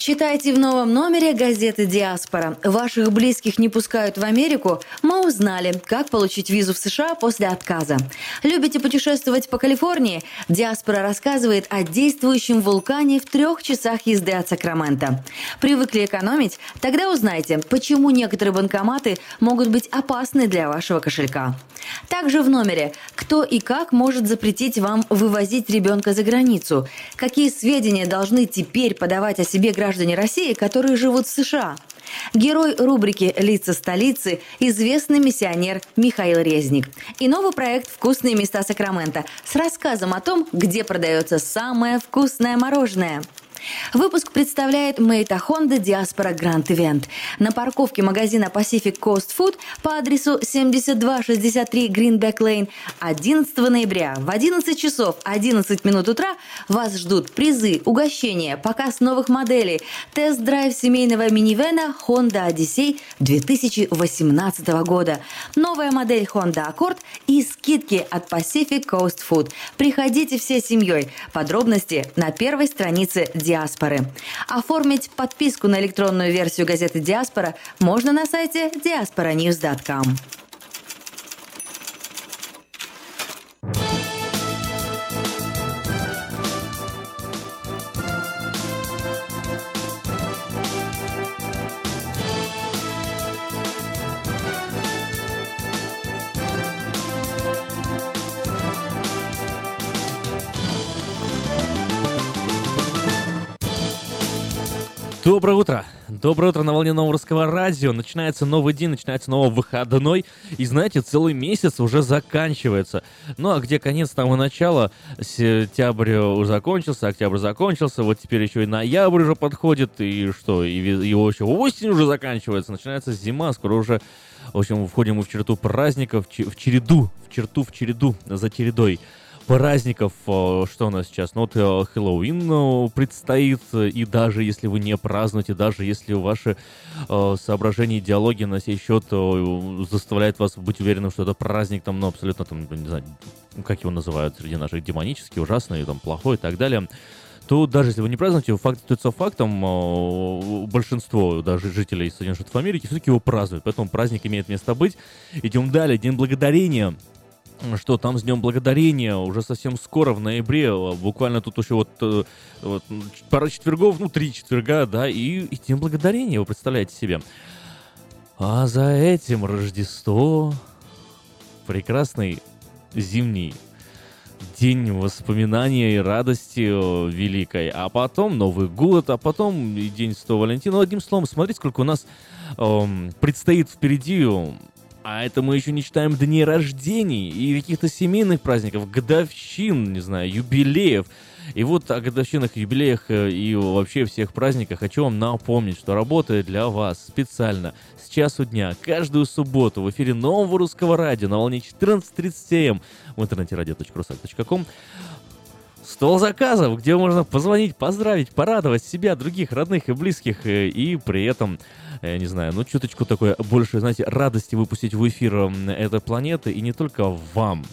Читайте в новом номере газеты «Диаспора». Ваших близких не пускают в Америку? Мы узнали, как получить визу в США после отказа. Любите путешествовать по Калифорнии? «Диаспора» рассказывает о действующем вулкане в трех часах езды от Сакрамента. Привыкли экономить? Тогда узнайте, почему некоторые банкоматы могут быть опасны для вашего кошелька. Также в номере «Кто и как может запретить вам вывозить ребенка за границу?» Какие сведения должны теперь подавать о себе граждане граждане России, которые живут в США. Герой рубрики «Лица столицы» – известный миссионер Михаил Резник. И новый проект «Вкусные места Сакрамента» с рассказом о том, где продается самое вкусное мороженое – Выпуск представляет Мейта Honda Diaspora Grand Event. На парковке магазина Pacific Coast Food по адресу 7263 Greenback Lane 11 ноября в 11 часов 11 минут утра вас ждут призы, угощения, показ новых моделей, тест-драйв семейного минивена Honda Odyssey 2018 года, новая модель Honda Accord и скидки от Pacific Coast Food. Приходите всей семьей. Подробности на первой странице Diaspora диаспоры. Оформить подписку на электронную версию газеты «Диаспора» можно на сайте diasporanews.com. Доброе утро! Доброе утро на волне нового радио. Начинается новый день, начинается новый выходной. И знаете, целый месяц уже заканчивается. Ну а где конец, там и начало. Сентябрь уже закончился, октябрь закончился. Вот теперь еще и ноябрь уже подходит. И что, и его еще осень уже заканчивается. Начинается зима, скоро уже... В общем, входим мы в черту праздников, в череду, в черту, в череду, за чередой праздников, э, что у нас сейчас? Ну вот э, Хэллоуин э, предстоит, и даже если вы не празднуете, даже если ваши соображения, идеологии на сей счет заставляют вас быть уверенным, что это праздник там, ну, абсолютно там, не знаю, как его называют среди наших демонический, ужасный, там, плохой и так далее, то даже если вы не празднуете, факт остается фактом, большинство даже жителей Соединенных Штатов Америки все-таки его празднуют, поэтому праздник имеет место быть. Идем далее, День Благодарения – что там с Днем Благодарения уже совсем скоро, в ноябре, а, буквально тут еще вот, э, вот пара четвергов, ну, три четверга, да, и, и День Благодарения, вы представляете себе. А за этим Рождество, прекрасный зимний день воспоминания и радости э, великой, а потом Новый год, а потом и День Святого Валентина. Ну, одним словом, смотрите, сколько у нас эм, предстоит впереди а это мы еще не читаем дни рождений и каких-то семейных праздников, годовщин, не знаю, юбилеев. И вот о годовщинах, юбилеях э, и вообще всех праздниках хочу вам напомнить, что работаю для вас специально с часу дня каждую субботу в эфире нового русского радио на волне 14.37 эм в интернете radio.rusak.com стол заказов, где можно позвонить, поздравить, порадовать себя, других, родных и близких, э, и при этом я не знаю, ну, чуточку такой больше, знаете, радости выпустить в эфир этой планеты, и не только вам,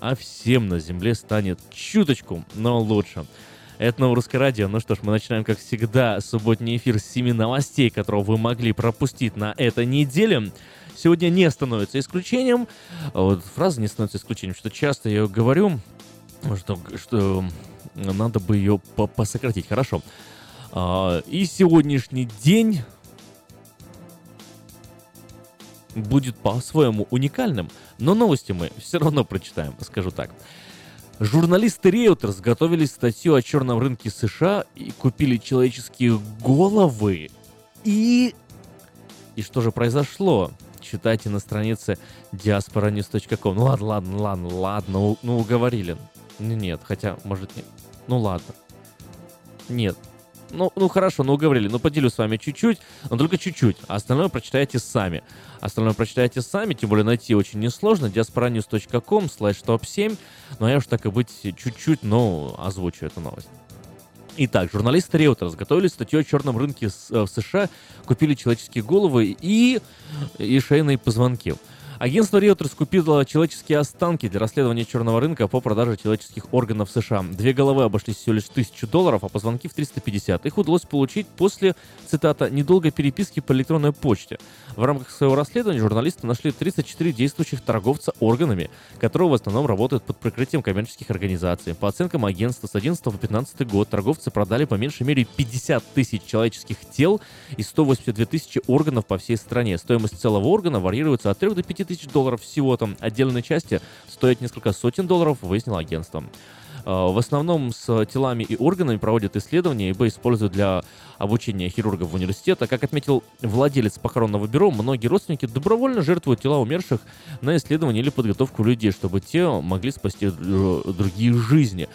а всем на Земле станет чуточку, но лучше. Это новое русское радио. Ну что ж, мы начинаем, как всегда, субботний эфир с 7 новостей, которые вы могли пропустить на этой неделе. Сегодня не становится исключением. Вот фраза не становится исключением, что часто я говорю, что, что надо бы ее посократить. Хорошо. А, и сегодняшний день будет по-своему уникальным, но новости мы все равно прочитаем, скажу так. Журналисты Reuters готовили статью о черном рынке США и купили человеческие головы. И... И что же произошло? Читайте на странице diasporanews.com. Ну ладно, ладно, ладно, ладно, ну уговорили. Нет, хотя, может, нет. Ну ладно. Нет, ну, ну хорошо, ну уговорили. Ну поделю с вами чуть-чуть, но только чуть-чуть. А остальное прочитайте сами. Остальное прочитайте сами, тем более найти очень несложно. diasporanews.com slash top 7. Ну а я уж так и быть чуть-чуть, но озвучу эту новость. Итак, журналисты Reuters готовили статью о черном рынке э, в США, купили человеческие головы и, и шейные позвонки. Агентство Reuters купило человеческие останки для расследования черного рынка по продаже человеческих органов США. Две головы обошлись всего лишь тысячу долларов, а позвонки в 350. Их удалось получить после, цитата, «недолгой переписки по электронной почте». В рамках своего расследования журналисты нашли 34 действующих торговца органами, которые в основном работают под прикрытием коммерческих организаций. По оценкам агентства, с 11 по 15 год торговцы продали по меньшей мере 50 тысяч человеческих тел и 182 тысячи органов по всей стране. Стоимость целого органа варьируется от 3 до 5 тысяч долларов всего там. Отдельные части стоят несколько сотен долларов, выяснило агентство. А, в основном с телами и органами проводят исследования, ибо используют для обучения хирургов в университета. Как отметил владелец похоронного бюро, многие родственники добровольно жертвуют тела умерших на исследование или подготовку людей, чтобы те могли спасти другие жизни.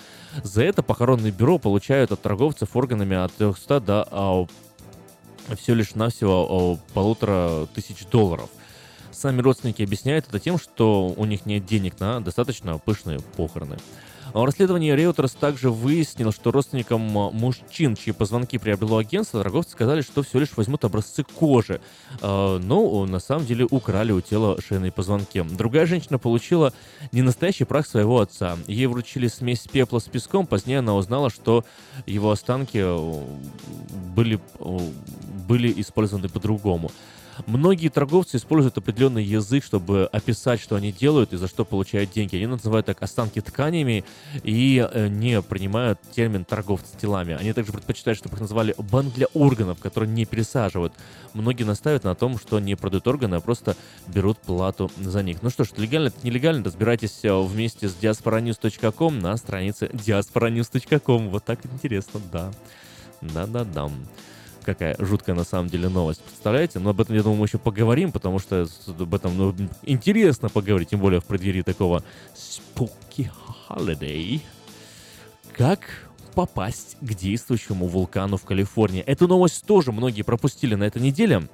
За это похоронное бюро получают от торговцев органами от 300 до а, всего лишь навсего а, полутора тысяч долларов. Сами родственники объясняют это тем, что у них нет денег на достаточно пышные похороны. В расследовании Reuters также выяснил, что родственникам мужчин, чьи позвонки приобрело агентство, торговцы сказали, что всего лишь возьмут образцы кожи. А, но на самом деле украли у тела шейные позвонки. Другая женщина получила не настоящий прах своего отца. Ей вручили смесь пепла с песком. Позднее она узнала, что его останки были, были использованы по-другому. Многие торговцы используют определенный язык, чтобы описать, что они делают и за что получают деньги. Они называют так останки тканями и э, не принимают термин торговцы телами. Они также предпочитают, чтобы их называли банк для органов, которые не пересаживают. Многие настаивают на том, что не продают органы, а просто берут плату за них. Ну что ж, легально это нелегально, разбирайтесь э, вместе с diasporanews.com на странице diasporanews.com. Вот так интересно, да. Да-да-да какая жуткая на самом деле новость. Представляете? Но об этом, я думаю, мы еще поговорим, потому что об этом ну, интересно поговорить, тем более в преддверии такого spooky holiday. Как попасть к действующему вулкану в Калифорнии? Эту новость тоже многие пропустили на этой неделе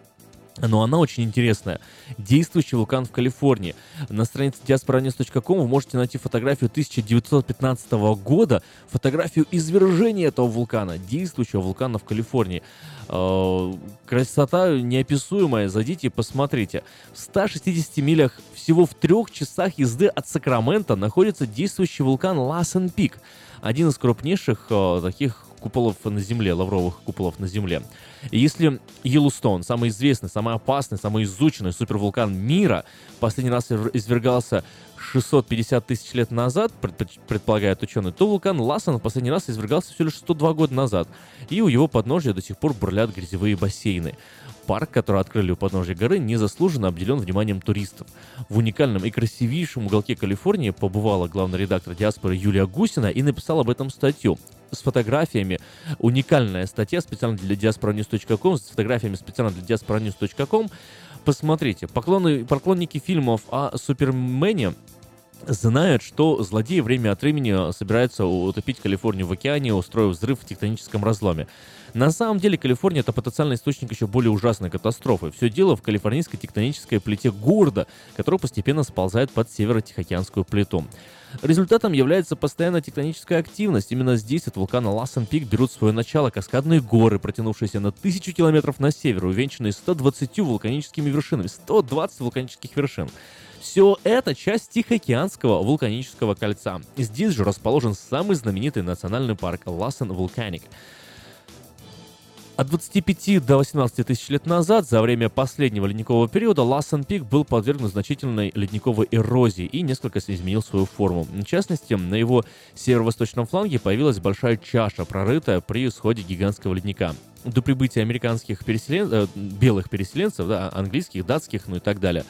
но она очень интересная. Действующий вулкан в Калифорнии. На странице diasporanews.com вы можете найти фотографию 1915 года, фотографию извержения этого вулкана, действующего вулкана в Калифорнии. Э, красота неописуемая, зайдите и посмотрите. В 160 милях, всего в трех часах езды от Сакрамента находится действующий вулкан Лассен Пик один из крупнейших э, таких куполов на Земле, лавровых куполов на Земле. И если Йеллоустон, самый известный, самый опасный, самый изученный супервулкан мира, последний раз извергался 650 тысяч лет назад, предполагают ученые, то вулкан Лассен в последний раз извергался всего лишь 102 года назад. И у его подножия до сих пор бурлят грязевые бассейны. Парк, который открыли у подножия горы, незаслуженно обделен вниманием туристов. В уникальном и красивейшем уголке Калифорнии побывала главный редактор диаспоры Юлия Гусина и написала об этом статью с фотографиями. Уникальная статья специально для diasporanews.com, с фотографиями специально для diasporanews.com. Посмотрите, поклоны, поклонники фильмов о Супермене знают, что злодеи время от времени собираются утопить Калифорнию в океане, устроив взрыв в тектоническом разломе. На самом деле Калифорния это потенциальный источник еще более ужасной катастрофы. Все дело в калифорнийской тектонической плите города, которая постепенно сползает под северо-тихоокеанскую плиту. Результатом является постоянная тектоническая активность. Именно здесь от вулкана Лассен Пик берут свое начало каскадные горы, протянувшиеся на тысячу километров на север, увенчанные 120 вулканическими вершинами. 120 вулканических вершин. Все это часть Тихоокеанского вулканического кольца. Здесь же расположен самый знаменитый национальный парк Лассен Вулканик. От 25 до 18 тысяч лет назад, за время последнего ледникового периода, Лассен Пик был подвергнут значительной ледниковой эрозии и несколько изменил свою форму. В частности, на его северо-восточном фланге появилась большая чаша, прорытая при исходе гигантского ледника. До прибытия американских переселен... э, белых переселенцев, да, английских, датских, ну и так далее,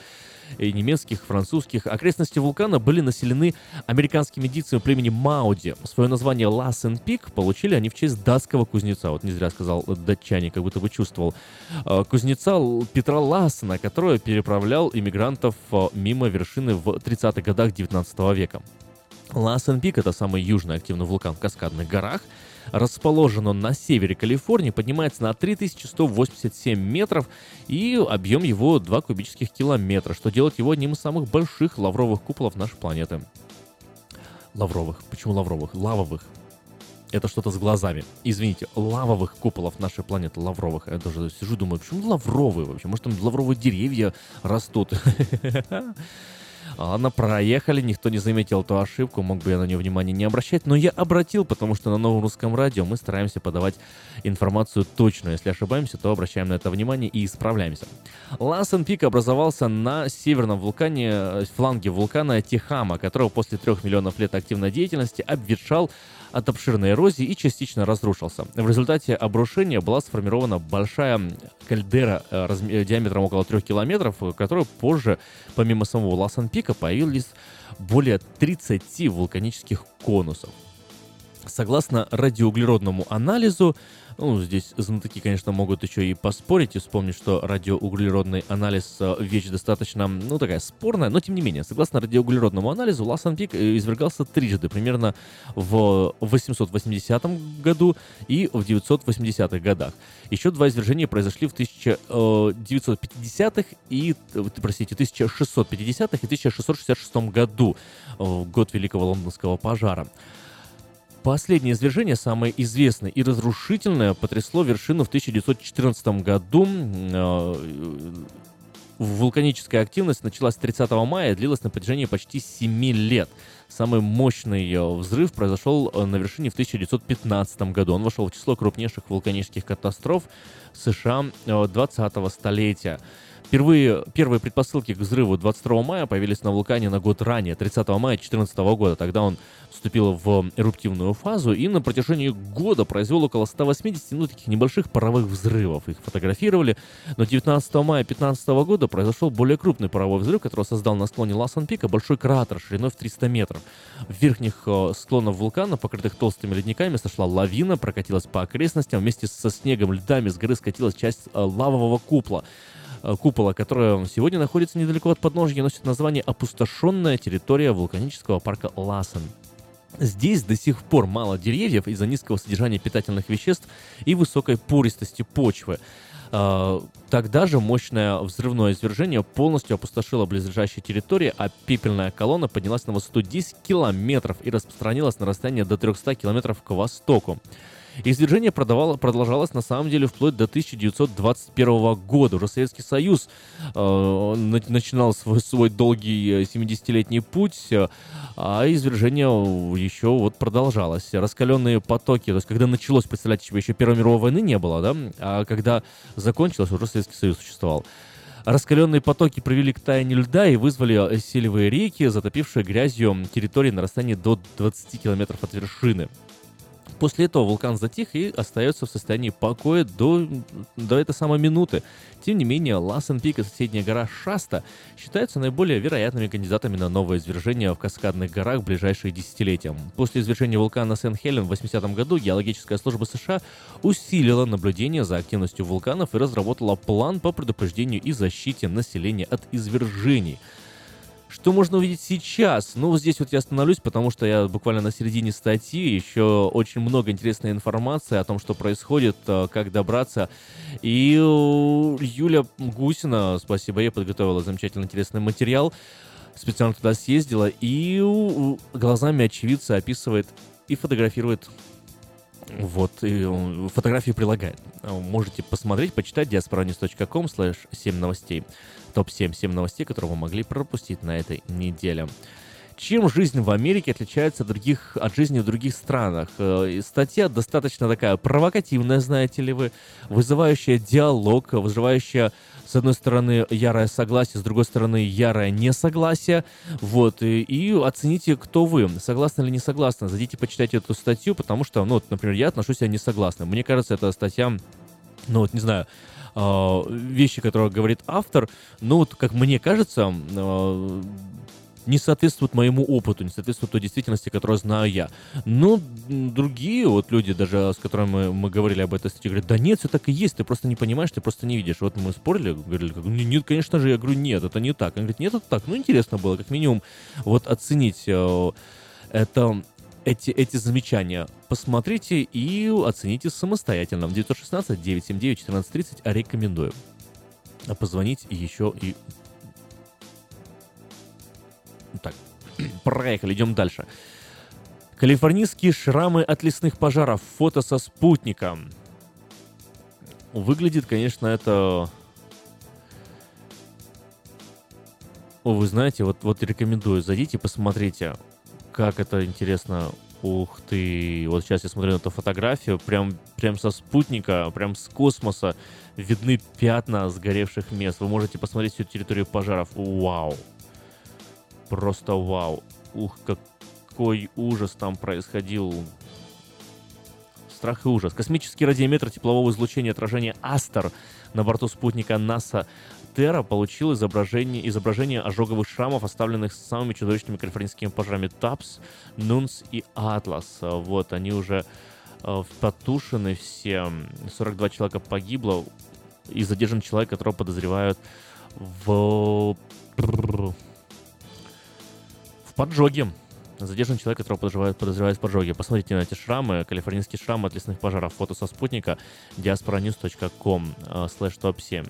и немецких, французских. Окрестности вулкана были населены американскими дикциями племени Мауди. Свое название Лассен Пик получили они в честь датского кузнеца. Вот не зря сказал датчане, как будто бы чувствовал. А, кузнеца Петра Лассена, который переправлял иммигрантов а, мимо вершины в 30-х годах 19 века. Лассен Пик — это самый южный активный вулкан в Каскадных горах — Расположен он на севере Калифорнии, поднимается на 3187 метров, и объем его 2 кубических километра, что делает его одним из самых больших лавровых куполов нашей планеты. Лавровых. Почему лавровых? Лавовых. это что-то с глазами. Извините, лавовых куполов нашей планеты, лавровых. Я тоже сижу, думаю, почему лавровые вообще? Может, там лавровые деревья растут? Ладно, проехали, никто не заметил эту ошибку, мог бы я на нее внимания не обращать, но я обратил, потому что на новом русском радио мы стараемся подавать информацию точно. Если ошибаемся, то обращаем на это внимание и исправляемся. Лассен Пик образовался на северном вулкане, э, фланге вулкана Тихама, которого после трех миллионов лет активной деятельности обветшал от обширной эрозии и частично разрушился. В результате обрушения была сформирована большая кальдера э, э, диаметром около 3 километров, в которой позже, помимо самого Ласан-Пика, появились более 30 вулканических конусов. Согласно радиоуглеродному анализу, ну, здесь знатоки, конечно, могут еще и поспорить и вспомнить, что радиоуглеродный анализ э, вещь достаточно, ну, такая спорная, но тем не менее, согласно радиоуглеродному анализу, Ласан Пик э, извергался трижды, примерно в 880 году и в 980-х годах. Еще два извержения произошли в 1950-х и, э, простите, 1650-х и 1666 году, год Великого Лондонского пожара. Последнее извержение, самое известное и разрушительное, потрясло вершину в 1914 году. Э, вулканическая активность началась 30 мая и длилась на протяжении почти 7 лет. Самый мощный э, взрыв произошел э, на вершине в 1915 году. Он вошел в число крупнейших вулканических катастроф США 20-го столетия. Впервые первые предпосылки к взрыву 22 мая появились на вулкане на год ранее, 30 мая 2014 года. Тогда он вступил в эрупtivную фазу и на протяжении года произвел около 180 ну, таких небольших паровых взрывов. Их фотографировали. Но 19 мая 2015 года произошел более крупный паровой взрыв, который создал на склоне Ласан-Пика большой кратер шириной в 300 метров. В верхних э, склонах вулкана, покрытых толстыми ледниками, сошла лавина, прокатилась по окрестностям. Вместе со снегом, льдами с горы скатилась часть э, лавового купола. Э, купола, которая сегодня находится недалеко от подножья, носит название «Опустошенная территория вулканического парка Лассен». Здесь до сих пор мало деревьев из-за низкого содержания питательных веществ и высокой пористости почвы. А, тогда же мощное взрывное извержение полностью опустошило близлежащие территории, а пепельная колонна поднялась на высоту 10 километров и распространилась на расстояние до 300 километров к востоку. Извержение продавало, продолжалось на самом деле вплоть до 1921 года. Уже Советский Союз э, начинал свой, свой долгий 70-летний э, путь, э, а извержение еще вот продолжалось. Раскаленные потоки, то есть когда началось, представляете, еще Первой мировой войны не было, да, а когда закончилось, уже Советский Союз существовал. Раскаленные потоки привели к таянию льда и вызвали э, селевые реки, затопившие грязью территории на расстоянии до 20 километров от вершины. После этого вулкан затих и остается в состоянии покоя до, до этой самой минуты. Тем не менее, Лассен Пик и соседняя гора Шаста считаются наиболее вероятными кандидатами на новое извержение в Каскадных горах в ближайшие десятилетия. После извержения вулкана Сен-Хелен в 80-м году геологическая служба США усилила наблюдение за активностью вулканов и разработала план по предупреждению и защите населения от извержений – что можно увидеть сейчас? Ну, здесь вот я остановлюсь, потому что я буквально на середине статьи, еще очень много интересной информации о том, что происходит, э, как добраться. И Юля Гусина, спасибо ей, подготовила замечательно интересный материал, специально туда съездила и глазами очевидца описывает и фотографирует вот, и фотографии прилагает. Можете посмотреть, почитать diasporanews.com slash 7 новостей топ-7 7 новостей, которые вы могли пропустить на этой неделе. Чем жизнь в Америке отличается от, других, от жизни в других странах? Э, статья достаточно такая провокативная, знаете ли вы, вызывающая диалог, вызывающая с одной стороны ярое согласие, с другой стороны ярое несогласие. Вот, и, и оцените, кто вы, согласны или не согласны. Зайдите, почитайте эту статью, потому что, ну, вот, например, я отношусь себя несогласно. Мне кажется, эта статья, ну, вот, не знаю, э, вещи, которые говорит автор, ну вот, как мне кажется, э, не соответствуют моему опыту, не соответствуют той действительности, которую знаю я. Но другие вот люди, даже с которыми мы, мы говорили об этой статье, говорят, да нет, все так и есть, ты просто не понимаешь, ты просто не видишь. Вот мы спорили, говорили, нет, конечно же, я говорю, нет, это не так. Он говорит, нет, это так. Ну, интересно было, как минимум, вот оценить э, это эти, эти замечания посмотрите и оцените самостоятельно. 916-979-1430 рекомендую. А позвонить еще и... Так, проехали, идем дальше. Калифорнийские шрамы от лесных пожаров. Фото со спутника. Выглядит, конечно, это... О, вы знаете, вот, вот рекомендую. Зайдите, посмотрите, как это интересно. Ух ты, вот сейчас я смотрю на эту фотографию, прям, прям со спутника, прям с космоса видны пятна сгоревших мест. Вы можете посмотреть всю территорию пожаров. Вау. Просто вау. Ух, какой ужас там происходил. Страх и ужас. Космический радиометр теплового излучения отражения Астер на борту спутника НАСА Терра получил изображение, изображение ожоговых шрамов, оставленных самыми чудовищными калифорнийскими пожарами ТАПС, Нунс и Атлас. Вот, они уже э, потушены все. 42 человека погибло и задержан человек, которого подозревают в поджоге. Задержан человек, которого подозревают, подозревают в поджоге. Посмотрите на эти шрамы, калифорнийские шрамы от лесных пожаров. Фото со спутника diasporanews.com slash top 7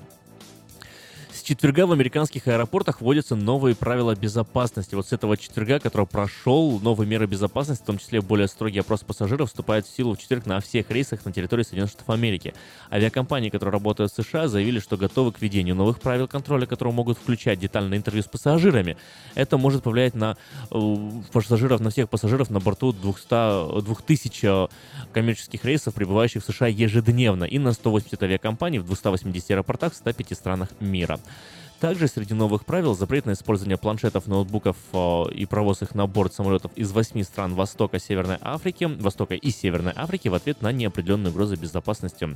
четверга в американских аэропортах вводятся новые правила безопасности. Вот с этого четверга, который прошел, новые меры безопасности, в том числе более строгий опрос пассажиров, вступает в силу в четверг на всех рейсах на территории Соединенных Штатов Америки. Авиакомпании, которые работают в США, заявили, что готовы к введению новых правил контроля, которые могут включать детальное интервью с пассажирами. Это может повлиять на э, пассажиров, на всех пассажиров на борту 200, 2000 коммерческих рейсов, прибывающих в США ежедневно, и на 180 авиакомпаний в 280 аэропортах в 105 странах мира. Также среди новых правил запрет на использование планшетов, ноутбуков э, и провоз их на борт самолетов из восьми стран Востока, Северной Африки, Востока и Северной Африки в ответ на неопределенную угрозу безопасности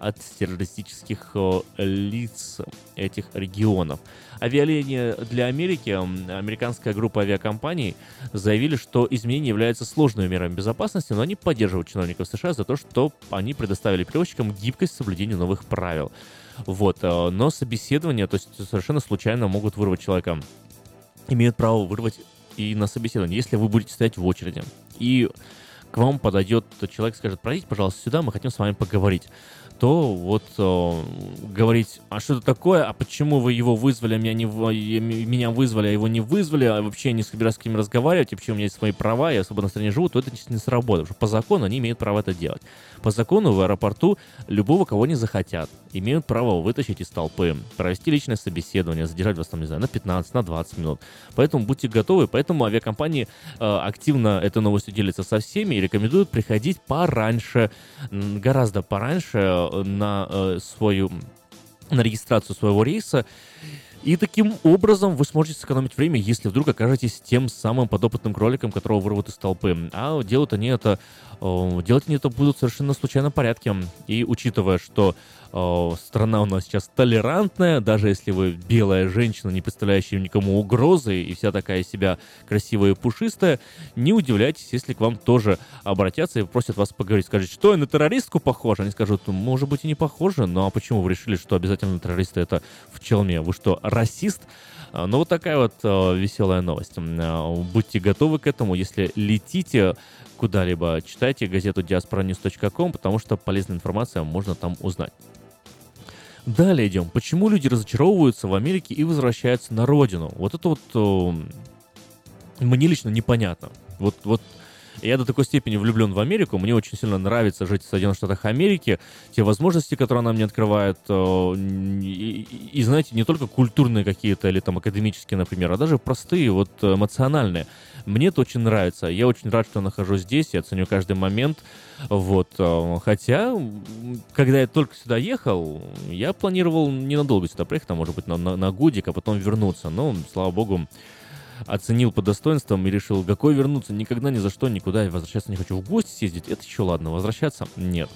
от террористических э, лиц этих регионов. Авиалинии для Америки, американская группа авиакомпаний заявили, что изменения являются сложными мерами безопасности, но они поддерживают чиновников США за то, что они предоставили перевозчикам гибкость в соблюдении новых правил. Вот, э, но собеседование, то есть совершенно случайно могут вырвать человека. Имеют право вырвать и на собеседование, если вы будете стоять в очереди. И к вам подойдет человек, скажет, пройдите, пожалуйста, сюда, мы хотим с вами поговорить то вот э, говорить, а что это такое, а почему вы его вызвали, а меня, не, меня вызвали, а его не вызвали, а вообще не собираюсь с ним разговаривать, и почему у меня есть свои права, я особо на стране живу, то это не сработает, потому что по закону они имеют право это делать. По закону в аэропорту любого, кого не захотят, имеют право вытащить из толпы, провести личное собеседование, задержать вас там, не знаю, на 15, на 20 минут. Поэтому будьте готовы, поэтому авиакомпании э, активно этой новостью делятся со всеми и рекомендуют приходить пораньше, гораздо пораньше, на э, свою на регистрацию своего рейса. И таким образом вы сможете сэкономить время, если вдруг окажетесь тем самым подопытным кроликом, которого вырвут из толпы. А делают они это, делать они это будут совершенно случайном порядке. И учитывая, что страна у нас сейчас толерантная, даже если вы белая женщина, не представляющая никому угрозы, и вся такая себя красивая и пушистая, не удивляйтесь, если к вам тоже обратятся и просят вас поговорить. Скажите, что я на террористку похож? Они скажут, «Ну, может быть и не похоже, но а почему вы решили, что обязательно террористы это в челме? Вы что, расист? А, ну вот такая вот э, веселая новость. Э, будьте готовы к этому, если летите куда-либо, читайте газету diasporanews.com, потому что полезная информация можно там узнать. Далее идем. Почему люди разочаровываются в Америке и возвращаются на родину? Вот это вот э, мне лично непонятно. Вот, вот я до такой степени влюблен в Америку, мне очень сильно нравится жить в Соединенных Штатах Америки, те возможности, которые она мне открывает, э, и, и, знаете, не только культурные какие-то или там академические, например, а даже простые, вот эмоциональные. Мне это очень нравится. Я очень рад, что нахожусь здесь, я ценю каждый момент. Вот. Э, хотя, когда я только сюда ехал, я планировал ненадолго сюда приехать, а может быть на, на, на годик, а потом вернуться. Но, слава богу, оценил по достоинствам и решил, какой вернуться, никогда ни за что, никуда, возвращаться не хочу. В гости съездить, это еще ладно, возвращаться нет.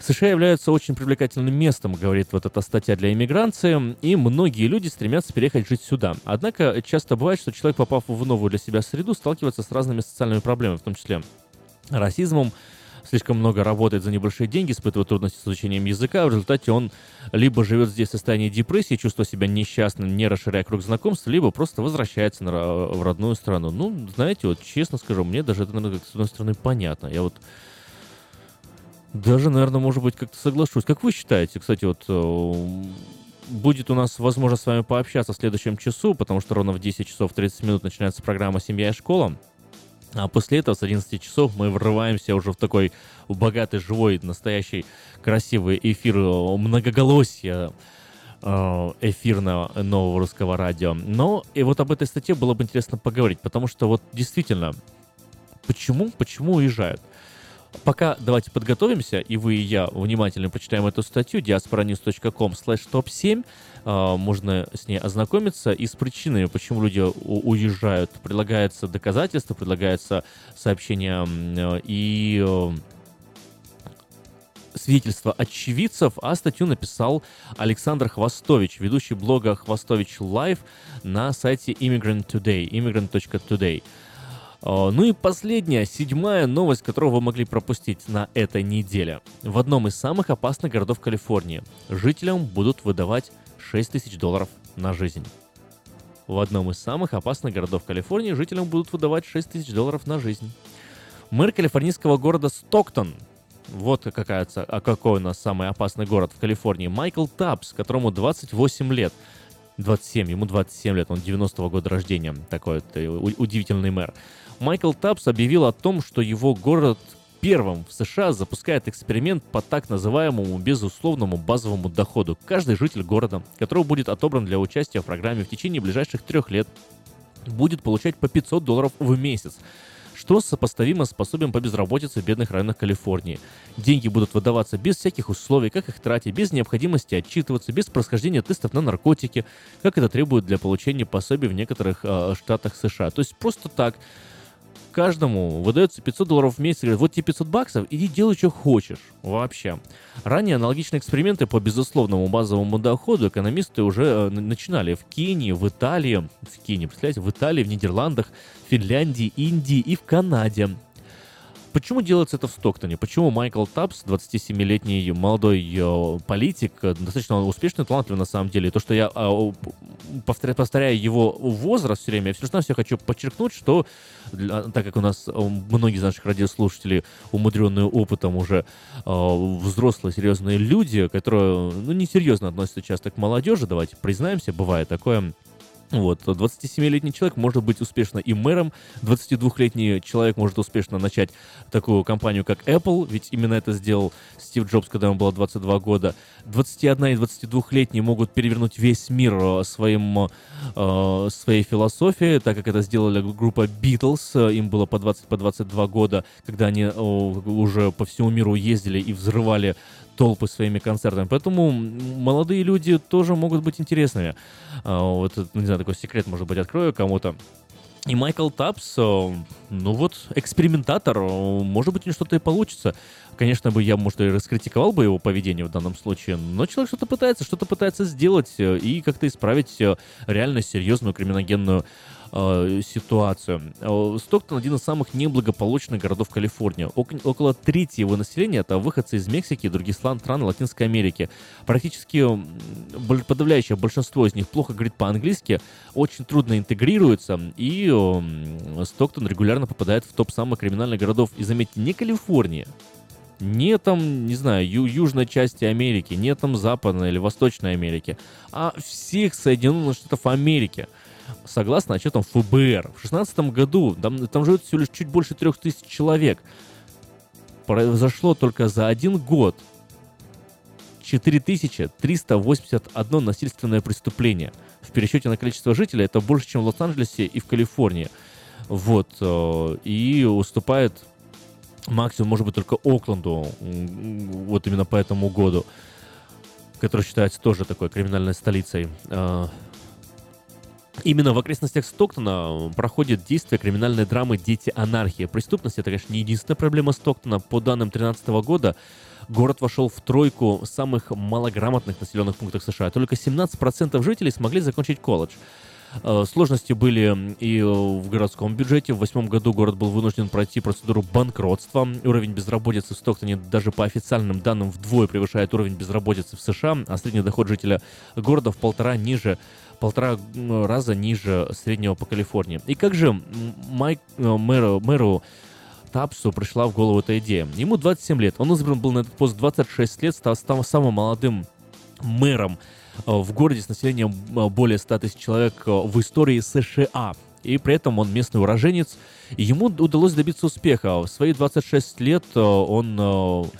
США являются очень привлекательным местом, говорит вот эта статья для иммиграции, и многие люди стремятся переехать жить сюда. Однако часто бывает, что человек, попав в новую для себя среду, сталкивается с разными социальными проблемами, в том числе расизмом, слишком много работает за небольшие деньги, испытывает трудности с изучением языка, в результате он либо живет здесь в состоянии депрессии, чувствуя себя несчастным, не расширяя круг знакомств, либо просто возвращается на, в родную страну. Ну, знаете, вот честно скажу, мне даже это, наверное, с одной стороны, понятно. Я вот даже, наверное, может быть, как-то соглашусь. Как вы считаете, кстати, вот э, будет у нас возможность с вами пообщаться в следующем часу, потому что ровно в 10 часов 30 минут начинается программа «Семья и школа». А после этого с 11 часов мы врываемся уже в такой богатый, живой, настоящий, красивый эфир многоголосия эфирного нового русского радио. Но и вот об этой статье было бы интересно поговорить, потому что вот действительно, почему, почему уезжают? Пока давайте подготовимся, и вы и я внимательно почитаем эту статью diasporanews.com slash top 7 можно с ней ознакомиться и с причинами, почему люди уезжают. Предлагается доказательства, предлагается сообщения и э, свидетельства очевидцев, а статью написал Александр Хвостович, ведущий блога Хвостович Live на сайте Immigrant Today, immigrant.today. А, ну и последняя, седьмая новость, которую вы могли пропустить на этой неделе. В одном из самых опасных городов Калифорнии жителям будут выдавать 6 тысяч долларов на жизнь. В одном из самых опасных городов Калифорнии жителям будут выдавать 6 тысяч долларов на жизнь. Мэр калифорнийского города Стоктон, вот какая, а какой у нас самый опасный город в Калифорнии, Майкл Тапс, которому 28 лет, 27, ему 27 лет, он 90-го года рождения, такой удивительный мэр. Майкл Тапс объявил о том, что его город первым в США запускает эксперимент по так называемому безусловному базовому доходу. Каждый житель города, который будет отобран для участия в программе в течение ближайших трех лет, будет получать по 500 долларов в месяц что сопоставимо с пособием по безработице в бедных районах Калифорнии. Деньги будут выдаваться без всяких условий, как их тратить, без необходимости отчитываться, без происхождения тестов на наркотики, как это требует для получения пособий в некоторых э, штатах США. То есть просто так каждому выдается 500 долларов в месяц, говорят, вот тебе 500 баксов, иди делай, что хочешь. Вообще. Ранее аналогичные эксперименты по безусловному базовому доходу экономисты уже э, начинали в Кении, в Италии, в Кении, представляете, в Италии, в Нидерландах, Финляндии, Индии и в Канаде. Почему делается это в Стоктоне? Почему Майкл Тапс, 27-летний молодой э, политик, э, достаточно успешный, талантливый на самом деле, то, что я э, повторяю, повторяю его возраст все время, я все равно все хочу подчеркнуть, что так как у нас э, многие из наших радиослушателей, умудренные опытом уже взрослые, серьезные люди, которые ну, несерьезно относятся часто к молодежи, давайте признаемся, бывает такое, вот, 27-летний человек может быть успешно и мэром, 22-летний человек может успешно начать такую компанию, как Apple, ведь именно это сделал Стив Джобс, когда ему было 22 года. 21 и 22-летние могут перевернуть весь мир э, своим, э, своей философией, так как это сделали группа Beatles, им было по 20, по 22 года, когда они э, уже по всему миру ездили и взрывали толпы своими концертами. Поэтому молодые люди тоже могут быть интересными. А, вот, ну, не знаю, такой секрет, может быть, открою кому-то. И Майкл Тапс, э, ну вот, экспериментатор, э, может быть, у него что-то и получится. Конечно бы я, может, и раскритиковал бы его поведение в данном случае, но человек что-то пытается, что-то пытается сделать э, и как-то исправить реально серьезную криминогенную э, ситуацию. Э, Стоктон один из самых неблагополучных городов Калифорнии. Ок- около трети его населения это выходцы из Мексики и других стран, Латинской Америки. Практически подавляющее большинство из них плохо говорит по-английски, очень трудно интегрируется, и Стоктон регулярно попадает в топ самых криминальных городов. И заметьте, не Калифорния, не там, не знаю, ю- южной части Америки, не там западной или восточной Америки, а всех Соединенных Штатов Америки – согласно отчетам ФБР. В 2016 году там, там живет всего лишь чуть больше трех тысяч человек. Произошло только за один год 4381 насильственное преступление. В пересчете на количество жителей это больше, чем в Лос-Анджелесе и в Калифорнии. Вот. Э, и уступает максимум, может быть, только Окленду, вот именно по этому году, который считается тоже такой криминальной столицей э, Именно в окрестностях Стоктона проходит действие криминальной драмы «Дети анархии». Преступность — это, конечно, не единственная проблема Стоктона. По данным 2013 года, город вошел в тройку самых малограмотных населенных пунктов США. Только 17% жителей смогли закончить колледж. Э, сложности были и в городском бюджете. В восьмом году город был вынужден пройти процедуру банкротства. Уровень безработицы в Стоктоне даже по официальным данным вдвое превышает уровень безработицы в США, а средний доход жителя города в полтора ниже полтора раза ниже среднего по Калифорнии. И как же Майк, э, мэру, мэру Тапсу пришла в голову эта идея? Ему 27 лет, он избран был на этот пост 26 лет, стал, самым молодым мэром э, в городе с населением э, более 100 тысяч человек в истории США. и при этом он местный уроженец. Ему удалось добиться успеха. В свои 26 лет он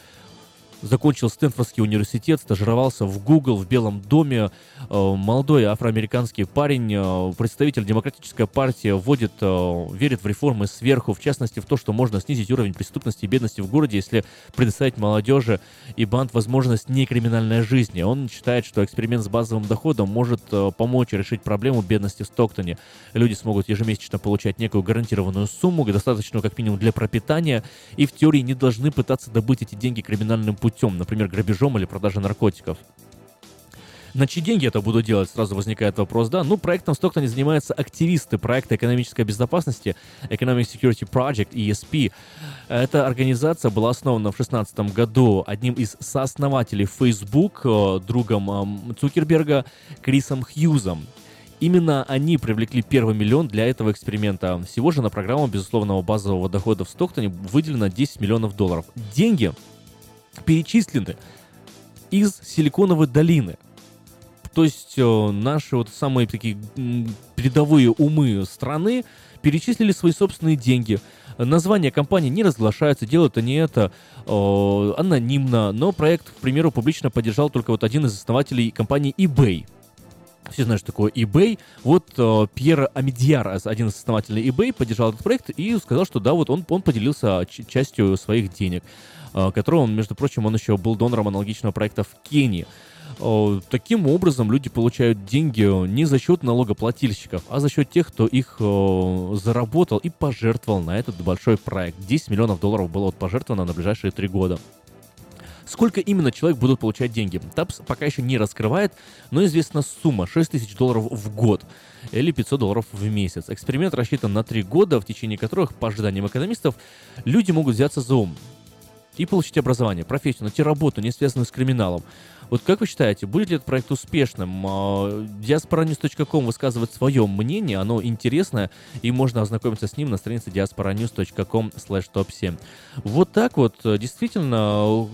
закончил Стэнфордский университет, стажировался в Google, в Белом доме. Э, молодой афроамериканский парень, э, представитель демократической партии, вводит, э, верит в реформы сверху, в частности в то, что можно снизить уровень преступности и бедности в городе, если предоставить молодежи и банд возможность некриминальной жизни. Он считает, что эксперимент с базовым доходом может помочь решить проблему бедности в Стоктоне. Люди смогут ежемесячно получать некую гарантированную сумму, достаточную как минимум для пропитания, и в теории не должны пытаться добыть эти деньги криминальным путем путем, например, грабежом или продажей наркотиков. На чьи деньги это буду делать, сразу возникает вопрос, да? Ну, проектом в Стоктоне занимаются активисты проекта экономической безопасности Economic Security Project, ESP. Эта организация была основана в 2016 году одним из сооснователей Facebook, э, другом Цукерберга, Крисом Хьюзом. Именно они привлекли первый миллион для этого эксперимента. Всего же на программу безусловного базового дохода в Стоктоне выделено 10 миллионов долларов. Деньги перечислены из Силиконовой долины. То есть э, наши вот самые такие передовые умы страны перечислили свои собственные деньги. Название компании не разглашается, делают они это э, анонимно, но проект, к примеру, публично поддержал только вот один из основателей компании eBay. Все знают, что такое eBay. Вот э, Пьер Амедьяр, один из основателей eBay, поддержал этот проект и сказал, что да, вот он, он поделился частью своих денег. Э, которого он, между прочим, он еще был донором аналогичного проекта в Кении. Э, таким образом, люди получают деньги не за счет налогоплательщиков, а за счет тех, кто их э, заработал и пожертвовал на этот большой проект. 10 миллионов долларов было вот пожертвовано на ближайшие три года. Сколько именно человек будут получать деньги? ТАПС пока еще не раскрывает, но известна сумма 6 тысяч долларов в год или 500 долларов в месяц. Эксперимент рассчитан на три года, в течение которых, по ожиданиям экономистов, люди могут взяться за ум и получить образование, профессию, найти работу, не связанную с криминалом. Вот как вы считаете, будет ли этот проект успешным? Diasporanews.com высказывает свое мнение, оно интересное, и можно ознакомиться с ним на странице diasporanews.com top 7 Вот так вот, действительно,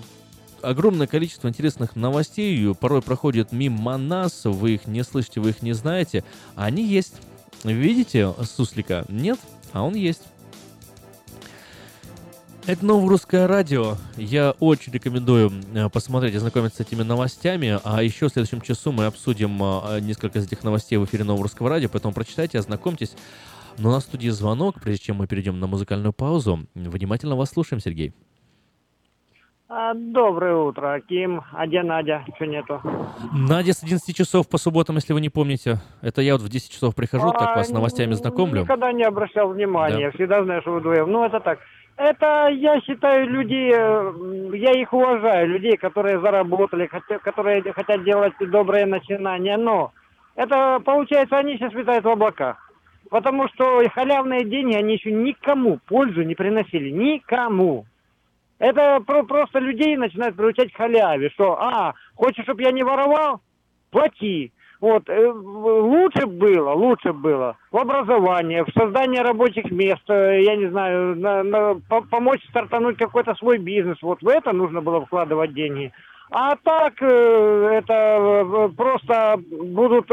огромное количество интересных новостей порой проходит мимо нас, вы их не слышите, вы их не знаете, а они есть. Видите суслика? Нет? А он есть. Это новое русское радио. Я очень рекомендую э, посмотреть и знакомиться с этими новостями. А еще в следующем часу мы обсудим э, несколько из этих новостей в эфире нового русского радио. Поэтому прочитайте, ознакомьтесь. Но на студии звонок, прежде чем мы перейдем на музыкальную паузу. Внимательно вас слушаем, Сергей. А, доброе утро, Ким. А где Надя? Что нету? Надя с 11 часов по субботам, если вы не помните. Это я вот в 10 часов прихожу, а, так вас с новостями знакомлю. Никогда не обращал внимания. Да. Всегда знаю, что вы вдвоем. Ну, это так. Это, я считаю, людей, э, я их уважаю, людей, которые заработали, которые хотят делать добрые начинания, но это, получается, они сейчас витают в облаках. Потому что халявные деньги, они еще никому пользу не приносили. Никому. Это про просто людей начинают приучать к халяве, что, а, хочешь, чтобы я не воровал? Плати. Вот, э, лучше было, лучше было в образовании, в создании рабочих мест, э, я не знаю, на, на, по, помочь стартануть какой-то свой бизнес. Вот в это нужно было вкладывать деньги. А так э, это просто будут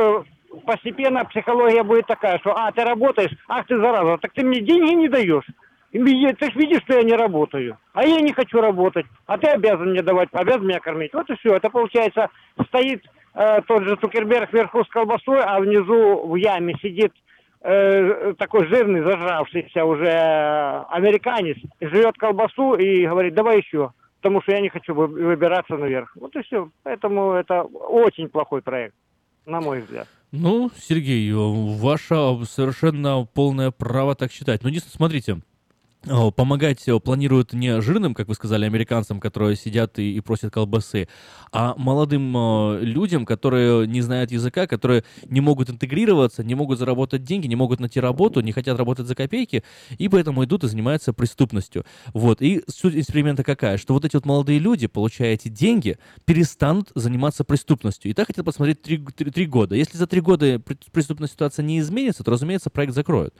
постепенно психология будет такая, что а, ты работаешь, ах ты зараза, так ты мне деньги не даешь. Ты же видишь, что я не работаю. А я не хочу работать. А ты обязан мне давать, обязан меня кормить. Вот и все. Это получается стоит э, тот же Цукерберг вверху с колбасой, а внизу в яме сидит э, такой жирный, зажравшийся уже американец, жует колбасу и говорит, давай еще, потому что я не хочу выбираться наверх. Вот и все. Поэтому это очень плохой проект, на мой взгляд. Ну, Сергей, ваше совершенно полное право так считать. Но, ну, смотрите, помогать э, планируют не жирным, как вы сказали, американцам, которые сидят и, и просят колбасы, а молодым э, людям, которые не знают языка, которые не могут интегрироваться, не могут заработать деньги, не могут найти работу, не хотят работать за копейки, и поэтому идут и занимаются преступностью. Вот. И суть эксперимента какая? Что вот эти вот молодые люди, получая эти деньги, перестанут заниматься преступностью. И так хотят посмотреть три, три, три года. Если за три года преступная ситуация не изменится, то, разумеется, проект закроют.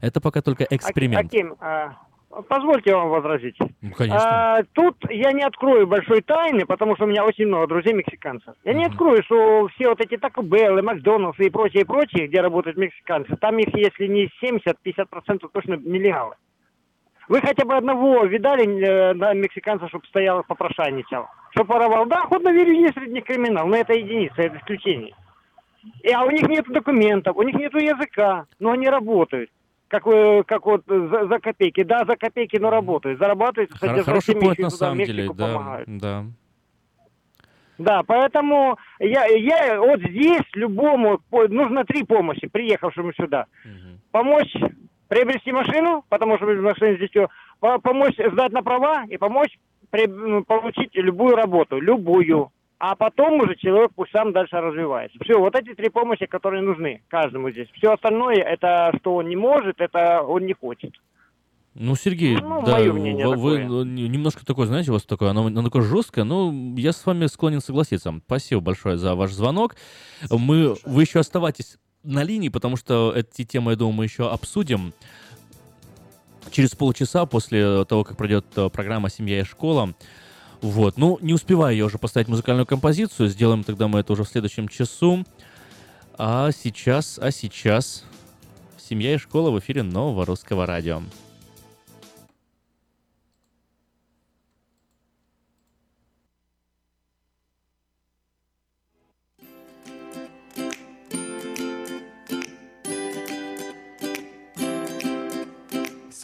Это пока только эксперимент. Аким, а, позвольте вам возразить. Ну, конечно. А, тут я не открою большой тайны, потому что у меня очень много друзей мексиканцев. Я не открою, что все вот эти Taco Bell, Макдоналдс и прочие, прочие, где работают мексиканцы, там их, если не 70-50% точно нелегалы. Вы хотя бы одного видали э, на мексиканца, чтобы стоял попрошайничал? Чтобы воровал? Да, ход на верю есть среди них криминал, но это единица, это исключение. И, а у них нет документов, у них нет языка, но они работают. Как, как вот за, за копейки. Да, за копейки, но работают. Зарабатывают, Хоро- содержат Хороший еще на самом деле, да, помогают. да. Да, поэтому я, я вот здесь любому нужно три помощи, приехавшему сюда. Мгм. Помочь приобрести машину, потому что без машины здесь. По- помочь сдать на права и помочь при- ну, получить любую работу, любую. А потом уже человек пусть сам дальше развивается. Все, вот эти три помощи, которые нужны каждому здесь. Все остальное, это что он не может, это он не хочет. Ну, Сергей, Ну, да, мнение вы, такое. ну, не- немножко такое, знаете, у вас такое, оно, оно такое жесткое, но я с вами склонен согласиться. Спасибо большое за ваш звонок. Мы, вы еще оставайтесь на линии, потому что эти темы, я думаю, мы еще обсудим через полчаса после того, как пройдет э, программа «Семья и школа». Вот, ну, не успеваю я уже поставить музыкальную композицию, сделаем тогда мы это уже в следующем часу. А сейчас, а сейчас «Семья и школа» в эфире нового русского радио.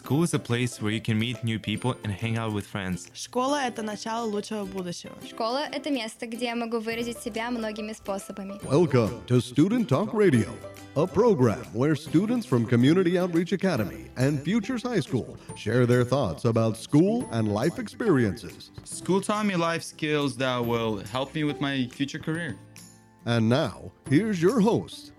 School is a place where you can meet new people and hang out with friends. Школа — это начало лучшего будущего. Школа — это место, где я могу выразить себя многими способами. Welcome to Student Talk Radio, a program where students from Community Outreach Academy and Futures High School share their thoughts about school and life experiences. School taught me life skills that will help me with my future career. And now, here's your host,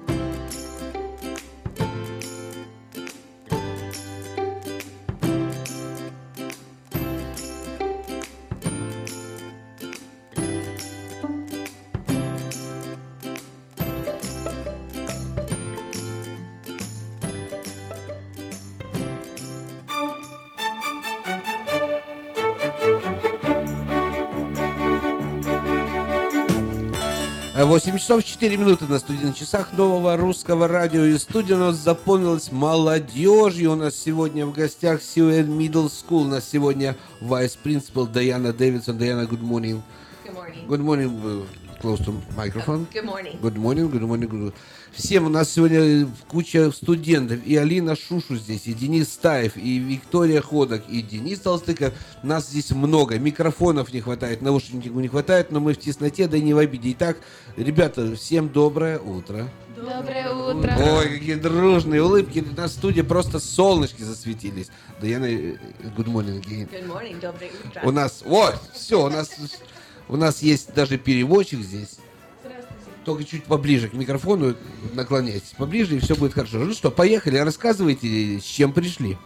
8 часов 4 минуты на студийных часах нового русского радио. И студия у нас заполнилась молодежью. У нас сегодня в гостях Сьюэн Middle School. У нас сегодня Principal Даяна Дэвидсон. Даяна, good morning. Good morning. Good morning. Close to microphone. Good morning. Good morning, good morning, good Всем у нас сегодня куча студентов. И Алина Шушу здесь, и Денис Стаев, и Виктория Ходок, и Денис Толстыков. Нас здесь много. Микрофонов не хватает, наушников не хватает, но мы в тесноте, да и не в обиде. Итак, ребята, всем доброе утро. Доброе утро. Ой, какие дружные улыбки. На студии просто солнышки засветились. Даяна, э, good morning again. Good morning. Доброе утро. У нас, вот, все, у нас, у нас есть даже переводчик здесь. Только чуть поближе к микрофону наклоняйтесь, поближе, и все будет хорошо. Ну что, поехали, рассказывайте, с чем пришли.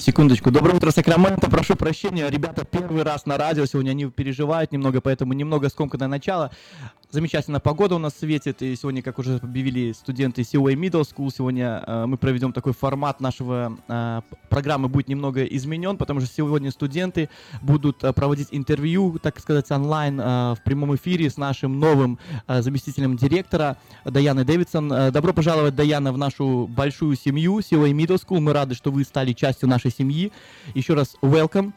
Секундочку. Доброе утро, Сакраменто. Прошу прощения, ребята первый раз на радио. Сегодня они переживают немного, поэтому немного скомканное начало. Замечательная погода у нас светит, и сегодня, как уже объявили студенты COA Middle School, сегодня э, мы проведем такой формат нашего э, программы будет немного изменен, потому что сегодня студенты будут э, проводить интервью, так сказать, онлайн э, в прямом эфире с нашим новым э, заместителем директора Даяной Дэвидсон. Э, Добро пожаловать, Даяна, в нашу большую семью COA Middle School. Мы рады, что вы стали частью нашей семьи. Еще раз welcome.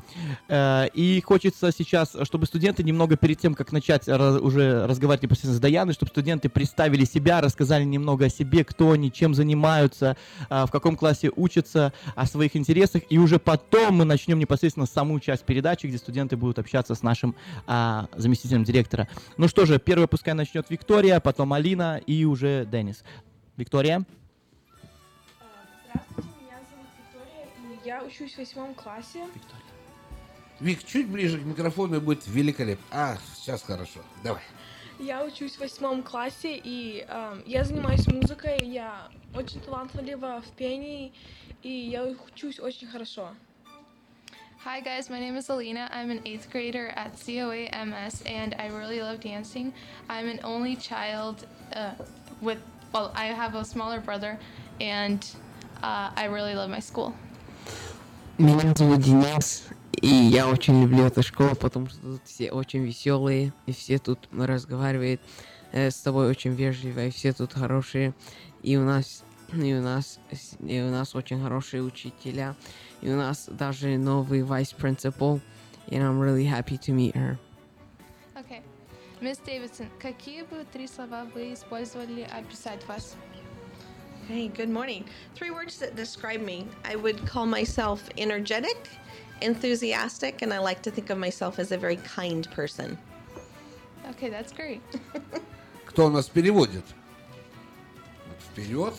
Э, И хочется сейчас, чтобы студенты немного перед тем, как начать раз- уже разговаривать непосредственно с Даяной, чтобы студенты представили себя, рассказали немного о себе, кто они, чем занимаются, а, в каком классе учатся, о своих интересах. И уже потом мы начнем непосредственно саму часть передачи, где студенты будут общаться с нашим а, заместителем директора. Ну что же, первая пускай начнет Виктория, потом Алина и уже Денис. Виктория? Здравствуйте, меня зовут Виктория, и я учусь в восьмом классе. Вик, чуть ближе к микрофону и будет великолепно. А, сейчас хорошо. Давай. Я учусь в восьмом классе, и эм, я занимаюсь музыкой, я очень талантлива в пении, и я учусь очень хорошо. Hi guys, my name is Alina. I'm an eighth grader at COA MS and I really love dancing. I'm an only child uh, with well, I have a smaller brother, and uh, I really love my school. Меня зовут Денис, и я очень люблю эту школу, потому что тут все очень веселые, и все тут разговаривают э, с тобой очень вежливо, и все тут хорошие, и у нас и у нас и у нас очень хорошие учителя, и у нас даже новый vice principal, and I'm really happy to meet her. Okay. Miss Davidson, какие бы три слова вы использовали описать вас? Hey, good morning. Three words that describe me. I would call myself energetic, enthusiastic, and I like to think of myself as a very kind person. Okay, that's great. Кто у нас переводит? Вперед.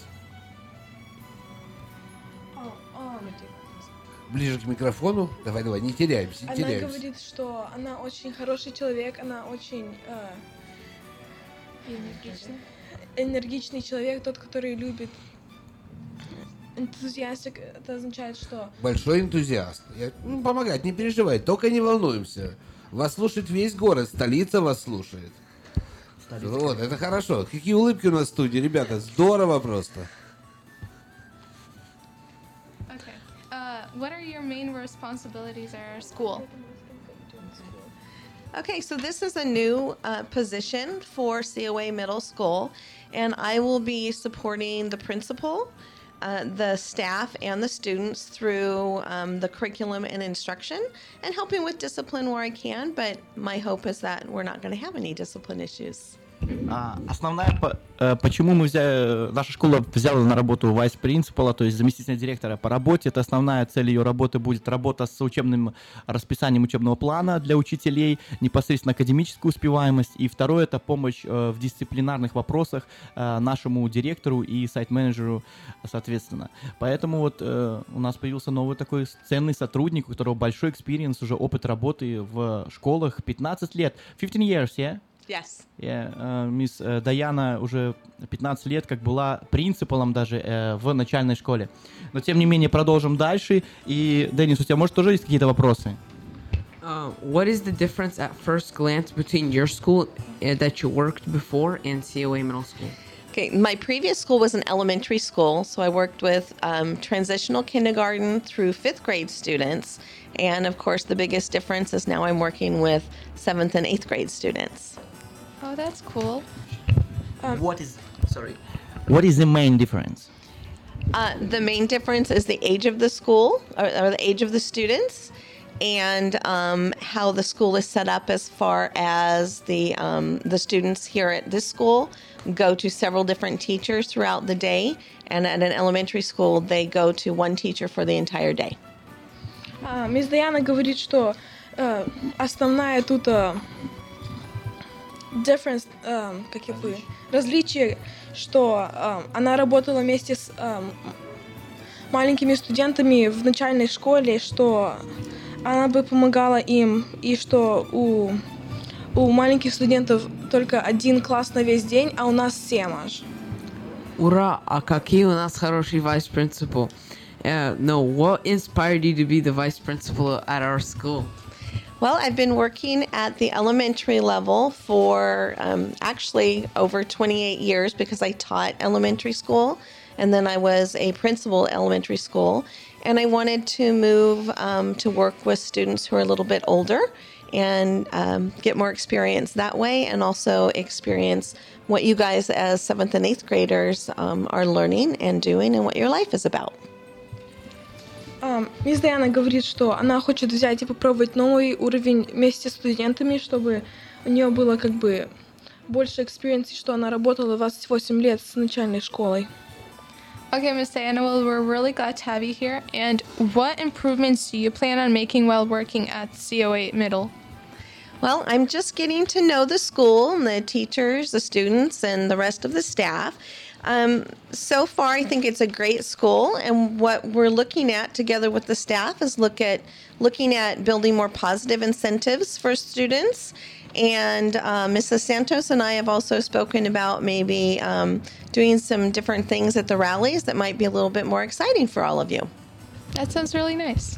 Ближе к микрофону. Давай, давай, не теряемся, не Она теряемся. говорит, что она очень хороший человек, она очень э, энергичный. энергичный человек, тот, который любит. Энтузиастик, это означает, что Большой энтузиаст. Я, ну, помогать, не переживай, только не волнуемся. Вас слушает весь город, столица вас слушает. Вот, это хорошо. Какие улыбки у нас в студии, ребята, здорово просто. Okay. Uh, what are your main responsibilities at our school? Okay, so this is a new uh, position for COA Middle School, and I will be supporting the principal, uh, the staff, and the students through um, the curriculum and instruction and helping with discipline where I can. But my hope is that we're not going to have any discipline issues. А, основная, э, почему мы взяли, наша школа взяла на работу vice principal а, то есть заместителя директора по работе, это основная цель ее работы будет работа с учебным расписанием учебного плана для учителей, непосредственно академическую успеваемость, и второе это помощь э, в дисциплинарных вопросах э, нашему директору и site manager у, соответственно. Поэтому вот у нас появился новый такой ценный сотрудник, у которого большой experience, уже опыт работы в школах, 15 лет, 15 years, yeah? Yes. Я, э, мисс э, Даяна уже 15 лет как была принципалом даже э, в начальной школе. Но тем не менее продолжим дальше. И, Денис, у тебя, может, тоже есть какие-то вопросы? Uh, what is the difference at first glance between your school uh, that you worked before and COA Middle School? Okay, my previous school was an elementary school, so I worked with um, transitional kindergarten through fifth grade students. And of course, the biggest difference is now I'm working with seventh and eighth grade students. Oh, that's cool. what is sorry? What is the main difference? Uh, the main difference is the age of the school or, or the age of the students and um, how the school is set up as far as the um, the students here at this school go to several different teachers throughout the day and at an elementary school they go to one teacher for the entire day А, мисс Даяна говорит, что э, основная тут э, difference, э, как я бы, различие, что э, она работала вместе с э, маленькими студентами в начальной школе, что она бы помогала им, и что у, у маленьких студентов только один класс на весь день, а у нас семь аж. Ура! А какие у нас хороший vice principal? Uh, no, what inspired you to be the vice principal at our school? Well, I've been working at the elementary level for um, actually over 28 years because I taught elementary school and then I was a principal elementary school. And I wanted to move um, to work with students who are a little bit older and um, get more experience that way and also experience what you guys as seventh and eighth graders um, are learning and doing and what your life is about. А, Мисс Даяна говорит, что она хочет взять и попробовать новый уровень вместе с студентами, чтобы у нее было как бы больше experience, что она работала 28 лет с начальной школой. Okay, Miss Diana, well, we're really glad to have you here. And what improvements do you plan on making while working at CO8 Middle? Well, I'm just getting to know the school and the teachers, the students, and the rest of the staff. Um, so far, I think it's a great school, and what we're looking at together with the staff is look at looking at building more positive incentives for students. And uh, Mrs. Santos and I have also spoken about maybe um, doing some different things at the rallies that might be a little bit more exciting for all of you. That sounds really nice.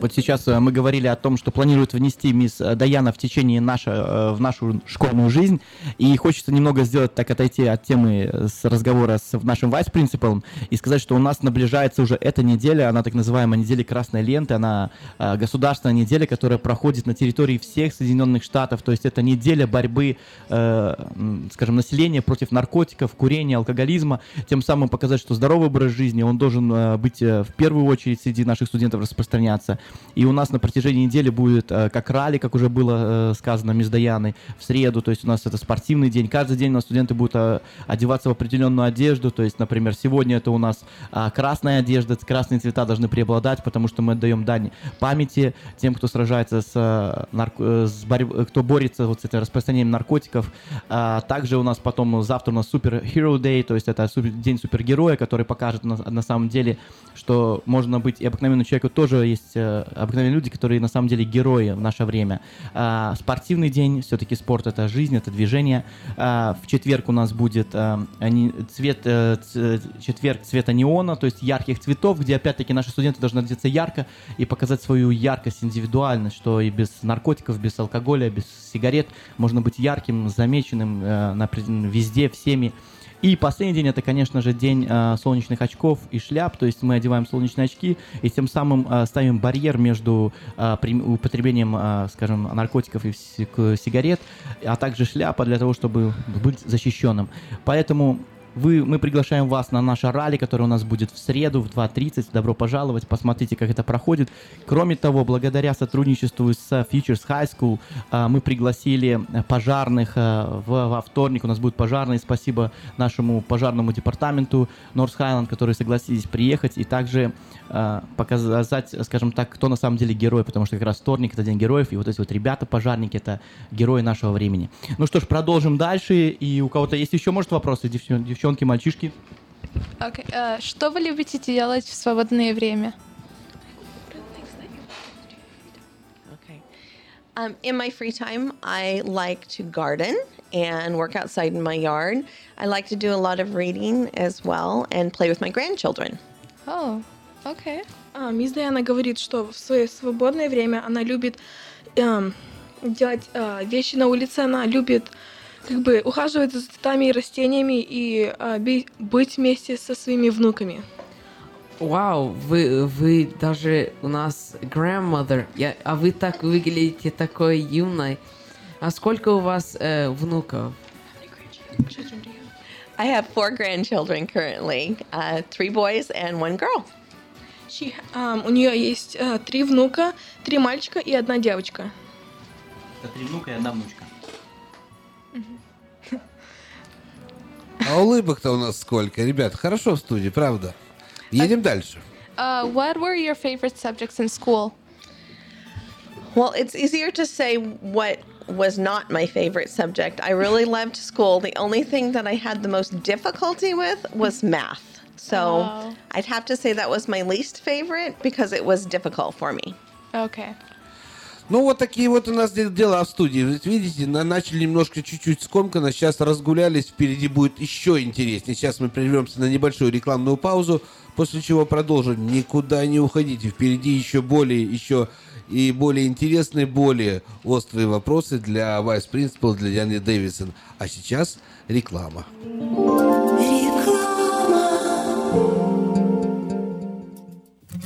Вот сейчас э, мы говорили о том, что планирует внести мисс э, Даяна в течение нашей, в нашу школьную жизнь, и хочется немного сделать так отойти от темы с разговора с нашим вайс-принципалом и сказать, что у нас наближается уже эта неделя, она так называемая неделя красной ленты, она государственная неделя, которая проходит на территории всех Соединенных Штатов, то есть это неделя борьбы, скажем, населения против наркотиков, курения, алкоголизма, тем самым показать, что здоровый образ жизни, он должен быть в первую очередь среди наших студентов распространяться. И у нас на протяжении недели будет э, как ралли, как уже было э, сказано мисс Даяной, в среду, то есть у нас это спортивный день. Каждый день у нас студенты будут э, одеваться в определенную одежду, то есть, например, сегодня это у нас красная одежда, красные цвета должны преобладать, потому что мы отдаем дань памяти тем, кто сражается с, нарко... с борь... кто борется вот с этим распространением наркотиков. А также у нас потом завтра у нас Super Hero Day, то есть это день супергероя, который покажет на, на самом деле, что можно быть. И обыкновенному человеку тоже есть э, обыкновенные люди, которые на самом деле герои в наше время. А, спортивный день, все-таки спорт это жизнь, это движение. А, в четверг у нас будет а, цвет, а, четверг цвета неона, то есть ярких цветов, где опять-таки наши студенты должны одеться ярко и показать свою яркость, индивидуальность, что и без наркотиков, без алкоголя, без сигарет можно быть ярким, замеченным а, на, везде, всеми. И последний день это, конечно же, день э, солнечных очков и шляп, то есть мы одеваем солнечные очки и тем самым э, ставим барьер между э, употреблением, э, скажем, наркотиков и сигарет, а также шляпа для того, чтобы быть защищенным. Поэтому вы, мы приглашаем вас на наше ралли, которое у нас будет в среду в 2.30. Добро пожаловать, посмотрите, как это проходит. Кроме того, благодаря сотрудничеству с Futures High School а, мы пригласили пожарных а, в, во вторник. У нас будет пожарный. Спасибо нашему пожарному департаменту North Highland, которые согласились приехать и также показать, скажем так, кто на самом деле герой, потому что как раз вторник это день героев, и вот эти вот ребята, пожарники, это герои нашего времени. Ну что ж, продолжим дальше. И у кого-то есть еще, может, вопросы, девчонки? Девчонки, мальчишки. Okay. Uh, что вы любите делать в свободное время? Um, in my free time, I like to garden and work outside in my yard. I like to do a lot of reading as well and play with my grandchildren. Oh, okay. А, мисс Диана говорит, что в свое свободное время она любит эм, делать э, вещи на улице, она любит как бы ухаживать за цветами и растениями и а, быть вместе со своими внуками. Вау, вы, вы даже у нас grandmother, я, а вы так выглядите такой юной. А сколько у вас э, внуков? I have four grandchildren currently, uh, three boys and one girl. She, um, у нее есть uh, три внука, три мальчика и одна девочка. Это три внука и одна внучка. А улыбок-то у нас сколько, ребят. Хорошо в студии, правда. Едем дальше. Uh, what were your favorite subjects in school? Well, it's easier to say what was not my favorite subject. I really loved school. The only thing that I had the most difficulty with was math. So oh. I'd have to say that was my least favorite because it was difficult for me. Okay. Ну, вот такие вот у нас дела в студии. Видите, начали немножко чуть-чуть скомканно, сейчас разгулялись, впереди будет еще интереснее. Сейчас мы прервемся на небольшую рекламную паузу, после чего продолжим. Никуда не уходите, впереди еще более, еще и более интересные, более острые вопросы для Vice Principal, для Дианы Дэвисон. А сейчас реклама.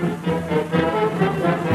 Thank you.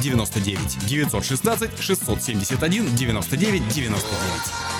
99 916 671 99 99.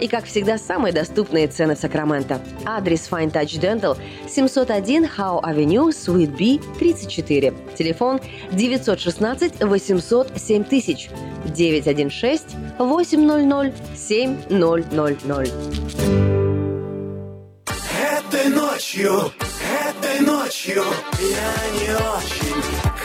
И, как всегда, самые доступные цены в Сакраменто. Адрес Fine Touch Dental 701 Howe Avenue, Suite B, 34. Телефон 916 800 7000 916 800 7000. Этой ночью, этой ночью я не очень.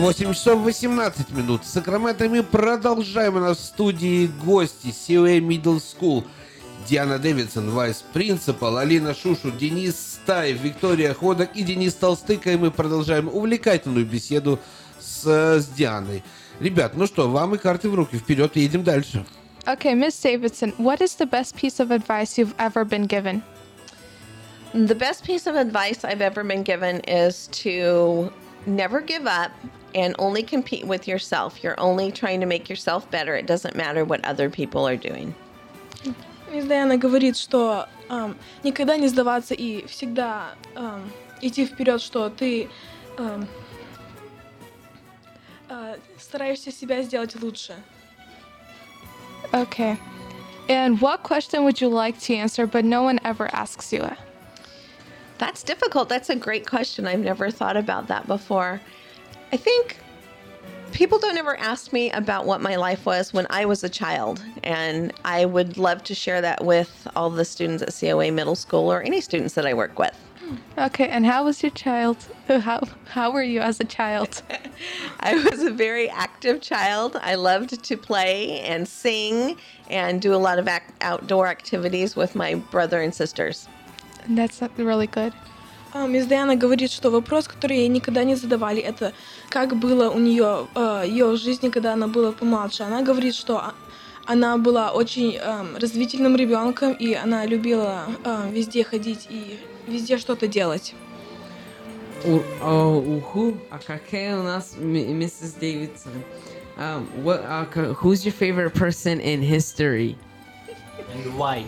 Восемь часов 18 минут. В Сакраменто мы продолжаем. У нас в студии гости COA Middle School. Диана Дэвидсон, вайс-принципал, Алина Шушу, Денис Стаев, Виктория Ходок и Денис Толстыка. И мы продолжаем увлекательную беседу с, с Дианой. Ребят, ну что, вам и карты в руки. Вперед, едем дальше. Okay, Miss Davidson, what is the best piece of advice you've ever been given? The best piece of advice I've ever been given is to never give up and only compete with yourself. You're only trying to make yourself better. It doesn't matter what other people are doing. Мисс Дайана говорит, что ам, никогда не сдаваться и всегда ам, идти вперед, что ты ам, а, стараешься себя сделать лучше. Okay. And what question would you like to answer, but no one ever asks you it? That's difficult. That's a great question. I've never thought about that before. I think people don't ever ask me about what my life was when I was a child, and I would love to share that with all the students at COA Middle School or any students that I work with. Hmm. Okay, and how was your child? How how were you as a child? I was a very active child. I loved to play and sing and do a lot of ac- outdoor activities with my brother and sisters. That's uh, really good. А, Мисс Диана говорит, что вопрос, который ей никогда не задавали, это как было у нее э, ее жизни, когда она была помладше. Она говорит, что а- она была очень эм, развительным ребенком, и она любила везде ходить и везде что-то делать. У, а, уху, а какая у нас ми- миссис Дэвидсон? Um, what, uh, who's your favorite person in history? And why?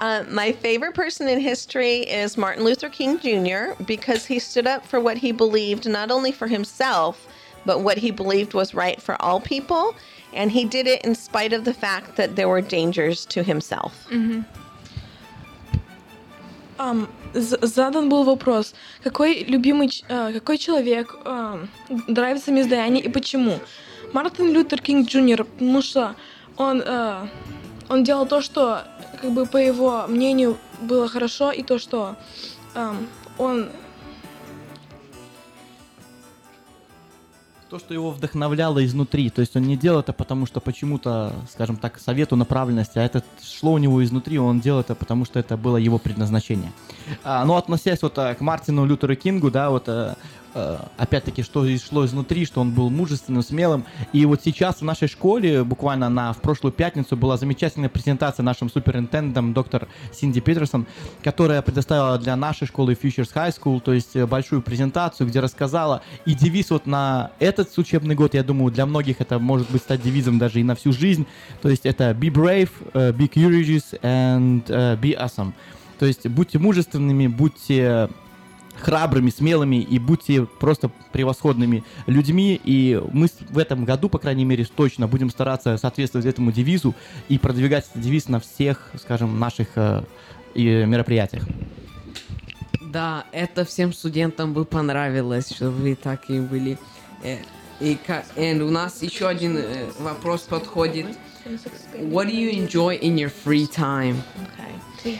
Uh, my favorite person in history is Martin Luther King Jr. because he stood up for what he believed, not only for himself, but what he believed was right for all people. And he did it in spite of the fact that there were dangers to himself. Ам, з- задан был вопрос, какой любимый, ч- э, какой человек ам, нравится мисс Дайане и почему? Мартин Лютер Кинг Джуниор, потому что он, э, он делал то, что, как бы, по его мнению, было хорошо, и то, что эм, он... То, что его вдохновляло изнутри, то есть он не делал это потому, что почему-то, скажем так, совету направленности, а это шло у него изнутри, он делал это потому, что это было его предназначение. А, но относясь вот э, к Мартину Лютеру Кингу, да, вот э, опять-таки, что шло изнутри, что он был мужественным, смелым. И вот сейчас в нашей школе, буквально на, в прошлую пятницу, была замечательная презентация нашим суперинтендентом доктор Синди Питерсон, которая предоставила для нашей школы Futures High School, то есть э, большую презентацию, где рассказала и девиз вот на этот учебный год, я думаю, для многих это может быть стать девизом даже и на всю жизнь. То есть это be brave, uh, be courageous and be awesome. То есть будьте мужественными, будьте храбрыми, смелыми и будьте просто превосходными людьми. И мы в этом году, по крайней мере, точно будем стараться соответствовать этому девизу и продвигать этот девиз на всех, скажем, наших э, и мероприятиях. Да, это всем студентам бы понравилось, что вы такие были. Э, И, and у нас еще один э, вопрос подходит. What do you enjoy in your free time? Okay.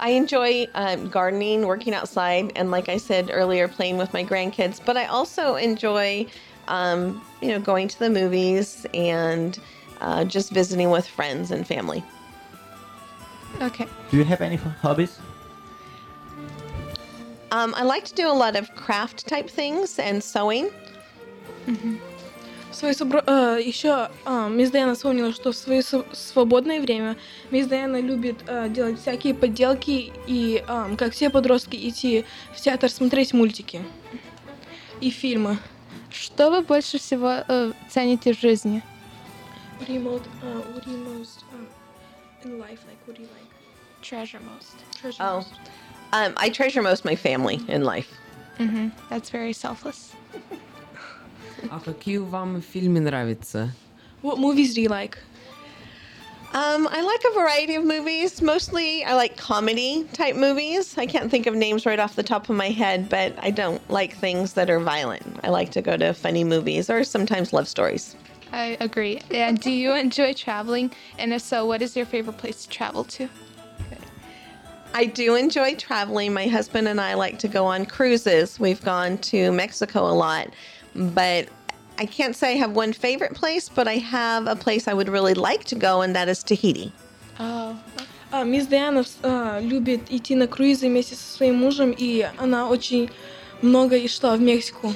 I enjoy um, gardening, working outside, and like I said earlier, playing with my grandkids. But I also enjoy, um, you know, going to the movies and uh, just visiting with friends and family. Okay. Do you have any hobbies? Um, I like to do a lot of craft type things and sewing. В свое собро- э, еще э, мисс Дайана вспомнила, что в свое свободное время мисс Дайана любит э, делать всякие подделки и, э, как все подростки, идти в театр смотреть мультики и фильмы. Что вы больше всего э, цените в жизни? What do you most, uh, what do you most uh, in life like? What do you like? Treasure most. Treasure Oh, most. um, I treasure most my family in life. hmm That's very selfless. А какие вам фильмы нравятся? What movies do you like? Um, I like a variety of movies. Mostly, I like comedy type movies. I can't think of names right off the top of my head, but I don't like things that are violent. I like to go to funny movies or sometimes love stories. I agree. And do you enjoy traveling? And if so, what is your favorite place to travel to? I do enjoy traveling. My husband and I like to go on cruises. We've gone to Mexico a lot, but I can't say I have one favorite place, but I have a place I would really like to go, and that is Tahiti. Oh. А, мисс Диана э, любит идти на круизы вместе со своим мужем, и она очень много и шла в Мексику.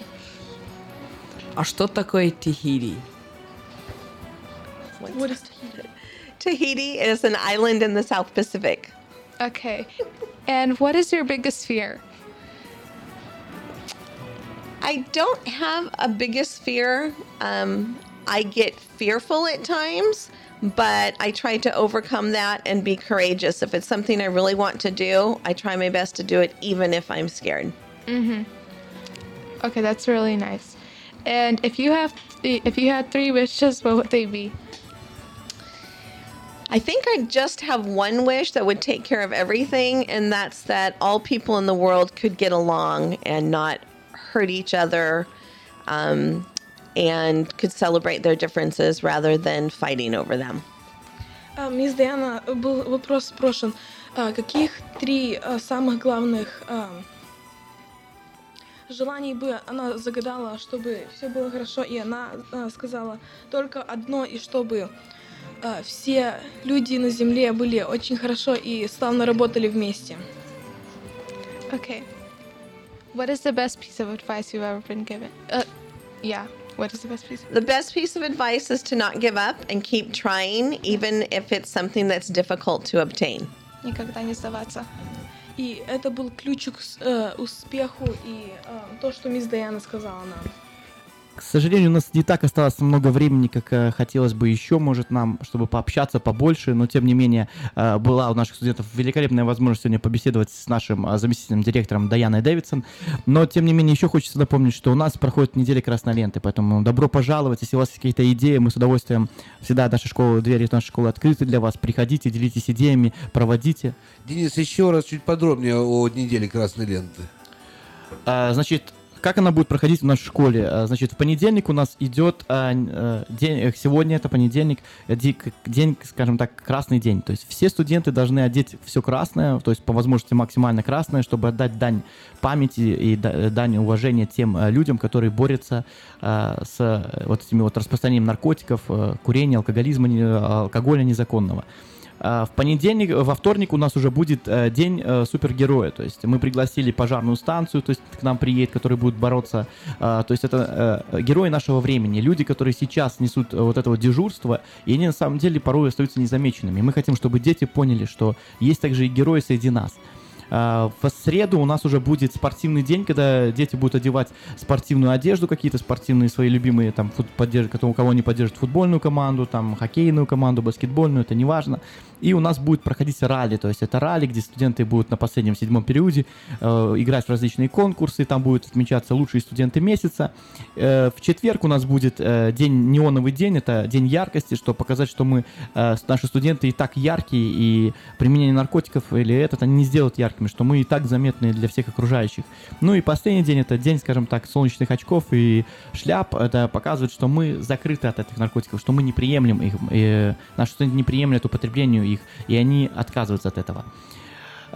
А что такое Тихири? What is Tahiti? Tahiti is an island in the South Pacific. Okay. And what is your biggest fear? I don't have a biggest fear. Um, I get fearful at times, but I try to overcome that and be courageous. If it's something I really want to do, I try my best to do it, even if I'm scared. Mm-hmm. Okay, that's really nice. And if you have, if you had three wishes, what would they be? I think I just have one wish that would take care of everything, and that's that all people in the world could get along and not hurt each other um, and could celebrate their differences rather than fighting over them. А, Мисс Диана, был вопрос спрошен. А, Каких три а, самых главных желаний бы она загадала, чтобы все было хорошо, и она сказала только одно, и чтобы все люди на Земле были очень хорошо и славно работали вместе. Okay. What is the best piece of advice you've ever been given? Uh, yeah. What is the best piece? The best piece of advice is to not give up and keep trying, even if it's something that's difficult to obtain. Никогда не сдаваться. И это был ключ к с- э, успеху и э, то, что мисс Дайана сказала нам. К сожалению, у нас не так осталось много времени, как э, хотелось бы еще, может, нам, чтобы пообщаться побольше, но тем не менее э, была у наших студентов великолепная возможность сегодня побеседовать с нашим э, заместителем директором Даяной Дэвидсон. Но тем не менее еще хочется напомнить, что у нас проходит неделя красной ленты, поэтому добро пожаловать, если у вас есть какие-то идеи, мы с удовольствием всегда наша школа, двери нашей школы открыты для вас, приходите, делитесь идеями, проводите. Денис, еще раз чуть подробнее о неделе красной ленты. А, Значит, как она будет проходить в нашей школе? А, Значит, в понедельник у нас идет а, э, день, э, сегодня это понедельник, э, день, скажем так, красный день. То есть все студенты должны одеть все красное, то есть по возможности максимально красное, чтобы отдать дань памяти и э, дань уважения тем людям, которые борются с вот этими вот распространением наркотиков, курения, алкоголизма, алкоголя незаконного. А, В понедельник, во вторник у нас уже будет э, день э, супергероя. То есть мы пригласили пожарную станцию, то есть к нам приедет, которые будут бороться. А, То есть это э, герои нашего времени, люди, которые сейчас несут э, вот это вот дежурство, и они на самом деле порой остаются незамеченными. Мы хотим, чтобы дети поняли, что есть также и герои среди нас. А, В среду у нас уже будет спортивный день, когда дети будут одевать спортивную одежду, какие-то спортивные свои любимые, там, фут- поддерж- у кого они поддержат футбольную команду, там, хоккейную команду, баскетбольную, это не важно. И у нас будет проходить ралли, то есть это ралли, где студенты будут на последнем седьмом периоде э, играть в различные конкурсы, там будут отмечаться лучшие студенты месяца. Э, в четверг у нас будет э, день, неоновый день, это день яркости, чтобы показать, что мы, э, наши студенты и так яркие, и применение наркотиков или этот они не сделают яркими, что мы и так заметны для всех окружающих. Ну и последний день, это день, скажем так, солнечных очков и шляп, это показывает, что мы закрыты от этих наркотиков, что мы не приемлем их, и наши студенты не приемлют употреблению их, и они отказываются от этого.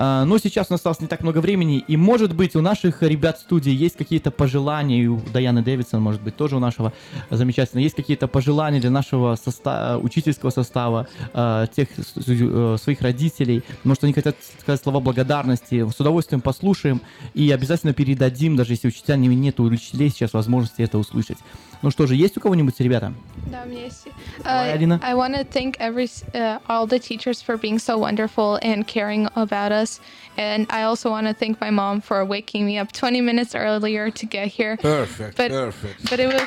А, Но сейчас у нас осталось не так много времени, и, может быть, у наших ребят в студии есть какие-то пожелания, и у Даяны Дэвидсон, может быть, тоже у нашего замечательно, есть какие-то пожелания для нашего состава, учительского состава, э, тех э, своих родителей, может, они хотят сказать слова благодарности, с удовольствием послушаем и обязательно передадим, даже если учителя не, нет у учителей сейчас возможности это услышать. Ну что же, есть у кого-нибудь, ребята? Да, у меня есть. Давай, Uh, Алина. I want to thank every s- uh, all the teachers for being so wonderful and caring about us. And I also want to thank my mom for waking me up 20 minutes earlier to get here. Perfect, but, perfect. But it was.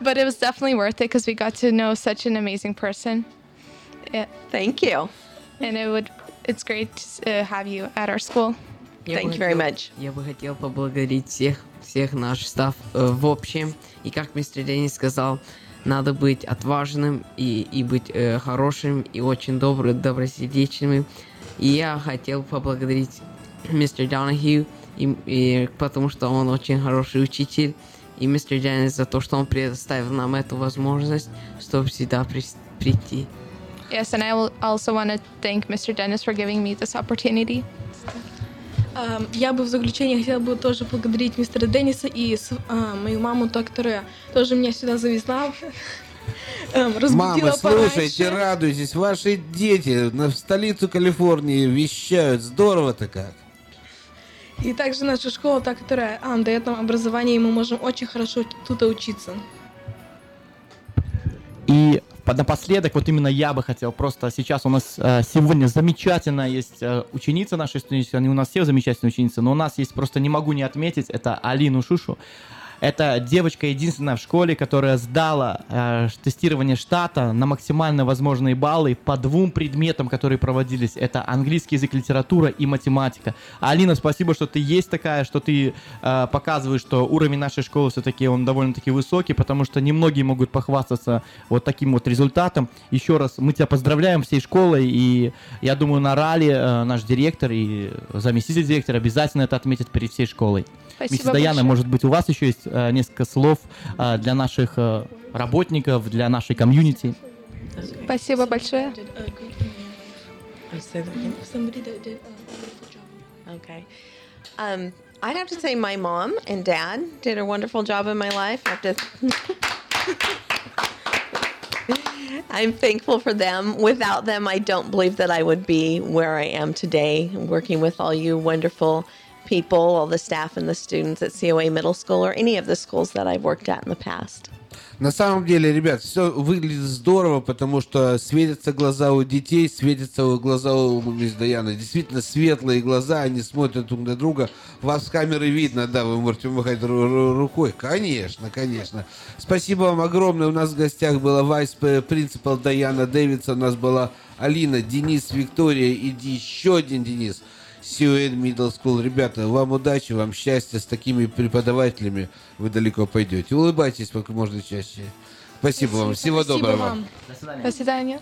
but it was definitely worth it because we got to know such an amazing person. Yeah. Thank you. And it would. It's great to uh, have you at our school. Я Thank you very хотел- much. Я бы хотел поблагодарить всех, всех наш став э, в общем. И как мистер Денис сказал, надо быть отважным и, и быть э, хорошим и очень добрым, добросердечным. И я хотел поблагодарить мистер Донахью, и, и потому что он очень хороший учитель. И мистер Денис за то, что он предоставил нам эту возможность, чтобы сюда прис- прийти. Yes, and I will also want to thank Mr. Dennis for giving me this opportunity. Ам, Я бы в заключение хотела бы тоже благодарить мистера Денниса и а, мою маму, та, которая тоже меня сюда завезла. Разбудила Мамы, слушайте, пораньше. радуйтесь, ваши дети на, в столицу Калифорнии вещают, здорово-то как. И также наша школа, та, которая ам, дает нам образование, и мы можем очень хорошо тут учиться. И напоследок, вот именно я бы хотел просто сейчас у нас э, сегодня замечательная есть э, ученица нашей студенческой, они у нас все замечательные ученицы, но у нас есть просто не могу не отметить, это Алину Шушу. Это девочка единственная в школе, которая сдала э, тестирование штата на максимально возможные баллы по двум предметам, которые проводились. Это английский язык, литература и математика. Алина, спасибо, что ты есть такая, что ты э, показываешь, что уровень нашей школы все-таки он довольно-таки высокий, потому что немногие могут похвастаться вот таким вот результатом. Еще раз, мы тебя поздравляем всей школой, и я думаю, на ралли э, наш директор и заместитель директора обязательно это отметят перед всей школой. Спасибо Миссис Даяна, большое. может быть, у вас еще есть несколько слов э, для наших э, работников, для нашей комьюнити? Спасибо большое. Okay. Um, I'd have to say my mom and dad did a wonderful job in my life. I have to. I'm thankful for them. Without them, I don't believe that I would be where I am today, working with all you wonderful people, all the staff and the students at COA Middle School or any of the schools that I've worked at in the past. На самом деле, ребят, все выглядит здорово, потому что светятся глаза у детей, светятся глаза у мисс Даяны. Действительно светлые глаза, они смотрят друг на друга. Вас с камеры видно, да, вы можете махать ру- ру- рукой. Конечно, конечно. Спасибо вам огромное. У нас в гостях была вайс-принципал Даяна Дэвидсон, у нас была Алина, Денис, Виктория и еще один Денис. CUN Middle School. Ребята, вам удачи, вам счастья. С такими преподавателями вы далеко пойдете. Улыбайтесь как можно чаще. Спасибо, вам. Всего Спасибо доброго. вам. До свидания.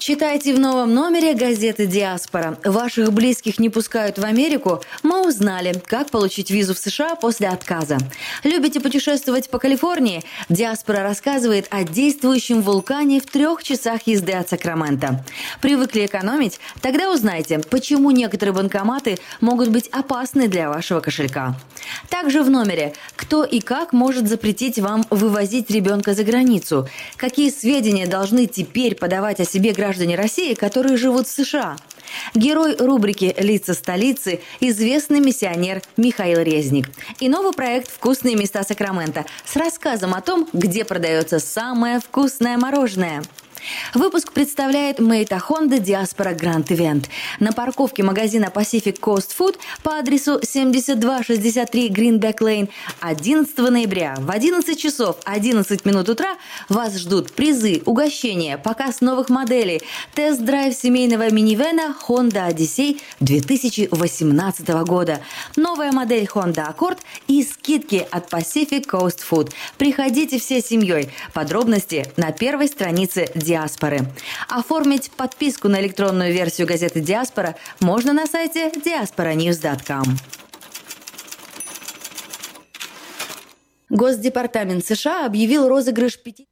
Читайте в новом номере газеты «Диаспора». Ваших близких не пускают в Америку? Мы узнали, как получить визу в США после отказа. Любите путешествовать по Калифорнии? «Диаспора» рассказывает о действующем вулкане в трех часах езды от Сакрамента. Привыкли экономить? Тогда узнайте, почему некоторые банкоматы могут быть опасны для вашего кошелька. Также в номере «Кто и как может запретить вам вывозить ребенка за границу?» Какие сведения должны теперь подавать о себе граждане граждане России, которые живут в США. Герой рубрики «Лица столицы» – известный миссионер Михаил Резник. И новый проект «Вкусные места Сакрамента» с рассказом о том, где продается самое вкусное мороженое – Выпуск представляет Мейта Honda Diaspora Grand Event. На парковке магазина Pacific Coast Food по адресу 7263 Greenback Lane 11 ноября в 11 часов 11 минут утра вас ждут призы, угощения, показ новых моделей, тест-драйв семейного минивена Honda Odyssey 2018 года, новая модель Honda Accord и скидки от Pacific Coast Food. Приходите всей семьей. Подробности на первой странице «Диаспоры». Оформить подписку на электронную версию газеты «Диаспора» можно на сайте diasporanews.com. Госдепартамент США объявил розыгрыш пяти...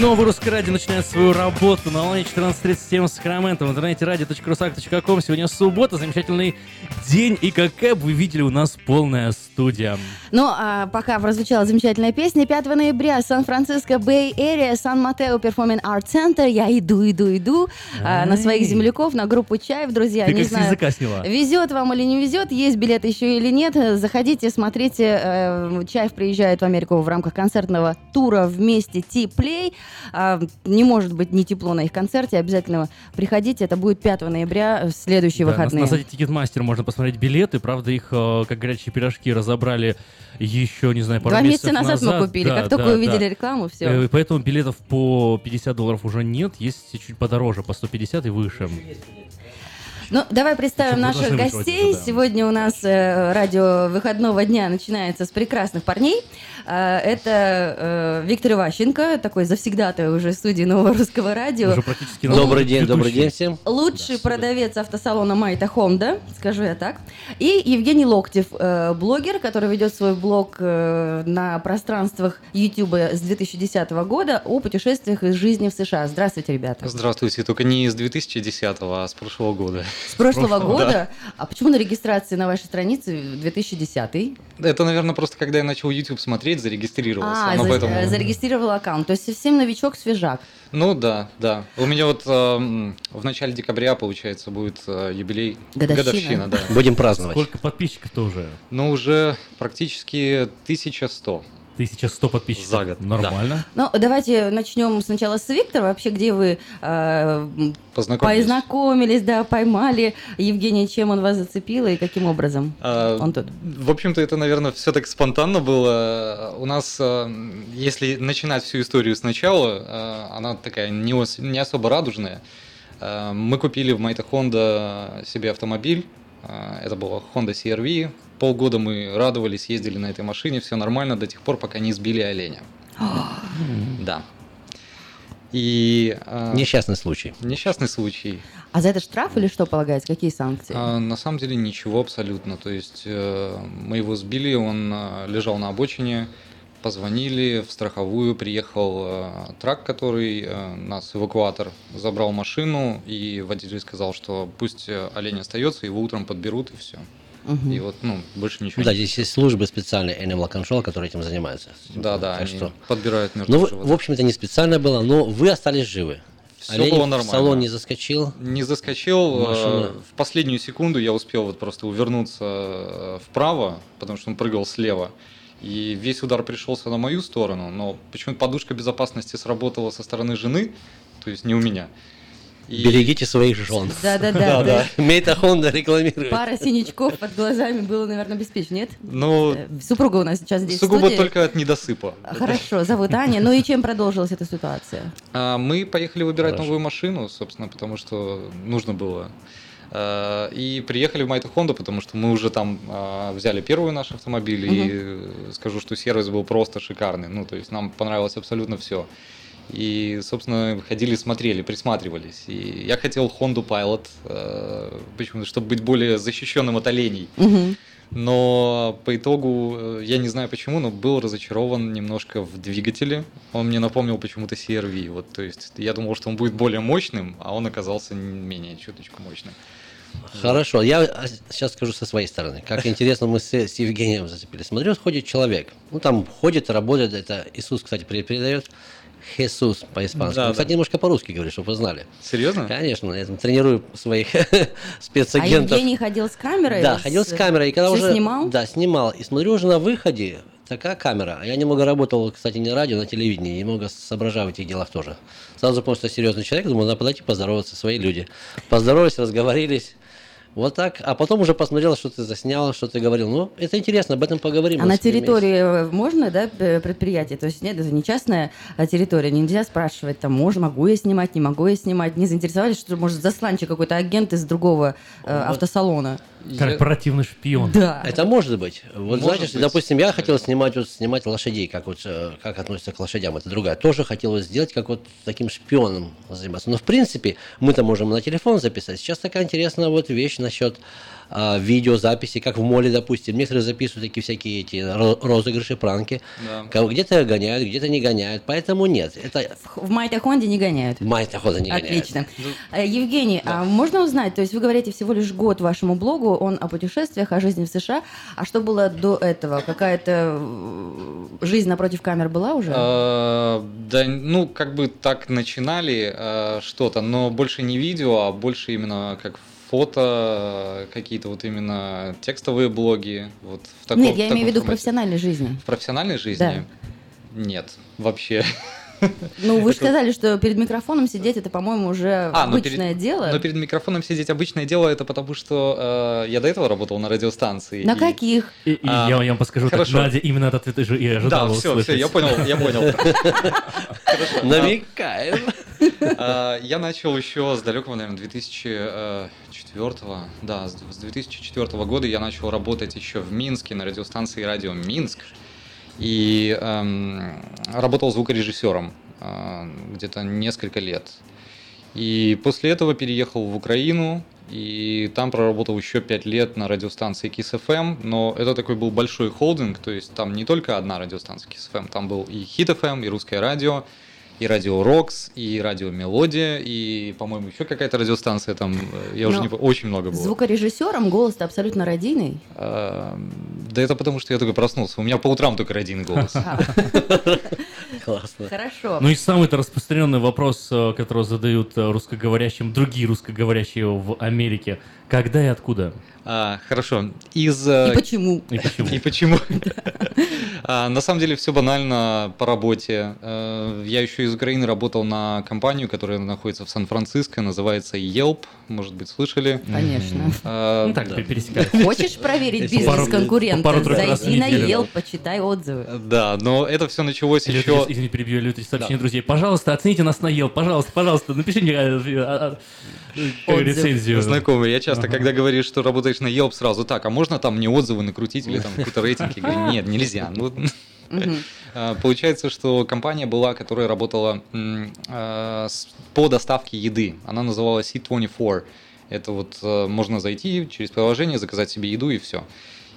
Новый русский радио начинает свою работу на волне 14.37 с Сакраменто в интернете radio.rusak.com. Сегодня суббота, замечательный день, и как вы видели, у нас полная студия. Ну, а пока прозвучала замечательная песня, 5 ноября, Сан-Франциско, Бэй Эрия, Сан-Матео Перформинг Арт Центр. Я иду, иду, иду а, на своих земляков, на группу Чаев, друзья. Ты не как с знаю, языка сняла. везет вам или не везет, есть билет еще или нет. Заходите, смотрите. э, Чаев приезжает в Америку в рамках концертного тура вместе Ти-Плей. А, Не может быть не тепло на их концерте. Обязательно приходите. Это будет 5 ноября, в следующие Да, на, выходные. на сайте Ticketmaster можно посмотреть билеты. Правда, их, э, как горячие пирожки, разобрали еще, не знаю, пару Два месяца месяцев назад мы купили. Как только увидели рекламу, всё. Э, Поэтому билетов по 50 долларов уже нет. Есть чуть подороже, по 150 и выше. Ну, давай представим Чтобы наших гостей. бы, да. Сегодня у нас э, радио выходного дня начинается с прекрасных парней. Э, это э, Виктор Иващенко, такой завсегдатый уже студии Нового Русского Радио. Уже практически Добрый день, добрый день всем. Лучший продавец автосалона Майта Хонда, скажу я так. И Евгений Локтев, э, блогер, который ведет свой блог э, на пространствах YouTube с 2010 года о путешествиях из жизни в США. Здравствуйте, ребята. Здравствуйте, только не с 2010, а с прошлого года. С прошлого Да. года? А почему на регистрации на вашей странице 2010? Это, наверное, просто когда я начал YouTube смотреть, зарегистрировался. А, но за- поэтому- зарегистрировал аккаунт. То есть совсем новичок, свежак. Ну да, да. У меня вот эм, в начале декабря, получается, будет э, юбилей. Годовщина. да. Будем праздновать. Сколько подписчиков-то уже? Ну, уже практически 1100. 1100 подписчиков. За год. Нормально. Ну, давайте начнем сначала с Виктора. Вообще, где вы э, Познакомились. познакомились, да, поймали Евгения, чем он вас зацепил и каким образом? А, Он тут. В общем-то, это, наверное, все так спонтанно было. У нас, э, если начинать всю историю сначала, э, она такая не, ос- не особо радужная. Э, Мы купили в Майта Honda себе автомобиль. Это была Honda CR-V. Полгода мы радовались, ездили на этой машине, все нормально до тех пор, пока не сбили оленя. Да. И, э, Несчастный случай. Несчастный случай. А за это штраф или что полагается? Какие санкции? А, на самом деле ничего абсолютно. То есть э, мы его сбили, он э, лежал на обочине, позвонили в страховую, приехал э, трак, который э, нас, эвакуатор, забрал машину, и водитель сказал, что пусть э, олень остается, его утром подберут, и все. Мгм. И вот, ну, больше ничего Ну да, не здесь есть службы специальные Animal Control, которые этим занимаются. Да, да, Так они что- подбирают мертвых Ну, животных. в общем, это не специально было, но вы остались живы. Все Олень было в нормально. салон не заскочил. Не заскочил. Машина. э, В последнюю секунду я успел вот просто увернуться э, вправо, потому что он прыгал слева. И весь удар пришелся на мою сторону, но почему-то подушка безопасности сработала со стороны жены, то есть не у меня. И- Берегите своих жен. Да-да-да, Да-да. Мейта Хонда рекламирует. Пара синячков под глазами было, наверное, обеспечено, нет? Ну, Э, Супруга у нас сейчас здесь сугубо только от недосыпа. Хорошо, зовут Аня. Ну и чем продолжилась эта ситуация? А, Мы поехали выбирать новую машину, собственно, потому что нужно было. А, И приехали в Майта Хонда, потому что мы уже там а, взяли первый наш автомобиль, и э, скажу, что сервис был просто шикарный. Ну, то есть нам понравилось абсолютно все. И, собственно, ходили, смотрели, присматривались. И я хотел Honda Pilot, э, почему-то, чтобы быть более защищенным от оленей. Но по итогу, э, я не знаю почему, но был разочарован немножко в двигателе. Он мне напомнил почему-то CRV. Вот, то есть я думал, что он будет более мощным, а он оказался менее чуточку мощным. Хорошо, я а, сейчас скажу со своей стороны. Как интересно мы с, с Евгением зацепились. Смотрю, ходит человек. Ну, там ходит, работает. Это Иисус, кстати, пере- передает. Хесус по-испански. Да, Он, кстати, да. немножко по-русски говорит, чтобы вы знали. Серьезно? Конечно, я там тренирую своих А спецагентов. Евгений ходил с камерой? Да, ходил с камерой. И когда Всё уже, снимал? Да, снимал. И смотрю уже на выходе, такая камера. А Я немного работал, кстати, не на радио, на телевидении. Немного соображал в этих делах тоже. Сразу понял, что серьезный человек. Думаю, надо подойти поздороваться, свои люди. Поздоровались, разговорились. Вот так. А потом уже посмотрел, что ты заснял, что ты говорил. Ну, это интересно, об этом поговорим. А на территории э, можно, да, предприятие? То есть нет, это не частная а, территория, нельзя спрашивать, там, можно, могу я снимать, не могу я снимать. Не заинтересовались, что может засланчик какой-то агент из другого э, автосалона? Корпоративный шпион. Да. Это может быть. Вот Может знаете, быть. допустим, я хотел снимать вот снимать лошадей, как вот э, как относятся к лошадям, это другая. Тоже хотел вот сделать, как вот таким шпионом заниматься. Но в принципе мы-то можем на телефон записать. Сейчас такая интересная вот вещь насчет а, видеозаписи, как в моле, допустим. Некоторые записывают такие всякие эти ро- розыгрыши, пранки. Да. Где-то гоняют, где-то не гоняют. Поэтому нет. Это В Майте Хонде не гоняют. мать охота не гоняет. Отлично. Э, Евгений, а можно узнать, то есть вы говорите всего лишь год вашему блогу, он о путешествиях, о жизни в США, а что было до этого? Какая-то э, жизнь напротив камер была уже? А, Да, ну, как бы так начинали э, что-то, но больше не видео, а больше именно как фото, э, какие-то вот именно текстовые блоги. Вот в таком, Нет, я таком имею в виду в профессиональной жизни. В профессиональной жизни? Нет, вообще. Ну, вы же сказали, что перед микрофоном сидеть это, по-моему, уже А, ну, обычное перед- дело. Но перед микрофоном сидеть обычное дело, это потому что э, я до этого работал на радиостанции. На и- каких? И, и А, я, я вам подскажу, хорошо. так Надя именно этот ответ и Да, ожидала все, услышать. все, я понял, я понял. Намекаем. А, Я начал еще с далекого, наверное, 2004 да, с с 2004 года я начал работать еще в Минске на радиостанции «Радио Минск». И эм, работал звукорежиссером э, где-то несколько лет. И после этого переехал в Украину, и там проработал еще пять лет на радиостанции Kiss FM, но это такой был большой холдинг, то есть там не только одна радиостанция Kiss FM, там был и Hit FM, и Русское радио, и радио Рокс, и радио Мелодия, и, по-моему, еще какая-то радиостанция там, э, я уже не очень много было. Звукорежиссером голос-то абсолютно радийный. А, Да это потому, что я только проснулся. У меня по утрам только родийный голос. Классно. Хорошо. Ну и самый-то распространенный вопрос, э, который задают э, русскоговорящим, другие русскоговорящие в Америке. Когда и откуда? А, хорошо. Из... э, И почему? И почему? И почему? А, На самом деле все банально по работе. Э, Я еще из Украины работал на компанию, которая находится в Сан-Франциско, называется Yelp, может быть, слышали? Конечно. А, Ну так, да. пересекались. Хочешь проверить бизнес пару- конкурента? раз в Зайди на. Yelp, почитай отзывы. Да, но это все началось Или еще... Извини, перебью, Люта, сообщение друзей. Пожалуйста, оцените нас на ел. Пожалуйста, пожалуйста, напиши мне э, э, э, э, рецензию. Знакомый, я часто, Ага. когда говоришь, что работаешь на Yelp, сразу так, а можно там мне отзывы накрутить или там какой-то рейтинг? Я говорю, нет, нельзя. Ну. А, Получается, что компания была, которая работала с- по доставке еды. Она называлась C24. Это вот э, можно зайти через приложение, заказать себе еду и все.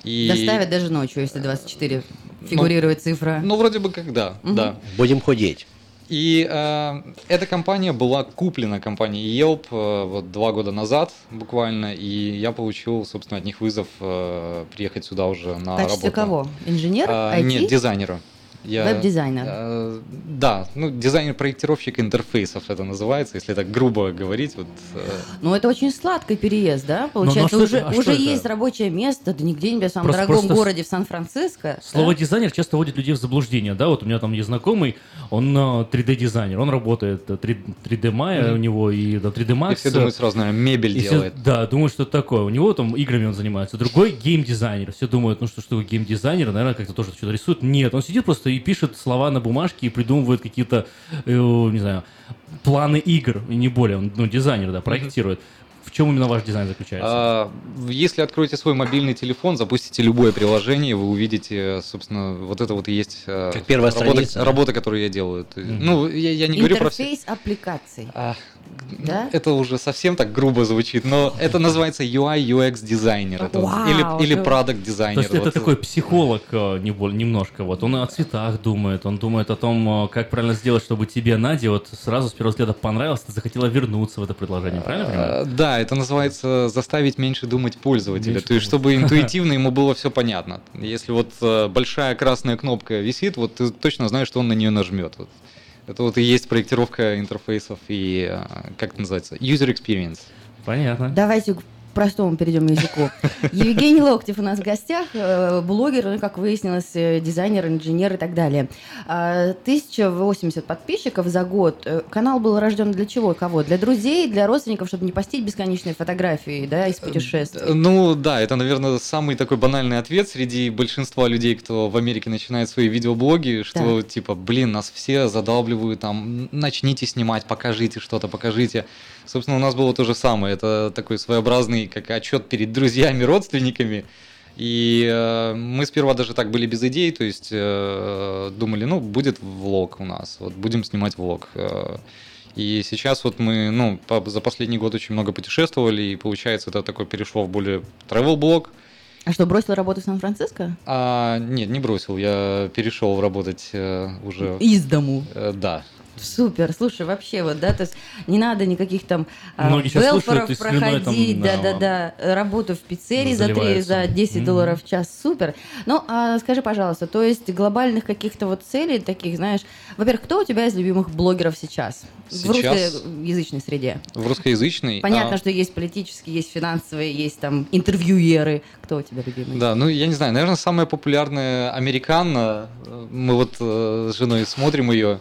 И... Доставят даже ночью, если 24 фигурирует цифра. Ну, вроде бы как да, Мгм. да. Будем худеть. И э, эта компания была куплена компанией Yelp э, вот два года назад буквально, и я получил, собственно, от них вызов э, приехать сюда уже на В качестве работу. кого? Инженер? А, IT? Нет, дизайнера. Я- Веб-дизайнер. э, да, ну дизайнер-проектировщик интерфейсов это называется, если так грубо говорить. Вот, э, Ну, это очень сладкий переезд, да? Получается, что уже, это- а что уже это? есть рабочее место, да не где-нибудь, а в самом Просто- дорогом просто городе в Сан-Франциско. Слово да? дизайнер часто вводит людей в заблуждение, да, вот у меня там есть знакомый, он э, 3D-дизайнер, он работает э, 3, 3D Maya Мгм. у него и да, 3D Max. И все думают сразу, наверное, мебель И все- делает. да, думают, что это такое. У него там играми он занимается. Другой геймдизайнер. Все думают, ну что такое геймдизайнер, наверное, как-то тоже что-то рисует. Нет, он сидит просто и пишет слова на бумажке и придумывает какие-то, э, не знаю, планы игр, и не более. Он, ну, дизайнер, да, проектирует. В чем именно ваш дизайн заключается? А, Если откроете свой мобильный телефон, запустите любое приложение, вы увидите, собственно, вот это вот и есть э, Как первая работа, страница, да? работа, которую я делаю. Ты- Ну, я, я не говорю про все. Интерфейс аппликаций. А, да? Это уже совсем так грубо звучит, но это называется UI UX дизайнер это вот. Или или это- продукт То дизайнер. есть это такой психолог э, не немножко. Вот он о цветах думает, он думает о том, э, как правильно сделать, чтобы тебе, Надя, вот сразу с первого взгляда понравилось, ты захотела вернуться в это предложение, правильно я понимаю? Да, это называется заставить меньше думать пользователя. Меньше То есть, чтобы интуитивно ему было все понятно. Если вот э, большая красная кнопка висит, вот ты точно знаешь, что он на нее нажмет. Вот. Это вот и есть проектировка интерфейсов и, э, как это называется, user experience. Понятно. Давайте простому перейдем языку. Евгений Локтев у нас в гостях, э, блогер, ну, как выяснилось, э, дизайнер, инженер и так далее. А, 1080 подписчиков за год. Э, Канал был рожден для чего? Кого? Для друзей, для родственников, чтобы не постить бесконечные фотографии, да, из путешествий. Ну да, это, наверное, самый такой банальный ответ среди большинства людей, кто в Америке начинает свои видеоблоги, что типа, блин, нас все задалбливают, там, начните снимать, покажите что-то, покажите. Собственно, у нас было то же самое. Это такой своеобразный, как отчет перед друзьями, родственниками. И э, мы сперва даже так были без идей, то есть э, думали, ну, будет влог у нас, вот будем снимать влог. Э, И сейчас вот мы, ну, по- за последний год очень много путешествовали, и получается, это такой перешло в более travel блог. А что, бросил работу в Сан-Франциско? А, нет, не бросил, я перешел работать э, уже. Из дому. Э, да. Супер, слушай, вообще вот, да, то есть не надо никаких там а, Многие слушают там, проходить, да, да-да-да, работу в пиццерии за, 3, заливаются. за 10 Мгм. долларов в час, супер. Ну, а скажи, пожалуйста, то есть глобальных каких-то вот целей таких, знаешь, во-первых, кто у тебя из любимых блогеров сейчас? В Сейчас? русскоязычной среде. В русскоязычной. Понятно, а, что есть политические, есть финансовые, есть там интервьюеры. Кто у тебя любимый? Да, ну я не знаю, наверное, самая популярная американна. Мы вот э, с женой смотрим ее.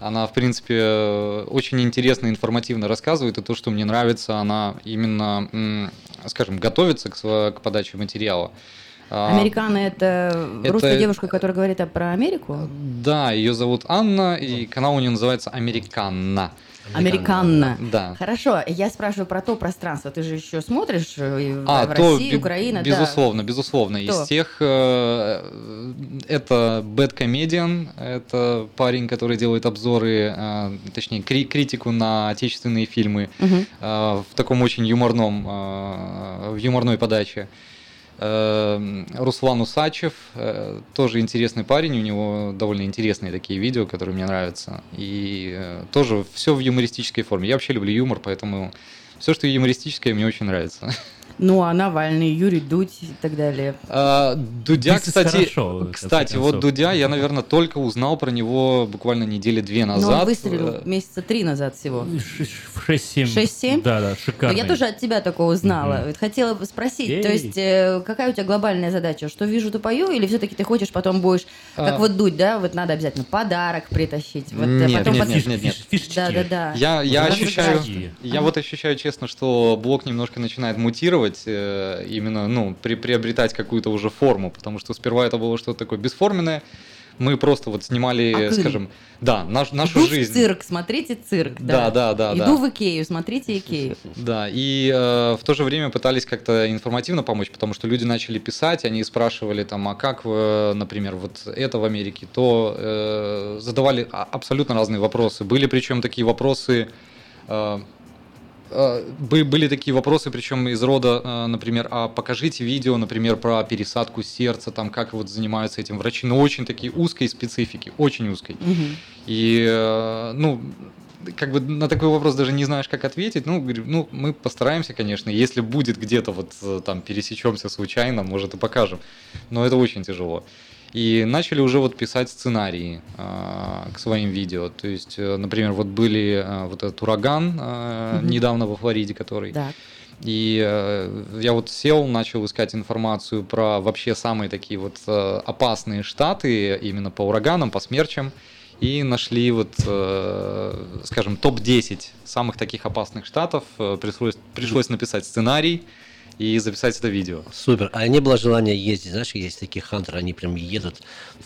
Она, в принципе, э, очень интересно и информативно рассказывает. И то, что мне нравится, она именно, скажем, готовится к, к подаче материала. А, Американо это, это- русская девушка, которая говорит а, про Америку? Да, ее зовут Анна, и канал у нее называется Американна. Американна. Да. Хорошо, я спрашиваю про то пространство. Ты же еще смотришь э, А, в то, России, Украина, да. безусловно, безусловно. Кто? Из тех, э, это Bad Comedian, это парень, который делает обзоры, э, точнее, кри- критику на отечественные фильмы э, в таком очень юморном, э, в юморной подаче. Э, Руслан Усачев, э, тоже интересный парень, у него довольно интересные такие видео, которые мне нравятся. И э, тоже все в юмористической форме. Я вообще люблю юмор, поэтому все, что юмористическое, мне очень нравится. Ну, а Навальный, Юрий Дудь и так далее. А, Дудя, Бизнес кстати, хорошо, кстати, вот. Дудя, я, наверное, только узнал про него буквально недели две Но он назад. выстрелил Э, месяца три назад всего. В 6-7. 6-7? Да, да, Ну, шикарно. я тоже от тебя такого узнала. Вот Хотела бы спросить, Ей. то есть э, какая у тебя глобальная задача? Что вижу, то пою, или все-таки ты хочешь потом будешь, как А. вот дуть, да, вот надо обязательно подарок притащить. Вот, э, Нет, потом нет, под- нет, нет, нет. Да, да, да. Я, я Вот ощущаю, я вот ощущаю честно, что блог немножко начинает мутировать, э, именно, ну, при, приобретать какую-то уже форму, потому что сперва это было что-то такое бесформенное, Мы просто вот снимали, А ты? скажем, да, наш, нашу Иду в жизнь. цирк, смотрите цирк. Да, да, да, Иду да. в Икею, смотрите Икею. Да, и э, в то же время пытались как-то информативно помочь, потому что люди начали писать, они спрашивали там, а как, э, например, вот это в Америке, то э, задавали а- абсолютно разные вопросы. Были причем такие вопросы, э, были такие вопросы, причем из рода, э, например, а покажите видео, например, про пересадку сердца, там как вот занимаются этим врачи, но очень такие узкой специфики, очень узкой. И, э, ну, как бы на такой вопрос даже не знаешь, как ответить. Ну, говорю, ну, мы постараемся, конечно. Если будет где-то вот э, там пересечемся случайно, может и покажем. Но это очень тяжело. И начали уже вот писать сценарии э, к своим видео. То есть, э, например, вот были э, вот этот ураган э, недавно во Флориде, который. Так. И э, я вот сел, начал искать информацию про вообще самые такие вот э, опасные штаты именно по ураганам, по смерчам. И нашли вот, э, скажем, топ-10 самых таких опасных штатов. Пришлось, пришлось написать сценарий и записать это видео. Супер. А не было желания ездить, знаешь, есть такие хантеры, они прям едут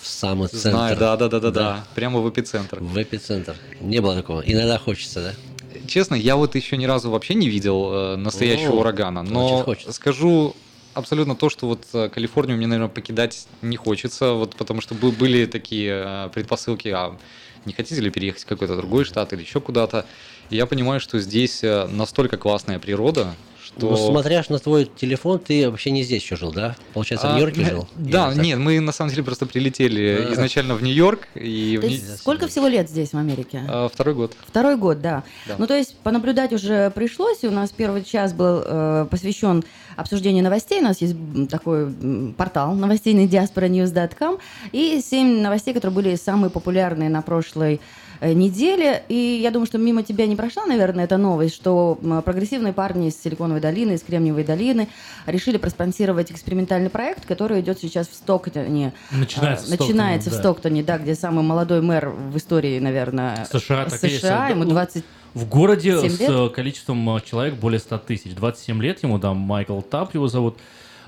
в самый центр. Знаю, да, да, да, да, да, прямо в эпицентр. В эпицентр. Не было такого. Иногда хочется, да? Честно, я вот еще ни разу вообще не видел э, настоящего урагана, но скажу абсолютно то, что вот э, Калифорнию мне, наверное, покидать не хочется, вот потому что бы- были такие э, предпосылки, а не хотите ли переехать в какой-то другой штат или еще куда-то. И я понимаю, что здесь настолько классная природа, что... Ну, смотря на твой телефон, ты вообще не здесь еще жил, да? Получается, в А, Нью-Йорке жил? Да, Или так? нет, мы на самом деле просто прилетели А. изначально в Нью-Йорк и в То Ни- есть сколько всего лет здесь, в Америке? А, второй год. Второй год, да. Да. Ну, то есть понаблюдать уже пришлось. И у нас первый час был э, посвящен обсуждению новостей. У нас есть такой портал новостейный diasporanews.com. И семь новостей, которые были самые популярные на прошлой э, неделе. И я думаю, что мимо тебя не прошла, наверное, эта новость, что прогрессивные парни из Силиконовой долины, из Кремниевой долины решили проспонсировать экспериментальный проект, который идет сейчас в Стоктоне. Начинается А, в Стоктоне, Начинается в да. Стоктоне, да, где самый молодой мэр в истории, наверное, США, так и есть. США, ему Ну, 20 В городе 7 с лет? э, количеством человек более 100 тысяч. 27 лет ему, да, Майкл Тап его зовут.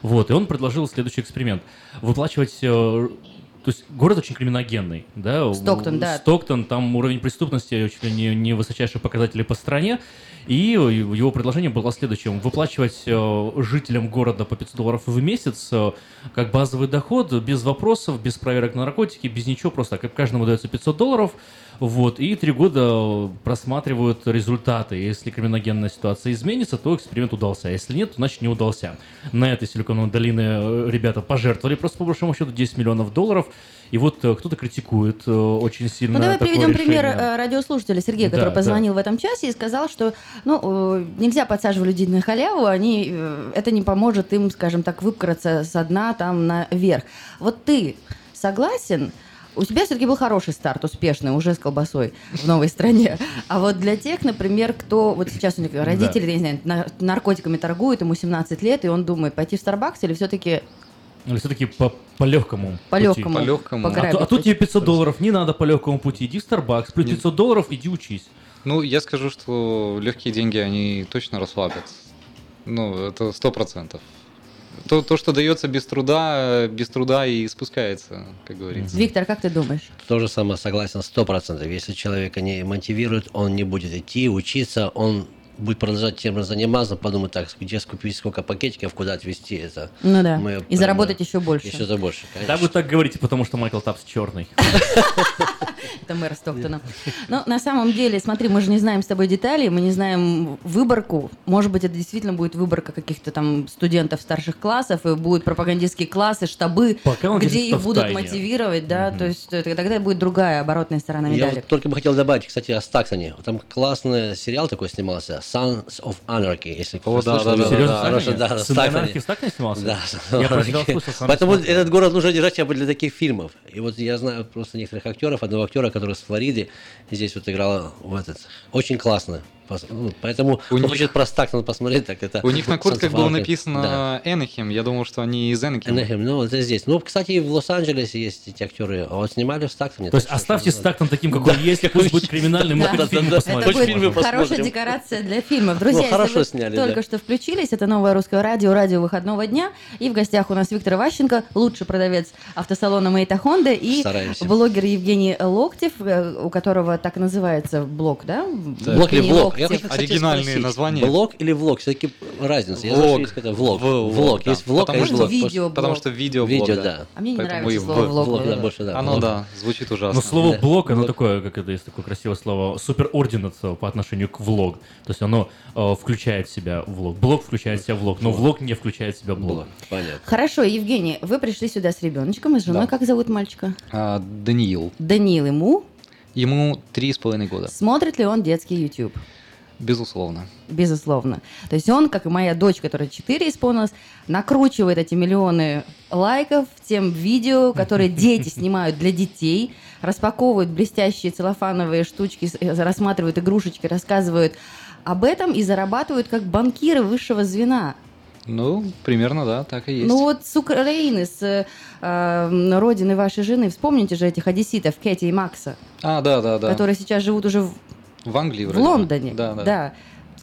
Вот, и он предложил следующий эксперимент. Выплачивать... то есть город очень криминогенный, да? Стоктон, да. Стоктон, там уровень преступности чуть ли не, не высочайшие показатели по стране. И его предложение было следующим. Выплачивать э, жителям города по 500 долларов в месяц э, как базовый доход, без вопросов, без проверок на наркотики, без ничего, просто как каждому дается 500 долларов. Вот, и три года просматривают результаты. Если криминогенная ситуация изменится, то эксперимент удался. Если нет, то значит не удался. На этой силиконовой долины э, ребята пожертвовали просто по большому счету 10 миллионов долларов. И вот э, кто-то критикует э, очень сильно Ну, давай такое приведем пример решение. э, радиослушателя Сергея, Да, который да. позвонил в этом часе и сказал, что ну, нельзя подсаживать людей на халяву, они, это не поможет им, скажем так, выбраться со дна там наверх. Вот ты согласен? У тебя все-таки был хороший старт, успешный, уже с колбасой в новой стране. А вот для тех, например, кто вот сейчас у них родители, я не знаю, на- наркотиками торгуют, ему 17 лет, и он думает, пойти в Starbucks или все-таки Или все-таки по, по легкому По пути? легкому, По легкому. А, а тут тебе 500 долларов не надо по легкому пути. Иди в Starbucks, плюс 500 долларов, иди учись. Ну, я скажу, что легкие деньги, они точно расслабят. Ну, это сто процентов. То, то, что дается без труда, без труда и спускается, как говорится. Виктор, как ты думаешь? То же самое согласен сто процентов. Если человека не мотивирует, он не будет идти, учиться, он будет продолжать тем заниматься, подумать так, где скупить, сколько пакетиков, куда отвезти это. Ну да. Мы И прям, заработать еще больше. Еще за больше, конечно. Да, вы так говорите, потому что Майкл Тапс черный. Это мэр Стоктона. Но на самом деле, смотри, мы же не знаем с тобой деталей, мы не знаем выборку. Может быть, это действительно будет выборка каких-то там студентов старших классов, и будут пропагандистские классы, штабы, где их будут мотивировать, да, то есть тогда будет другая оборотная сторона Я медали. вот только бы хотел добавить, кстати, о Стаксоне. Там классный сериал такой снимался, Sons of Anarchy, если кто О, да, слышал. да, да, Серьезно, да, да. хороший, да, анархии в Стаксоне снимался? Да, Я про Anarchy. сериал слышал, Поэтому этот город нужно держать хотя бы для таких фильмов. И вот я знаю просто некоторых актеров, одного актера, который с Флориды здесь вот играл в этот. Очень классно. Ну, Поэтому, У них- хочет про Стактон посмотреть, так это... У них на куртках было написано Да. Энахем. Я думал, что они из Энахема. Энахем, ну, это здесь. Ну, кстати, в Лос-Анджелесе есть эти актеры. А вот снимали в Стактоне. То есть оставьте Стактон таким, какой Да. есть, пусть будет криминальный, мы да, фильм посмотрим. Хорошая декорация для фильмов. Друзья, Ну, если хорошо сняли, только что включились, это новое русское радио, радио выходного дня. И в гостях у нас Виктор Ващенко, лучший продавец автосалона Мейта Хонда и блогер Евгений Локтев, э, у которого так называется блог, да? Блок или влог? Я хочу, кстати, Оригинальные спросить, названия. Блок или влог? Все-таки разница. Я Влог. знаю, что есть какой-то влог. В- Влог. да. Есть влог, а Потому есть что блог. видеоблог. Потому что видео Видео, да. да. А мне не Поэтому нравится слово влог. Влог, да, больше, да. Оно, влог. да, звучит ужасно. Но слово Да. блок, оно Блок. такое, как это есть такое красивое слово, суперординация по отношению к влог. То есть оно э, включает в себя влог. Блог включает в себя влог, но влог не включает в себя блог. Блог. Понятно. Хорошо, Евгений, вы пришли сюда с ребеночком и с женой. Да. Как зовут мальчика? А, Даниил. Даниил ему. Ему три с половиной года. Смотрит ли он детский YouTube? Безусловно. Безусловно. То есть он, как и моя дочь, которая 4 исполнилась, накручивает эти миллионы лайков тем видео, которые дети снимают для детей, распаковывают блестящие целлофановые штучки, э, рассматривают игрушечки, рассказывают об этом и зарабатывают как банкиры высшего звена. Ну, примерно, да, так и есть. Ну вот с Украины, с э, родины вашей жены, вспомните же этих одесситов, Кэти и Макса, а, да, да, да. которые сейчас живут уже в, В Англии в вроде бы. Лондоне. Да, да.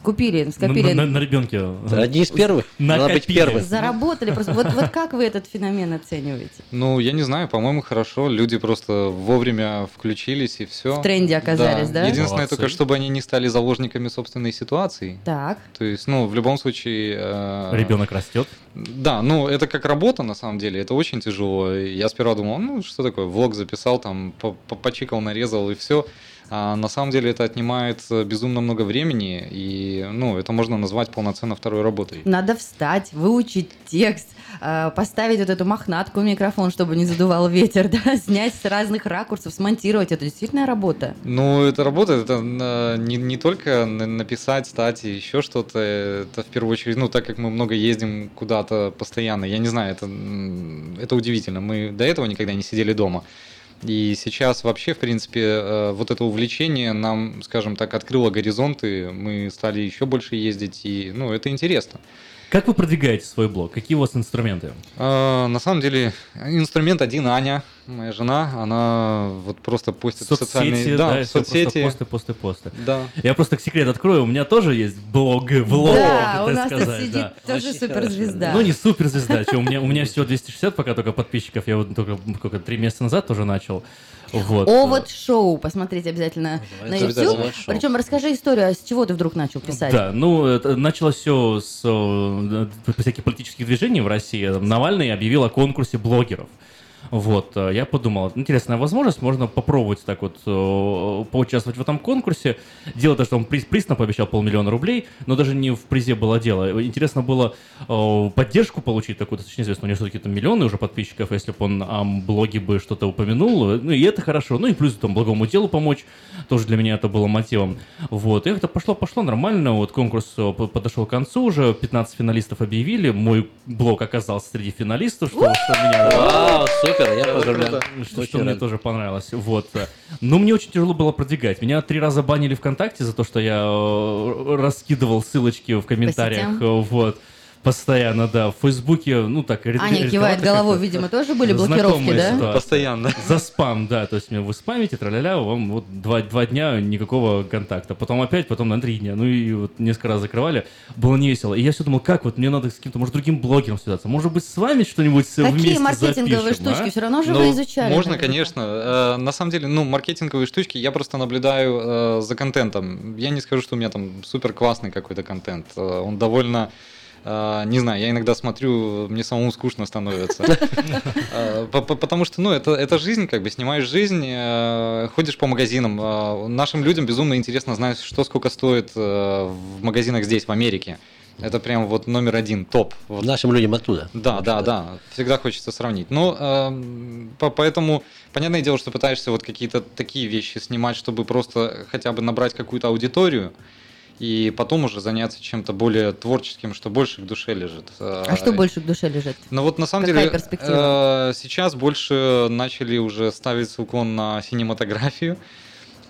Купили, На, скопили. на- на ребенке. Одни из первых. Надо быть первым. Заработали просто. Вот, вот как вы этот феномен оцениваете? Ну, я не знаю, по-моему, хорошо. Люди просто вовремя включились и все. В тренде оказались, да? Единственное Молодцы. только, чтобы они не стали заложниками собственной ситуации. Так. То есть, ну, в любом случае... э, Ребенок растет. Да, ну, это как работа, на самом деле, это очень тяжело. Я сперва думал, ну, что такое, влог записал, там, по- по- почикал, нарезал и все. А на самом деле это отнимает э, безумно много времени, и, ну, это можно назвать полноценно второй работой. Надо встать, выучить текст, э, поставить вот эту мохнатку в микрофон, чтобы не задувал ветер, да, снять с разных ракурсов, смонтировать. Это действительно работа. Ну, это работа, это э, не, не только на- написать, стать и еще что-то, это в первую очередь, ну, так как мы много ездим куда-то постоянно, я не знаю, это, это удивительно, мы до этого никогда не сидели дома. И сейчас вообще, в принципе, э, вот это увлечение нам, скажем так, открыло горизонты, мы стали еще больше ездить, и, ну, это интересно. Как вы продвигаете свой блог? Какие у вас инструменты? А, На самом деле, инструмент один Аня, моя жена, она вот просто постит в социальные... да, в всё просто соцсети. посты, посты, посты. Да. Я просто секрет открою, у меня тоже есть блог, влог, да, у так нас сказать, сидит да. тоже Очень суперзвезда. Ну, не суперзвезда, что, у меня, у меня всего 260 пока только подписчиков, я вот только три месяца назад тоже начал. Вот. О, вот шоу, посмотрите обязательно на Давайте YouTube. обязательно шоу. Причем расскажи историю, а с чего ты вдруг начал писать? Да, ну, это началось все с э, всяких политических движений в России. Навальный объявил о конкурсе блогеров. Вот, э, я подумал, интересная возможность, можно попробовать так вот э, поучаствовать в этом конкурсе. Дело то, что он приз, приз нам пообещал полмиллиона рублей, но даже не в призе было дело. Интересно было э, поддержку получить такую, достаточно известно, у него все-таки там миллионы уже подписчиков, если бы он о блоге бы что-то упомянул, ну и это хорошо, ну и плюс там благому делу помочь, тоже для меня это было мотивом. Вот, и как-то пошло-пошло нормально, вот конкурс э, по- подошел к концу уже, 15 финалистов объявили, мой блог оказался среди финалистов, что, что меня... Вау, супер, я поздравляю. Что, Очень что мне тоже понравилось. Вот. Но мне очень тяжело было продвигать. Меня три раза банили ВКонтакте за то, что я э, раскидывал ссылочки в комментариях. э, Вот. Постоянно, да. В Фейсбуке, ну так, ред- Аня кивает головой, видимо, тоже были блокировки, да? ситуация. Постоянно. За спам, да. То есть меня вы спамите, тра-ля-ля, вам вот два, два дня никакого контакта. Потом опять, потом на три дня. Ну и вот несколько раз закрывали. Было не весело. И я все думал, как вот мне надо с каким-то, может, другим блогером связаться. Может быть, с вами что-нибудь Какие вместе маркетинговые запишем, а? штучки? Все равно же Ну, вы изучали. Можно, наверняка. конечно. Э, На самом деле, ну, маркетинговые штучки, я просто наблюдаю э, за контентом. Я не скажу, что у меня там супер классный какой-то контент. Э, Он довольно не знаю, я иногда смотрю, мне самому скучно становится. Э, по- Потому что, ну, это, это жизнь, как бы, снимаешь жизнь, э, ходишь по магазинам. Э, Нашим людям безумно интересно знать, что сколько стоит э, в магазинах здесь, в Америке. Это прям вот номер один, топ. Вот. Нашим людям оттуда. Да, да, да. Всегда хочется сравнить. Но по- поэтому, понятное дело, что пытаешься вот какие-то такие вещи снимать, чтобы просто хотя бы набрать какую-то аудиторию и потом уже заняться чем-то более творческим, что больше к душе лежит. А что больше к душе лежит? Ну вот на самом Какая деле перспектива? э, сейчас больше начали уже ставить уклон на синематографию.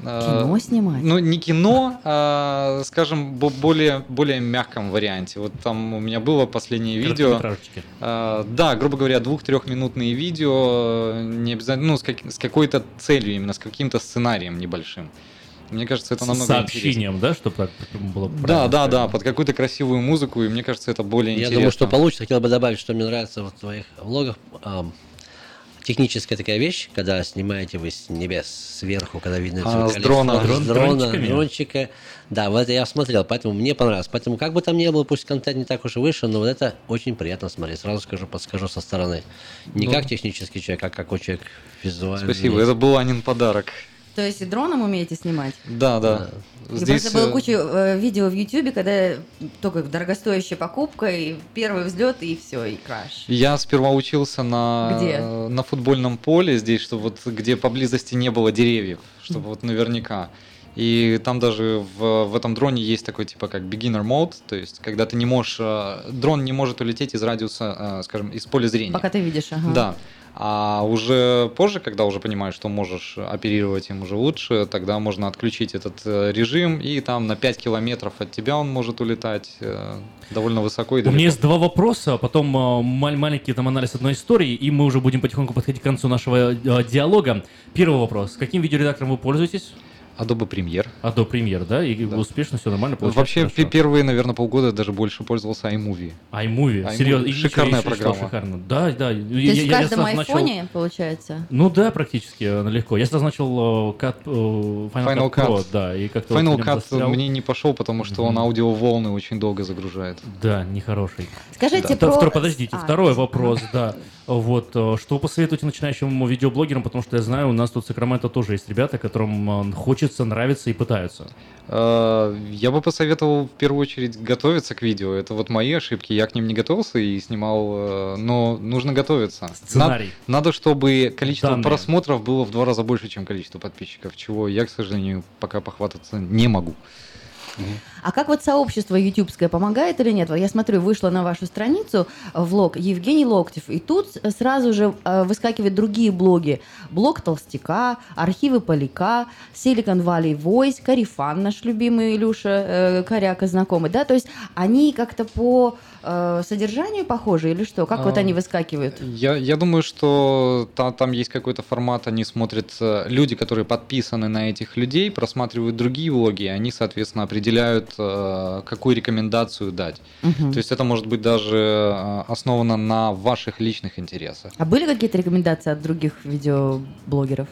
э, Кино снимать? Ну, не кино, а, скажем, бо- более, более мягком варианте. Вот там у меня было последнее видео. А, Да, грубо говоря, двух-трехминутные видео, не обязательно, ну, с, как- с какой-то целью, именно с каким-то сценарием небольшим. Мне кажется, это С намного сообщением, да, чтобы так было. Да, да, да, под какую-то красивую музыку, и мне кажется, это более Я интересно. думаю, что получится. Хотел бы добавить, что мне нравится в твоих влогах. техническая такая вещь, когда снимаете вы с небес сверху, когда видно А, с дрона. Дрон- с дрона, дрончиками? дрончика. Да, вот это я смотрел, поэтому мне понравилось. Поэтому как бы там ни было, пусть контент не так уж и выше, но вот это очень приятно смотреть. Сразу скажу, подскажу со стороны. Не Ну. как технический человек, а как какой человек визуальный. Спасибо, это был Анин подарок. То есть и дроном умеете снимать? Да, да. Здесь просто было э, куча э, видео в Ютубе, когда только дорогостоящая покупка, и первый взлет, и все, и краш. Я сперва учился на, Где? на футбольном поле здесь, чтобы вот где поблизости не было деревьев, чтобы вот наверняка. И там даже в, в этом дроне есть такой типа как beginner mode, то есть когда ты не можешь, э, дрон не может улететь из радиуса, скажем, из поля зрения. Пока ты видишь, ага. Да. А уже позже, когда уже понимаешь, что можешь оперировать им уже лучше, тогда можно отключить этот э, режим, и там на 5 километров от тебя он может улетать э, довольно высоко и У меня есть два вопроса, а потом э, маль- маленький там анализ одной истории, и мы уже будем потихоньку подходить к концу нашего диалога. Первый вопрос. Каким видеоредактором вы пользуетесь? Adobe Premiere. Adobe Premiere, да? И успешно все нормально получается? Вообще, хорошо? пе- первые, наверное, полгода я даже больше пользовался iMovie. iMovie, iMovie. серьезно, и Шикарная ничего, и что, программа. шикарно. Да, да. То есть в каждом айфоне, получается? Ну да, практически э, легко. Я сразу начал э, Cut, э, Final, Final Cut Pro, да, и как-то Final вот Cut застрял. мне не пошел, потому что он аудиоволны очень долго загружает. Да, нехороший. Скажите Да. про- Втор- подождите, А, второй вопрос, да. Вот, э, что посоветуете начинающим видеоблогерам, потому что я знаю, у нас тут в Сакраменто тоже есть ребята, которым э, хочется, нравится и пытаются. Э, Я бы посоветовал в первую очередь готовиться к видео. Это вот мои ошибки. Я к ним не готовился и снимал, но нужно готовиться. Сценарий. Надо, надо, чтобы количество Данные. просмотров было в два раза больше, чем количество подписчиков, чего я, к сожалению, пока похвататься не могу. А как вот сообщество ютубское помогает или нет? Вот я смотрю, вышла на вашу страницу э, влог Евгений Локтев, и тут сразу же э, выскакивают другие блоги. Блог Толстяка, архивы Поляка, Silicon Valley Voice, Карифан, наш любимый Илюша э, Коряка знакомый, да? То есть они как-то по содержанию похожи или что? Как вот А, они выскакивают? Я, я думаю, что та- там есть какой-то формат, они смотрят, люди, которые подписаны на этих людей, просматривают другие влоги, и они, соответственно, определяют, э, какую рекомендацию дать. Мгм. То есть это может быть даже э, основано на ваших личных интересах. А были какие-то рекомендации от других видеоблогеров?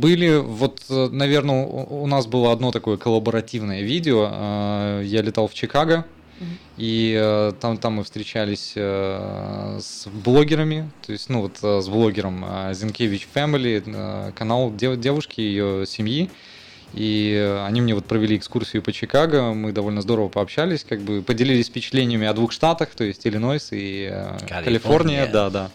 Были, вот, наверное, у нас было одно такое коллаборативное видео. э, Я летал в Чикаго, и э, там, там мы встречались э, с блогерами, то есть, ну вот э, с блогером э, Зинкевич Family, э, канал дев- девушки, ее семьи. И они мне вот провели экскурсию по Чикаго, мы довольно здорово пообщались, как бы поделились впечатлениями о двух штатах, то есть Иллинойс и э, Калифорния. Калифорния, да, да.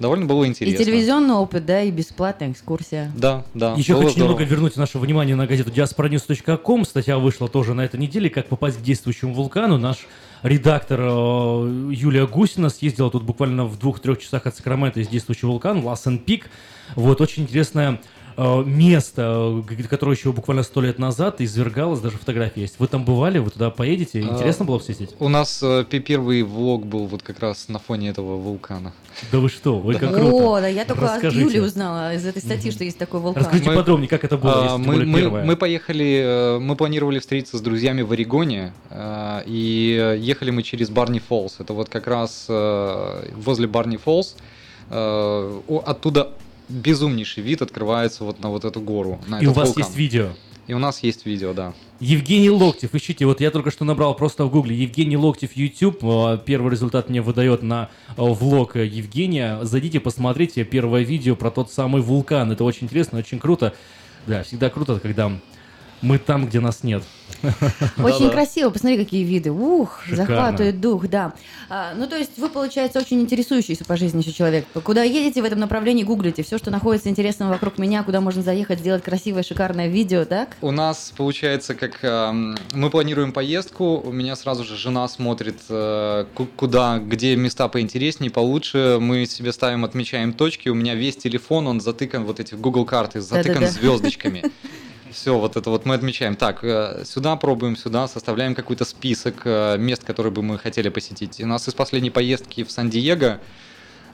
Довольно было И интересно. телевизионный опыт, да, и бесплатная экскурсия. Да, да. Еще хочу здорово. немного вернуть наше внимание на газету diasporanews.com. Статья вышла тоже на этой неделе, как попасть к действующему вулкану. Наш редактор э, Юлия Гусина съездила тут буквально в двух-трех часах от Сакрамента из действующий вулкан, Лассен Пик. Вот, очень интересное э, место, э, которое еще буквально сто лет назад извергалось, даже фотографии есть. Вы там бывали, вы туда поедете? Интересно А, было посетить? У нас э, пе- первый влог был вот как раз на фоне этого вулкана. Да вы что, ой, как круто. О, да, я только от. Юли узнала из этой статьи, что есть такой вулкан. Расскажите подробнее, как это было, А, мы, поехали, э, мы планировали встретиться с друзьями в Орегоне, э, и э, ехали мы через Барни Фоллс. Это вот как раз э, возле Барни Фоллс. Э, о- Оттуда безумнейший вид открывается вот на вот эту гору. на И у вас вулкан. есть видео? И у нас есть видео, да. Евгений Локтев, ищите, вот я только что набрал просто в гугле Евгений Локтев YouTube, э, первый результат мне выдает на э, влог э, Евгения, зайдите, посмотрите первое видео про тот самый вулкан, это очень интересно, очень круто, да, всегда круто, когда Мы там, где нас нет. Очень красиво, посмотри, какие виды. Ух, Шикарно. захватывает дух, да. А, ну, то есть вы, получается, очень интересующийся по жизни еще человек. Куда едете в этом направлении, гуглите. Все, что находится интересным вокруг меня, куда можно заехать, сделать красивое, шикарное видео, так? У нас получается, как эм, мы планируем поездку, у меня сразу же жена смотрит, э, ку- куда, где места поинтереснее, получше. Мы себе ставим, отмечаем точки. У меня весь телефон, он затыкан, вот эти Google карты, затыкан звездочками. Все, вот это вот мы отмечаем. Так, э, сюда пробуем, сюда, составляем какой-то список э, мест, которые бы мы хотели посетить. У нас из последней поездки в Сан-Диего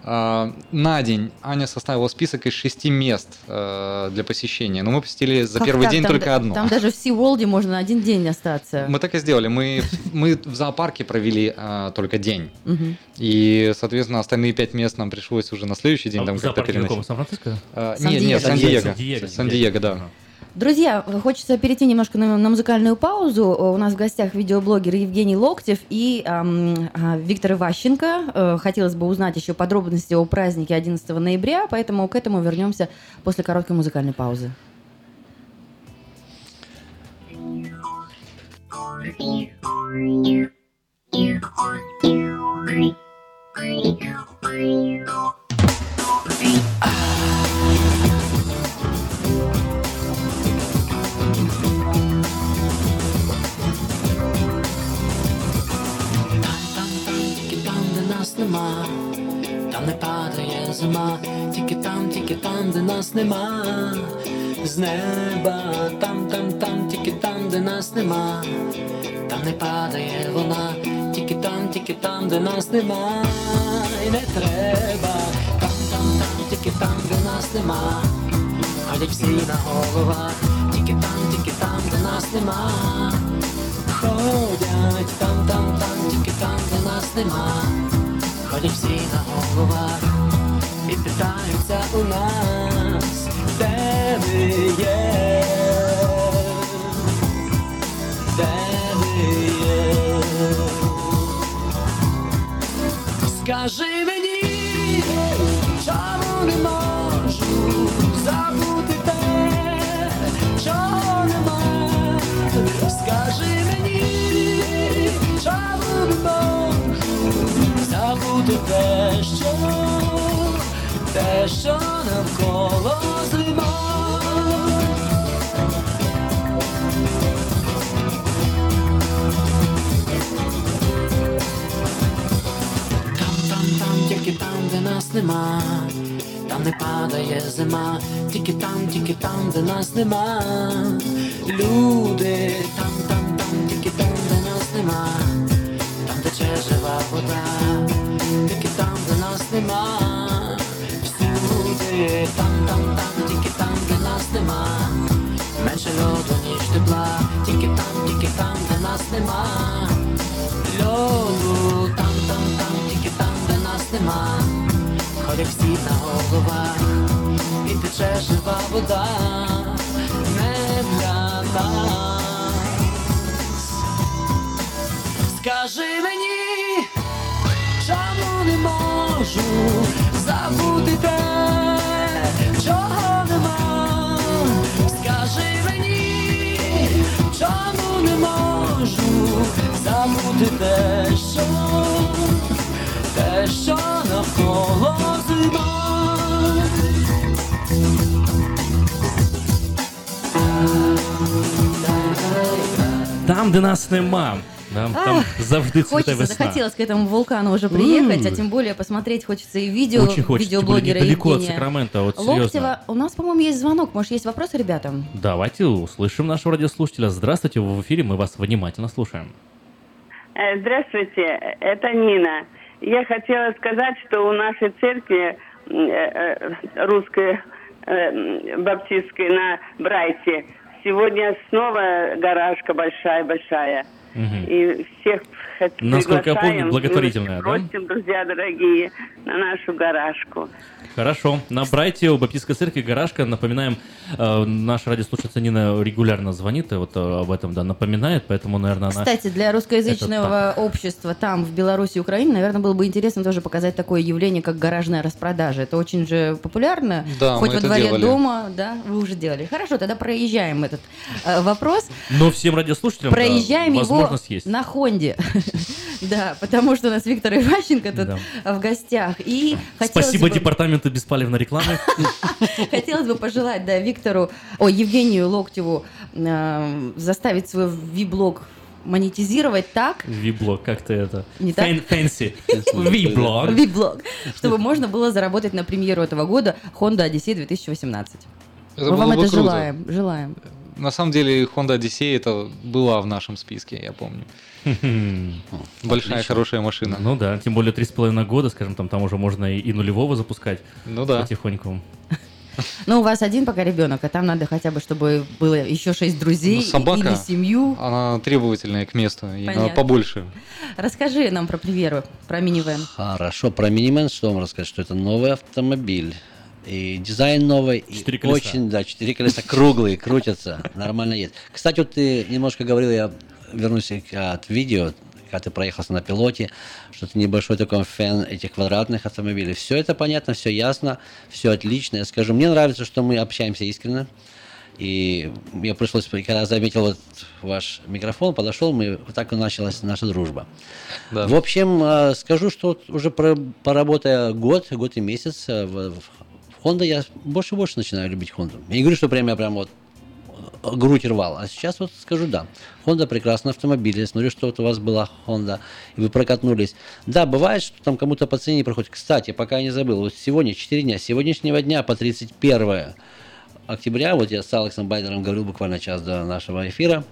э, на день Аня составила список из шести мест для посещения. Но мы посетили за Как первый так? день Там только одно. Там даже в Sea можно на один день остаться. Мы так и сделали. Мы, мы в зоопарке провели э, только день. Мгм. И, соответственно, остальные пять мест нам пришлось уже на следующий день А там в как-то зоопарке переносить. Сан-Франциско? Сан-Диего. Нет, нет, Сан-Диего. Сан-Диего. Сан-Диего, да. Друзья, хочется перейти немножко на, на музыкальную паузу. У нас в гостях видеоблогер Евгений Локтев и ам, а, Виктор Иващенко. Э, Хотелось бы узнать еще подробности о празднике 11 ноября, поэтому к этому вернемся после короткой музыкальной паузы. Тільки нас нема, там не падає зима, тільки там, тільки там, де нас нема, з неба, там, там, там, тільки там, де нас нема, там не падає вона, тільки там, тільки там, де нас нема, і не треба, там, там, там, тільки там, де нас нема, ходять всі на головах, тільки там, тільки там, де нас нема. Ходять там, там, там, тільки там, де нас нема. Ходять всі на головах і питаються у нас, де ви є, де ви є. Скажи мені, забути те, що, те, що навколо зима. Там, там, там, тільки там, де нас нема, там не падає зима, тільки там, тільки там, де нас нема. Люди, там, нема. Льоду, там, там, там, тільки там, де нас нема. Ходять всі на головах, і тече жива вода, не для нас. Скажи мені, чому не можу забути те, чого нема. Скажи мені, чому не можу забути те, що, те, що навколо зима. Там, де нас нема. Там Ах, завжди цвіте Хочется, весна. захотелось к этому вулкану уже приехать, а тем более посмотреть хочется и видео Очень хочется, тем видеоблогера недалеко от Сакрамента, вот серьезно. Локтева. У нас, по-моему, есть звонок. Может, есть вопросы ребятам? Давайте услышим нашего радиослушателя. Здравствуйте, вы в эфире, мы вас внимательно слушаем. Э, Здравствуйте, это Нина. Я хотела сказать, что у нашей церкви э, э, русской э, баптистской на Брайте сегодня снова гаражка большая-большая. Мгм. И всех Насколько я помню, благотворительная, да? Просим, друзья дорогие, на нашу гаражку. Хорошо. На Брайте у Баптистской церкви «Гаражка». Напоминаем, э, наша радиослушательница Нина регулярно звонит и вот э, об этом, да, напоминает, поэтому, наверное, она... Кстати, для русскоязычного общества там, в Беларуси и Украине, наверное, было бы интересно тоже показать такое явление, как гаражная распродажа. Это очень же популярно. Да, Хоть мы во это дворе делали. дома, да, вы уже делали. Хорошо, тогда проезжаем этот э, вопрос. Но всем радиослушателям да, Проезжаем его возможность есть. на Хонде. Да, потому что у нас Виктор Иващенко тут в гостях. И Спасибо бы- департаменту бесплатной рекламы. Хотелось бы пожелать, да, Виктору, ой, Евгению Локтеву э, заставить свой виблог монетизировать так, Виблог, как ты это? Не так? Фэн- Фэнси. Виблог. Виблог, чтобы можно было заработать на премьеру этого года Honda Odyssey 2018. Это Мы вам это круто. желаем, желаем. На самом деле Honda Odyssey это была в нашем списке, я помню. Большая Отлично. хорошая машина. Ну да, тем более три с половиной года, скажем, там, там уже можно и, и нулевого запускать. Ну да. Потихоньку. Ну, у вас один пока ребенок, а там надо хотя бы, чтобы было еще шесть друзей Ну, и- собака, или семью. она требовательная к месту, и надо Понятно. побольше. Расскажи нам про премьеру, про минивэн. Хорошо, про Минимен что вам рассказать, что это новый автомобиль. И дизайн новый, и Четыре колеса. очень, да, четыре колеса круглые, крутятся, нормально едет. Кстати, вот ты немножко говорил, я вернусь от видео, когда ты проехался на пилоте, что ты небольшой такой фэн этих квадратных автомобилей. Все это понятно, все ясно, все отлично. Я скажу, мне нравится, что мы общаемся искренне. И мне пришлось, когда заметил вот ваш микрофон, подошел, мы вот так и началась наша дружба. Да. В общем, э, скажу, что уже поработая год, год и месяц э, в, Honda, я больше и больше начинаю любить Honda. Я не говорю, что прям я прям вот грудь рвал, а сейчас вот скажу да. Honda прекрасный автомобиль, я смотрю, что вот у вас была Honda, и вы прокатнулись. Да, бывает, что там кому-то по цене проходит. Кстати, пока я не забыл, вот сегодня 4 дня, сегодняшнего дня по 31 октября, вот я с Алексом Байдером говорил буквально час до нашего эфира,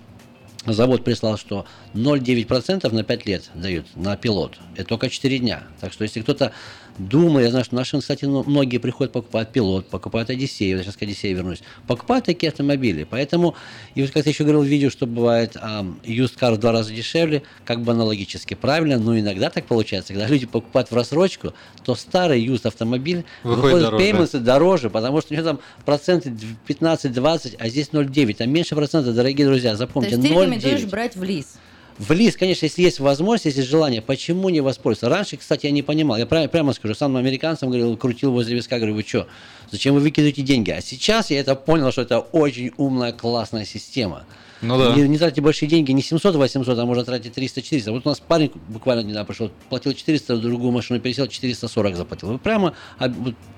завод прислал, что 0,9% на 5 лет дают на пилот. Это только 4 дня. Так что если кто-то думает, я знаю, что наши, кстати, многие приходят покупать пилот, покупают Одиссею, я сейчас к Одиссее вернусь, покупают такие автомобили. Поэтому, и вот как я еще говорил в видео, что бывает used car в два раза дешевле, как бы аналогически правильно, но иногда так получается, когда люди покупают в рассрочку, то старый used автомобиль Выходит выходит дороже. payments дороже, потому что у него там проценты 15-20, а здесь 0,9, там меньше процентов, дорогие друзья, То запомните, есть ты рекомендуешь 0,9. брать в лиз? В лист, конечно, если есть возможность, если есть желание, почему не воспользоваться? Раньше, кстати, я не понимал. Я прямо, прямо скажу, сам американцам говорил, крутил возле виска, говорю, вы что, зачем вы выкидываете деньги? А сейчас я это понял, что это очень умная, классная система. Ну да. Не, не тратьте большие деньги, не 700-800, а можно тратить 300-400. Вот у нас парень буквально недавно пришел, платил 400, в другую машину пересел, 440 заплатил. Вы прямо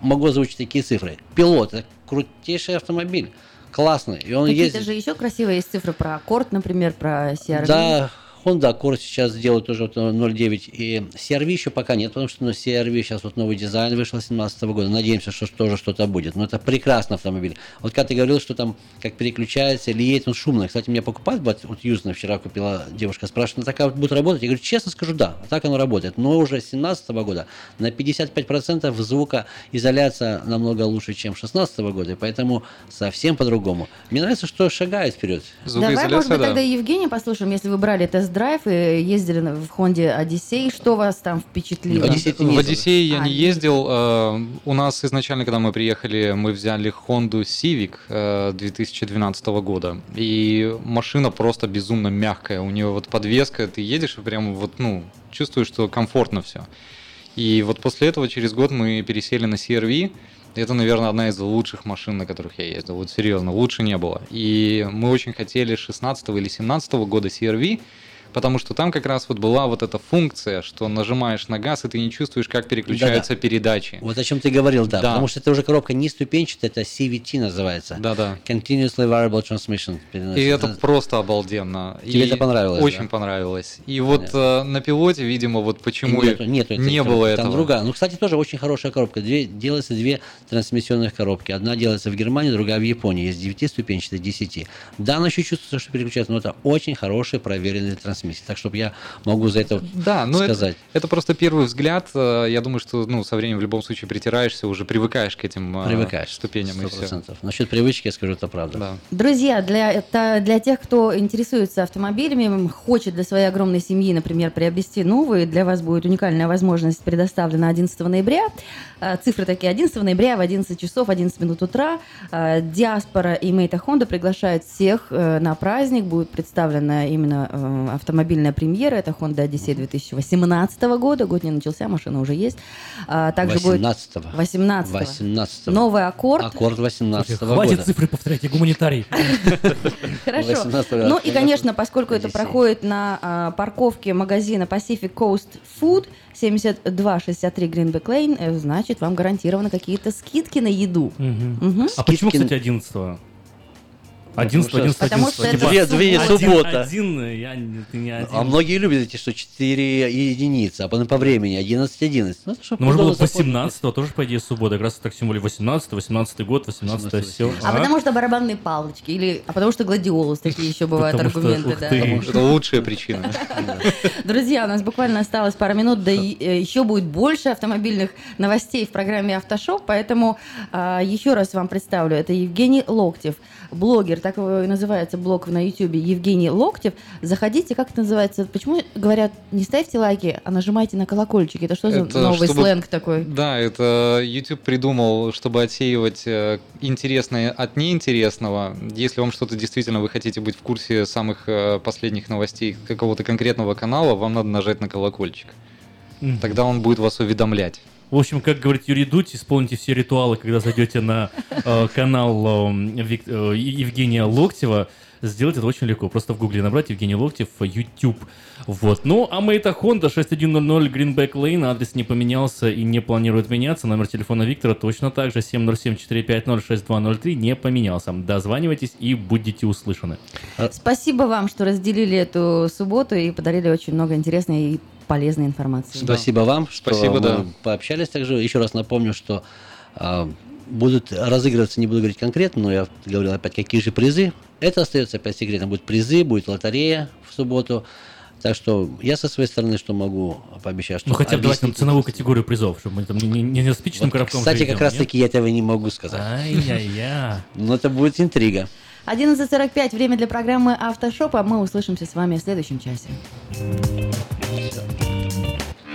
могу озвучить такие цифры. Пилот, это крутейший автомобиль, классный. И он Какие-то ездит... же еще красивые есть цифры про аккорд, например, про CRV. Да, Honda Accord сейчас делают тоже вот 0.9, и CRV еще пока нет, потому что ну, CRV сейчас вот новый дизайн вышел 2017 года, надеемся, что тоже что-то будет, но это прекрасный автомобиль. Вот когда ты говорил, что там как переключается или едет он шумно, кстати, меня покупать вот, вот Юзна вчера купила девушка, спрашивает, ну такая вот будет работать? Я говорю, честно скажу, да, так оно работает, но уже с 2017 года на 55% звукоизоляция намного лучше, чем 2016 года, и поэтому совсем по-другому. Мне нравится, что шагает вперед. Давай, может быть, тогда Евгения послушаем, если вы брали тест-драйв и ездили на- в Хонде Одиссей, что вас там впечатлило? В Одиссее я А, не ездил. э, У нас изначально, когда мы приехали, мы взяли Honda Civic э, 2012 года. И машина просто безумно мягкая. У нее вот подвеска, ты едешь и прям вот, ну, чувствуешь, что комфортно все. И вот после этого через год мы пересели на CRV. Это, наверное, одна из лучших машин, на которых я ездил. Вот серьезно, лучше не было. И мы очень хотели 16 или 17 года CRV, потому что там как раз вот была вот эта функция, что нажимаешь на газ, и ты не чувствуешь, как переключаются передачи. Вот о чем ты говорил, да, Да. Потому что это уже коробка не ступенчатая, это CVT называется. Да, да. Continuously Variable Transmission. И это просто обалденно. Тебе И это понравилось, Очень да? понравилось. И вот э, на пилоте, видимо, вот почему нету, нету этой не коробки, было там этого. другая. Ну, кстати, тоже очень хорошая коробка. Две, делаются две трансмиссионных коробки. Одна делается в Германии, другая в Японии. Есть 9 ступенчатых, 10. Да, она еще чувствуется, что переключается, но это очень хорошие проверенные трансмиссионные смысле. Так, чтобы я могу за это Да, но это, сказать. это просто первый взгляд. Э, Я думаю, что ну, со временем в любом случае притираешься, уже привыкаешь к этим э, Привыкаешь. ступеням и все. 100%. Насчет привычки я скажу, это правда. Друзья, для, это, для тех, кто интересуется автомобилями, хочет для своей огромной семьи, например, приобрести новые, для вас будет уникальная возможность предоставлена 11 ноября. Э, Цифры такие. 11 ноября в 11 часов 11 минут утра Диаспора и Мейта Хонда приглашают всех на праздник. Будет представлена именно э, автомобильная премьера. Это Honda Odyssey 2018 года. Год не начался, машина уже есть. А Также будет 18-го. 18 18 Новый аккорд. Аккорд 18 Хватит года. цифры повторять, я гуманитарий. Хорошо. 18 Ну и, конечно, поскольку это проходит на а, парковке магазина Pacific Coast Food 7263 Greenback Lane, э, значит, вам гарантированы какие-то скидки на еду. А почему, кстати, 11 11 Потому 11 что- Потому 11 что это Две- две Один- суббота. Один, я не- ты не один. А многие любят эти, что 4 единицы, а потом по времени 11-11. Ну, это чтоб Ну, можно было удобно запомнить. 18 тоже, по идее, суббота. Как раз так тем более 18 18 год, 18 все. А потому что барабанные палочки, или а потому что гладиолус, такие еще бывают Потому что, аргументы. ух да. Это лучшая причина. Друзья, у нас буквально осталось пару минут, да и э, еще будет больше автомобильных новостей в программе «Автошоп», поэтому а, еще раз вам представлю. Это Евгений Локтев, блогер, так его и называется блог на YouTube Евгений Локтев. Заходите, как это называется? Почему говорят, не ставьте лайки, а нажимайте на колокольчики? Это что за Это новый чтобы- сленг такой? Да, это YouTube придумал, чтобы отсеивать э, интересное от неинтересного. Если вам что-то действительно вы хотите быть в курсе самых э, последних новостей какого-то конкретного канала, вам надо нажать на колокольчик. Тогда он будет вас уведомлять. В общем, как говорит Юрий Дудь, исполните все ритуалы, когда зайдете на э, канал э, Вик- э, Евгения Локтева. Сделать это очень легко. Просто в гугле набрать Евгений Локтев, YouTube. Вот. Ну, а мы это Honda 6100 Greenback Lane. Адрес не поменялся и не планирует меняться. Номер телефона Виктора точно так же. 707-450-6203 не поменялся. Дозванивайтесь и будете услышаны. Спасибо вам, что разделили эту субботу и подарили очень много интересной и полезной информации. Спасибо вам, что Спасибо, мы да. пообщались также. Еще раз напомню, что а, будут разыгрываться, не буду говорить конкретно, но я говорил опять, какие же призы. Это остается опять секретом. Будут призы, будет лотерея в субботу. Так что я со своей стороны, что могу пообещать, что Ну, хотя бы давайте нам ценовую категорию призов, чтобы мы там не, не, не спичным Вот, коробком Кстати, же как идем, раз нет? таки я этого не могу сказать. Ай-яй-яй. Но это будет интрига. 11.45, время для программы «Автошопа». Мы услышимся с вами в следующем часе.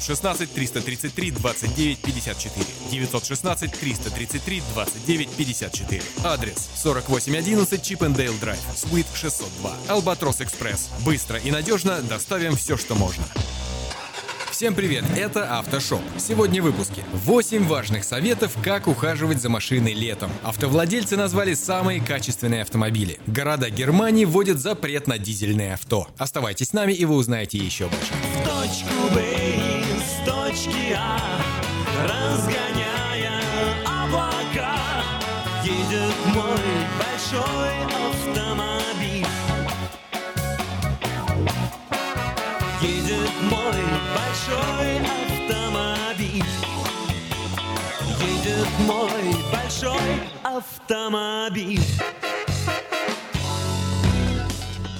916 333 29 54. 916 333 29 54. Адрес 4811 Чипендейл Драйв, Суит 602. Албатрос Экспресс. Быстро и надежно доставим все, что можно. Всем привет, это Автошоп. Сегодня в выпуске 8 важных советов, как ухаживать за машиной летом. Автовладельцы назвали самые качественные автомобили. Города Германии вводят запрет на дизельные авто. Оставайтесь с нами, и вы узнаете еще больше. точку Б из точки А, разгоняя облака, едет мой большой автомобиль. Едет мой большой автомобиль. Едет мой большой автомобиль.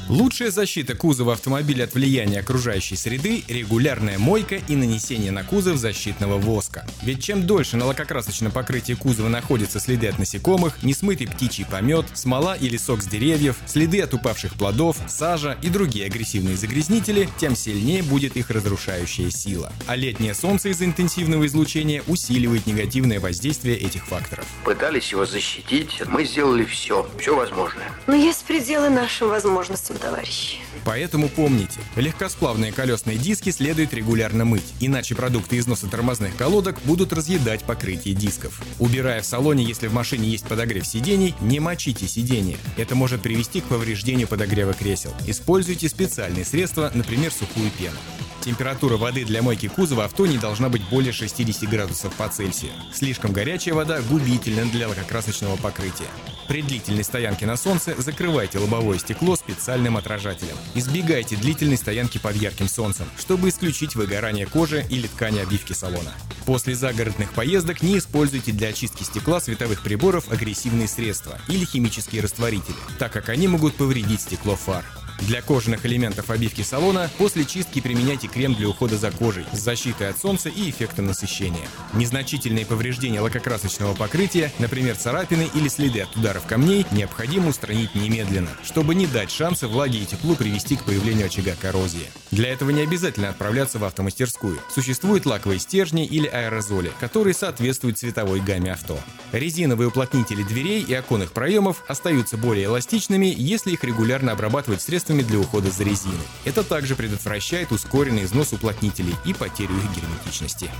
Лучшая защита кузова автомобиля от влияния окружающей среды – регулярная мойка и нанесение на кузов защитного воска. Ведь чем дольше на лакокрасочном покрытии кузова находятся следы от насекомых, несмытый птичий помет, смола или сок с деревьев, следы от упавших плодов, сажа и другие агрессивные загрязнители, тем сильнее будет их разрушающая сила. А летнее солнце из-за интенсивного излучения усиливает негативное воздействие этих факторов. Пытались его защитить, мы сделали все, все возможное. Но есть пределы нашим возможностям, товарищи. Поэтому помните, легкосплавные колесные диски следует регулярно мыть, иначе продукты износа тормозных колодок будут разъедать покрытие дисков. Убирая в салоне, если в машине есть подогрев сидений, не мочите сиденье. Это может привести к повреждению подогрева кресел. Используйте специальные средства, например, сухую пену. Температура воды для мойки кузова авто не должна быть более 60 градусов по Цельсию. Слишком горячая вода губительна для лакокрасочного покрытия. При длительной стоянке на солнце закрывайте лобовое стекло специальным отражателем. Избегайте длительной стоянки под ярким солнцем, чтобы исключить выгорание кожи или ткани обивки салона. После загородных поездок не используйте для очистки стекла световых приборов агрессивные средства или химические растворители, так как они могут повредить стекло фар. Для кожаных элементов обивки салона после чистки применяйте крем для ухода за кожей с защитой от солнца и эффектом насыщения. Незначительные повреждения лакокрасочного покрытия, например, царапины или следы от ударов камней, необходимо устранить немедленно, чтобы не дать шанса влаге и теплу привести к появлению очага коррозии. Для этого не обязательно отправляться в автомастерскую. Существуют лаковые стержни или аэрозоли, которые соответствуют цветовой гамме авто. Резиновые уплотнители дверей и оконных проемов остаются более эластичными, если их регулярно обрабатывать средствами для ухода за резиной. Это также предотвращает ускоренный износ уплотнителей и потерю их герметичности.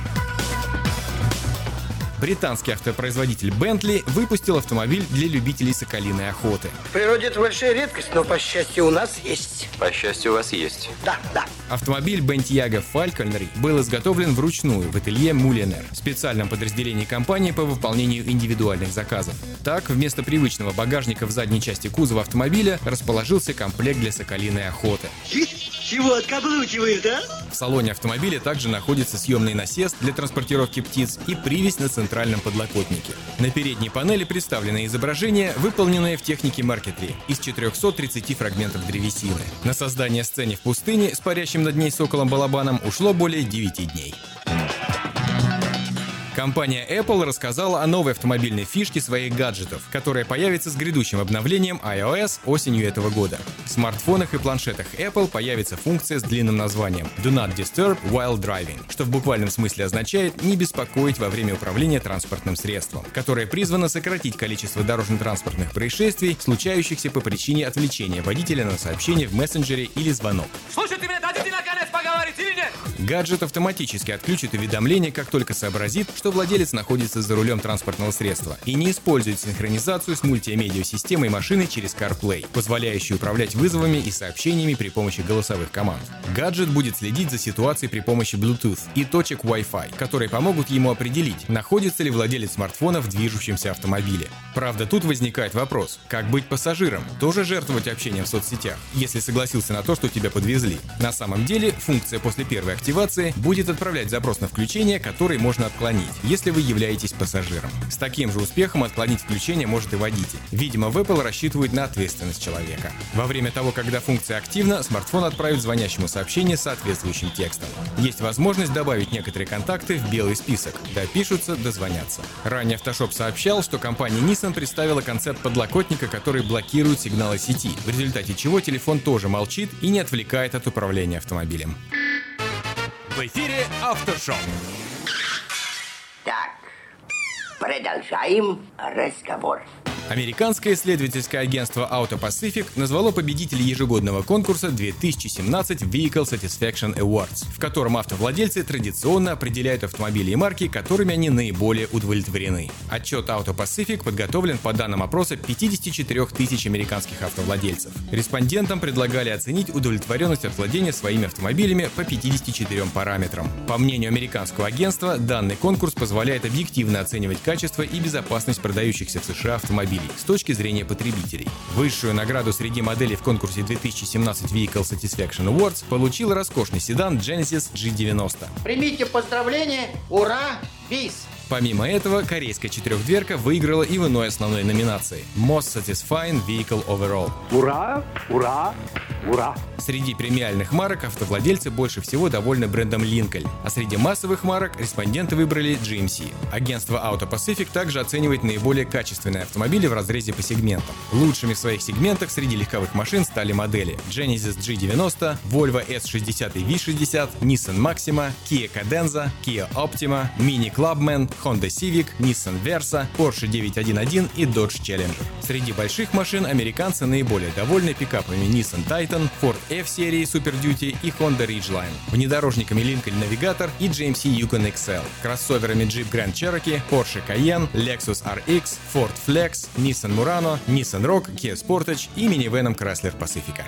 Британский автопроизводитель Bentley выпустил автомобиль для любителей соколиной охоты. В природе это большая редкость, но, по счастью, у нас есть. По счастью, у вас есть. Да, да. Автомобиль Bentayga Falconry был изготовлен вручную в ателье Mulliner, специальном подразделении компании по выполнению индивидуальных заказов. Так, вместо привычного багажника в задней части кузова автомобиля расположился комплект для соколиной охоты. Чего откаблучивает, а? В салоне автомобиля также находится съемный насест для транспортировки птиц и привязь на центральном подлокотнике. На передней панели представлено изображение, выполненное в технике Mark III из 430 фрагментов древесины. На создание сцены в пустыне с парящим над ней соколом-балабаном ушло более 9 дней. Компания Apple рассказала о новой автомобильной фишке своих гаджетов, которая появится с грядущим обновлением iOS осенью этого года. В смартфонах и планшетах Apple появится функция с длинным названием Do Not Disturb While Driving, что в буквальном смысле означает «не беспокоить во время управления транспортным средством», которое призвано сократить количество дорожно-транспортных происшествий, случающихся по причине отвлечения водителя на сообщение в мессенджере или звонок. Слушай, ты мне дадите наконец поговорить или нет? Гаджет автоматически отключит уведомление, как только сообразит, что владелец находится за рулем транспортного средства и не использует синхронизацию с мультимедиа-системой машины через CarPlay, позволяющую управлять вызовами и сообщениями при помощи голосовых команд. Гаджет будет следить за ситуацией при помощи Bluetooth и точек Wi-Fi, которые помогут ему определить, находится ли владелец смартфона в движущемся автомобиле. Правда, тут возникает вопрос, как быть пассажиром? Тоже жертвовать общением в соцсетях, если согласился на то, что тебя подвезли? На самом деле, функция после первой активации будет отправлять запрос на включение, который можно отклонить, если вы являетесь пассажиром. С таким же успехом отклонить включение может и водитель. Видимо, в Apple рассчитывают на ответственность человека. Во время того, когда функция активна, смартфон отправит звонящему сообщение с соответствующим текстом. Есть возможность добавить некоторые контакты в белый список. Допишутся, дозвонятся. Ранее Автошоп сообщал, что компания Nissan представила концепт подлокотника, который блокирует сигналы сети, в результате чего телефон тоже молчит и не отвлекает от управления автомобилем. В эфире Автошоп. Так, продолжаем разговор. Американское исследовательское агентство Auto Pacific назвало победителей ежегодного конкурса 2017 Vehicle Satisfaction Awards, в котором автовладельцы традиционно определяют автомобили и марки, которыми они наиболее удовлетворены. Отчет Auto Pacific подготовлен по данным опроса 54 тысяч американских автовладельцев. Респондентам предлагали оценить удовлетворенность от владения своими автомобилями по 54 параметрам. По мнению американского агентства, данный конкурс позволяет объективно оценивать качество и безопасность продающихся в США автомобилей с точки зрения потребителей. Высшую награду среди моделей в конкурсе 2017 Vehicle Satisfaction Awards получил роскошный седан Genesis G90. Примите поздравления, ура, бис! Помимо этого, корейская четырехдверка выиграла и в иной основной номинации – Most Satisfying Vehicle Overall. Ура, ура, Ура! Среди премиальных марок автовладельцы больше всего довольны брендом Lincoln, а среди массовых марок респонденты выбрали GMC. Агентство Auto Pacific также оценивает наиболее качественные автомобили в разрезе по сегментам. Лучшими в своих сегментах среди легковых машин стали модели Genesis G90, Volvo S60 и V60, Nissan Maxima, Kia Cadenza, Kia Optima, Mini Clubman, Honda Civic, Nissan Versa, Porsche 911 и Dodge Challenger. Среди больших машин американцы наиболее довольны пикапами Nissan Titan, Ford F-серии Super Duty и Honda Ridgeline, внедорожниками Lincoln Navigator и GMC Yukon XL, кроссоверами Jeep Grand Cherokee, Porsche Cayenne, Lexus RX, Ford Flex, Nissan Murano, Nissan Rogue, Kia Sportage и минивеном Chrysler Pacifica.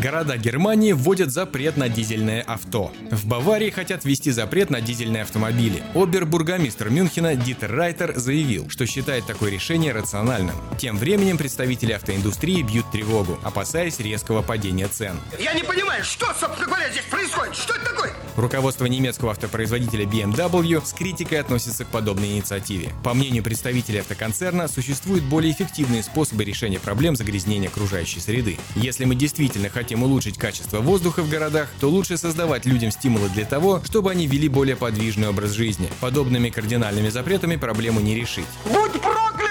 Города Германии вводят запрет на дизельное авто. В Баварии хотят ввести запрет на дизельные автомобили. Обербургомистр Мюнхена Дитер Райтер заявил, что считает такое решение рациональным. Тем временем представители автоиндустрии бьют тревогу, опасаясь резкого падения цен. Я не понимаю, что, собственно говоря, здесь происходит? Что это такое? Руководство немецкого автопроизводителя BMW с критикой относится к подобной инициативе. По мнению представителей автоконцерна, существуют более эффективные способы решения проблем загрязнения окружающей среды. Если мы действительно хотим улучшить качество воздуха в городах, то лучше создавать людям стимулы для того, чтобы они вели более подвижный образ жизни. Подобными кардинальными запретами проблему не решить. Будь проклят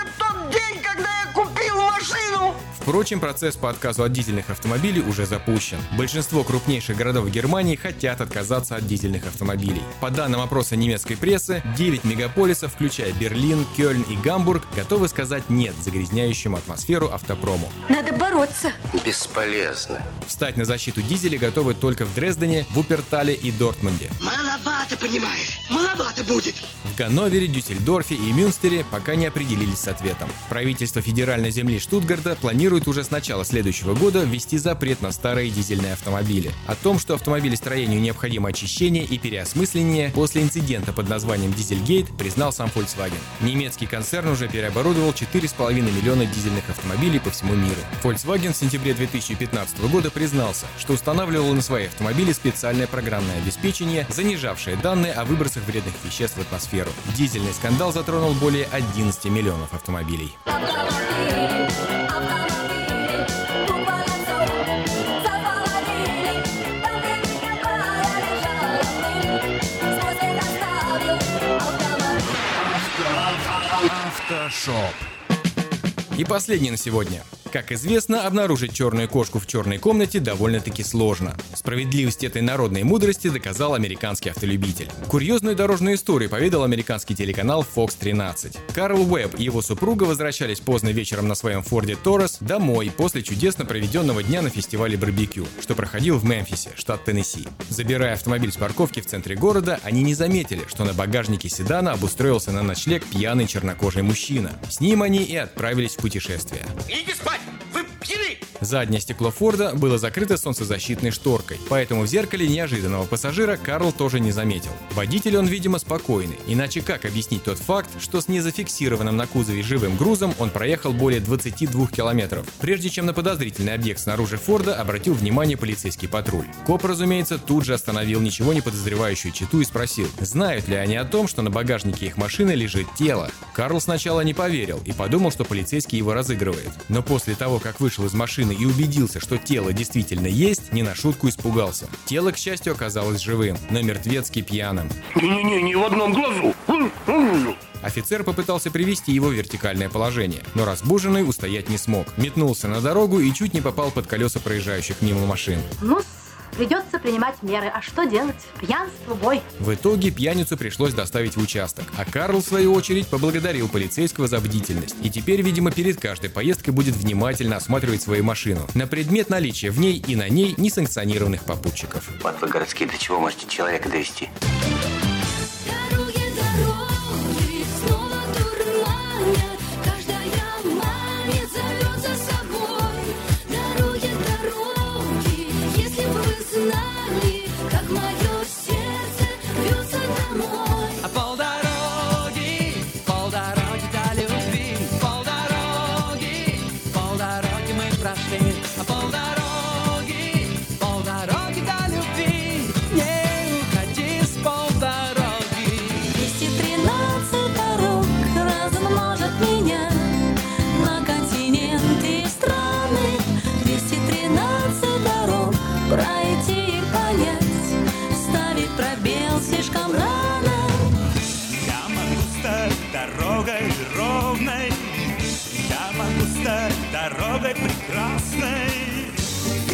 машину! Впрочем, процесс по отказу от дизельных автомобилей уже запущен. Большинство крупнейших городов Германии хотят отказаться от дизельных автомобилей. По данным опроса немецкой прессы, 9 мегаполисов, включая Берлин, Кёльн и Гамбург, готовы сказать «нет» загрязняющему атмосферу автопрому. Надо бороться. Бесполезно. Встать на защиту дизеля готовы только в Дрездене, Вупертале и Дортмунде. Маловато, понимаешь? Маловато будет. В Ганновере, Дюссельдорфе и Мюнстере пока не определились с ответом. Правительство федеральной земли Штутгарта планирует уже с начала следующего года ввести запрет на старые дизельные автомобили. О том, что автомобилестроению необходимо очищение и переосмысление, после инцидента под названием Дизельгейт признал сам Volkswagen. Немецкий концерн уже переоборудовал 4,5 миллиона дизельных автомобилей по всему миру. Volkswagen в сентябре 2015 года признался, что устанавливал на свои автомобили специальное программное обеспечение, занижавшее данные о выбросах вредных веществ в атмосферу. Дизельный скандал затронул более 11 миллионов автомобилей. Автошоп. И последний на сегодня. Как известно, обнаружить черную кошку в черной комнате довольно-таки сложно. Справедливость этой народной мудрости доказал американский автолюбитель. Курьезную дорожную историю поведал американский телеканал Fox 13. Карл Уэбб и его супруга возвращались поздно вечером на своем Форде Торрес домой после чудесно проведенного дня на фестивале барбекю, что проходил в Мемфисе, штат Теннесси. Забирая автомобиль с парковки в центре города, они не заметили, что на багажнике седана обустроился на ночлег пьяный чернокожий мужчина. С ним они и отправились в путешествие. Иди спать! Вы пьяны! Заднее стекло Форда было закрыто солнцезащитной шторкой, поэтому в зеркале неожиданного пассажира Карл тоже не заметил. Водитель он, видимо, спокойный, иначе как объяснить тот факт, что с незафиксированным на кузове живым грузом он проехал более 22 километров, прежде чем на подозрительный объект снаружи Форда обратил внимание полицейский патруль. Коп, разумеется, тут же остановил ничего не подозревающую читу и спросил, знают ли они о том, что на багажнике их машины лежит тело. Карл сначала не поверил и подумал, что полицейский его разыгрывает. Но после того, как вышел из машины и убедился, что тело действительно есть, не на шутку испугался. Тело, к счастью, оказалось живым, но мертвецки пьяным. Не-не-не, ни в одном глазу. Офицер попытался привести его в вертикальное положение, но разбуженный устоять не смог. Метнулся на дорогу и чуть не попал под колеса проезжающих мимо машин. Ну, придется принимать меры. А что делать? Пьянство, бой. В итоге пьяницу пришлось доставить в участок, а Карл, в свою очередь, поблагодарил полицейского за бдительность. И теперь, видимо, перед каждой поездкой будет внимательно осматривать свою машину на предмет наличия в ней и на ней несанкционированных попутчиков. Вот вы городские, до чего можете человека довести?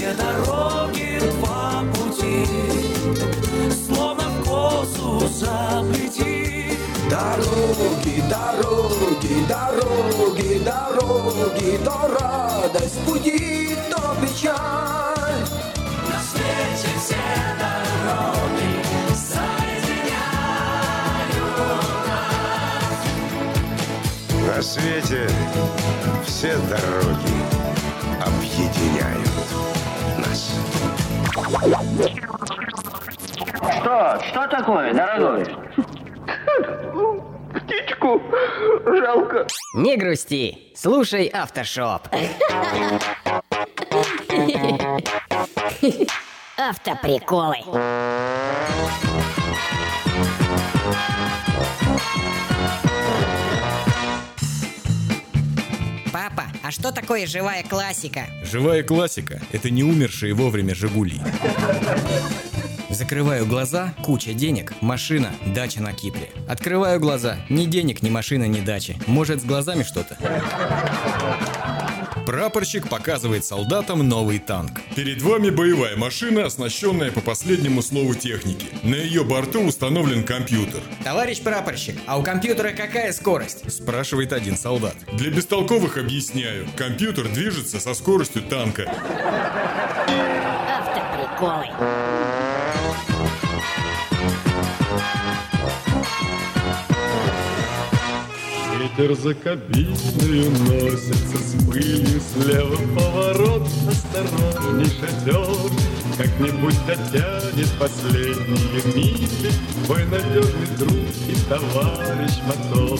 Где дороги два пути, словно в косу заплети. Дороги, дороги, дороги, дороги, то радость пути, то печаль. На свете все дороги соединяют нас. На свете все дороги объединяют нас. Что? Что такое, дорогой? Птичку жалко. Не грусти, слушай автошоп. Автоприколы. Папа, а что такое живая классика? Живая классика – это не умершие вовремя «Жигули». Закрываю глаза, куча денег, машина, дача на Кипре. Открываю глаза, ни денег, ни машины, ни дачи. Может, с глазами что-то? Прапорщик показывает солдатам новый танк. Перед вами боевая машина, оснащенная по последнему слову техники. На ее борту установлен компьютер. Товарищ прапорщик, а у компьютера какая скорость? Спрашивает один солдат. Для бестолковых объясняю. Компьютер движется со скоростью танка. Автоприколы. Ветер за кабиною носится с пылью Слева поворот, осторожней шатер Как-нибудь дотянет последние мили Твой надежный друг и товарищ мотор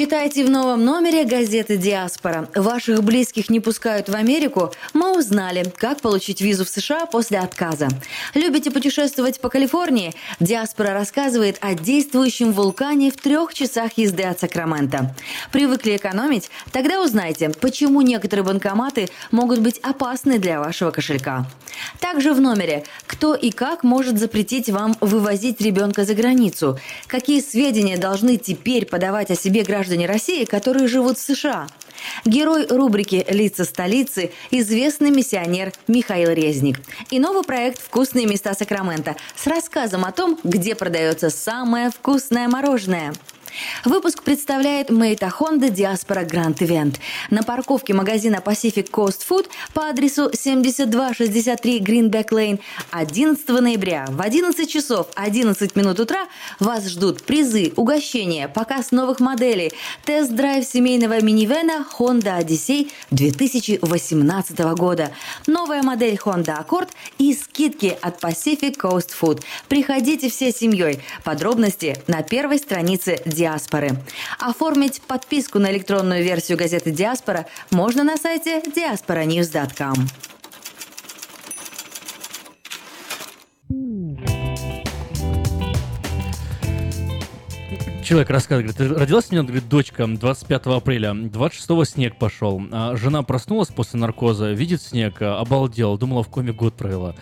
Читайте в новом номере газеты «Диаспора». Ваших близких не пускают в Америку? Мы узнали, как получить визу в США после отказа. Любите путешествовать по Калифорнии? «Диаспора» рассказывает о действующем вулкане в трех часах езды от Сакрамента. Привыкли экономить? Тогда узнайте, почему некоторые банкоматы могут быть опасны для вашего кошелька. Также в номере «Кто и как может запретить вам вывозить ребенка за границу?» Какие сведения должны теперь подавать о себе граждане России, которые живут в США? Герой рубрики «Лица столицы» – известный миссионер Михаил Резник. И новый проект «Вкусные места Сакрамента» с рассказом о том, где продается самое вкусное мороженое. Выпуск представляет Мейта Honda Diaspora Grand Event. На парковке магазина Pacific Coast Food по адресу 7263 Greenback Lane 11 ноября в 11 часов 11 минут утра вас ждут призы, угощения, показ новых моделей, тест-драйв семейного минивэна Honda Odyssey 2018 года, новая модель Honda Accord и скидки от Pacific Coast Food. Приходите всей семьей. Подробности на первой странице Диаспоры. Оформить подписку на электронную версию газеты Диаспора можно на сайте diasporanews.com. Человек рассказывает, говорит, родилась у меня, говорит, дочка 25 апреля, 26 снег пошел. А жена проснулась после наркоза, видит снег, обалдела, думала, в коме год провела.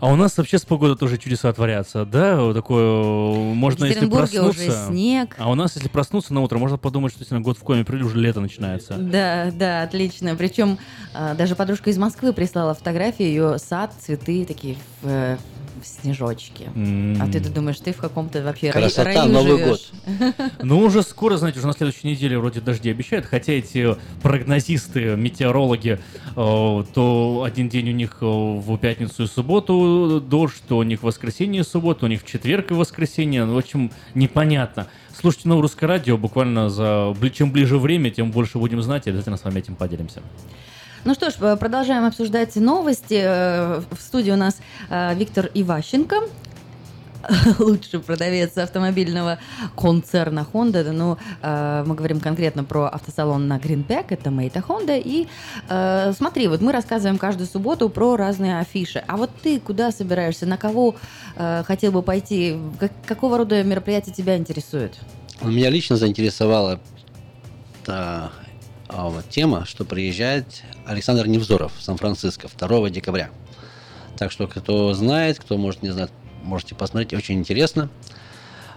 А у нас вообще с погодой тоже чудеса творятся, да? Вот Такое, можно, если Екатеринбурге уже проснуться... снег. А у нас, если проснуться на утро, можно подумать, что действительно год в коме придет, уже лето начинается. Да, да, отлично. Причем а, даже подружка из Москвы прислала фотографии, ее сад, цветы такие в, в снежочке. М. А ты думаешь, ты в каком-то вообще Красота, раю Новый живешь. Ну, уже скоро, знаете, уже на следующей неделе вроде дожди обещают, хотя эти прогнозисты, метеорологи, э, то один день у них э, в пятницу и субботу дождь, то у них в воскресенье и субботу, у них в четверг и воскресенье, ну, в общем, непонятно. Слушайте новое русское радио, буквально за чем ближе время, тем больше будем знать, и обязательно с вами этим поделимся. Ну что ж, э, продолжаем обсуждать новости. Э, В студии у нас э, Виктор Иващенко, лучший продавец автомобильного концерна Honda. Ну, мы говорим конкретно про автосалон на Гринпек, это Мейта Honda. И смотри, вот мы рассказываем каждую субботу про разные афиши. А вот ты куда собираешься, на кого хотел бы пойти, Как- какого рода мероприятия тебя интересуют? Меня лично заинтересовала вот тема, что приезжает Александр Невзоров в Сан-Франциско 2 декабря. Так что, кто знает, кто может не знать, можете посмотреть, очень интересно.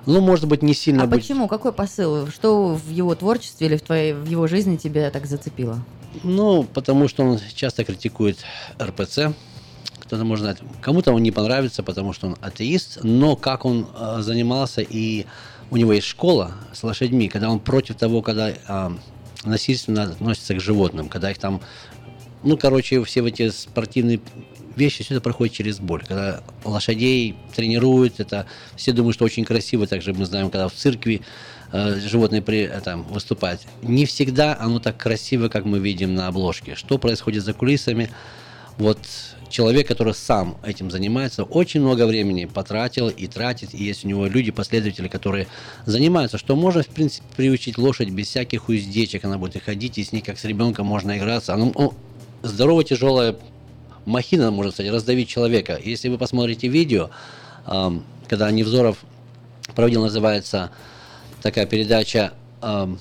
Ну, может быть, не сильно А будет... почему? Какой посыл? Что в его творчестве или в, твоей, в его жизни тебя так зацепило? Ну, потому что он часто критикует РПЦ. Кто-то может знать. Кому-то он не понравится, потому что он атеист, но как он э, занимался, и у него есть школа с лошадьми, когда он против того, когда э, насильственно относятся к животным, когда их там, ну, короче, все эти спортивные вещи, все это проходит через боль. Когда лошадей тренируют, это все думают, что очень красиво. Также мы знаем, когда в церкви э, животные при этом выступают. Не всегда оно так красиво, как мы видим на обложке. Что происходит за кулисами? Вот человек, который сам этим занимается, очень много времени потратил и тратит. И есть у него люди, последователи, которые занимаются, что можно, в принципе, приучить лошадь без всяких уздечек. Она будет и ходить, и с ней как с ребенком можно играться. Она, ну, здоровая, тяжелая махина может, кстати, раздавить человека. Если вы посмотрите видео, ам, когда Невзоров проводил, называется такая передача, ам,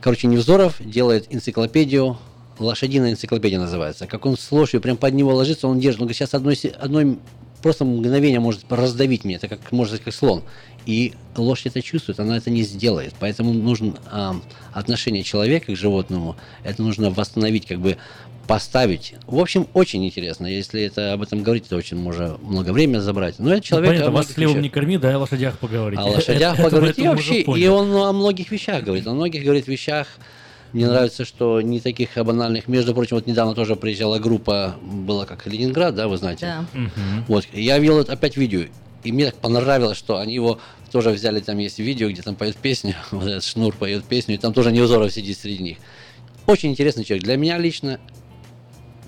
короче, Невзоров делает энциклопедию, лошадиная энциклопедия называется. Как он с лошадью прям под него ложится, он держит. Он говорит, сейчас одной, одной просто мгновение может раздавить меня, это как, может быть, как слон. И лошадь это чувствует, она это не сделает. Поэтому нужно ам, отношение человека к животному, это нужно восстановить, как бы поставить. В общем, очень интересно. Если это об этом говорить, то очень можно много времени забрать. Но это человек... ну, понятно, вас хлебом не корми, да, о лошадях поговорить. О лошадях Это- поговорить. это И вообще, и он о многих вещах говорит. О многих говорит вещах. Мне нравится, что не таких банальных. Между прочим, вот недавно тоже приезжала группа, была как Ленинград, да, вы знаете? Да. Мгм. Вот, я видел это опять видео, и мне так понравилось, что они его тоже взяли, там есть видео, где там поет песню, вот этот Шнур поет песню, и там тоже Невзоров сидит среди них. Очень интересный человек. Для меня лично,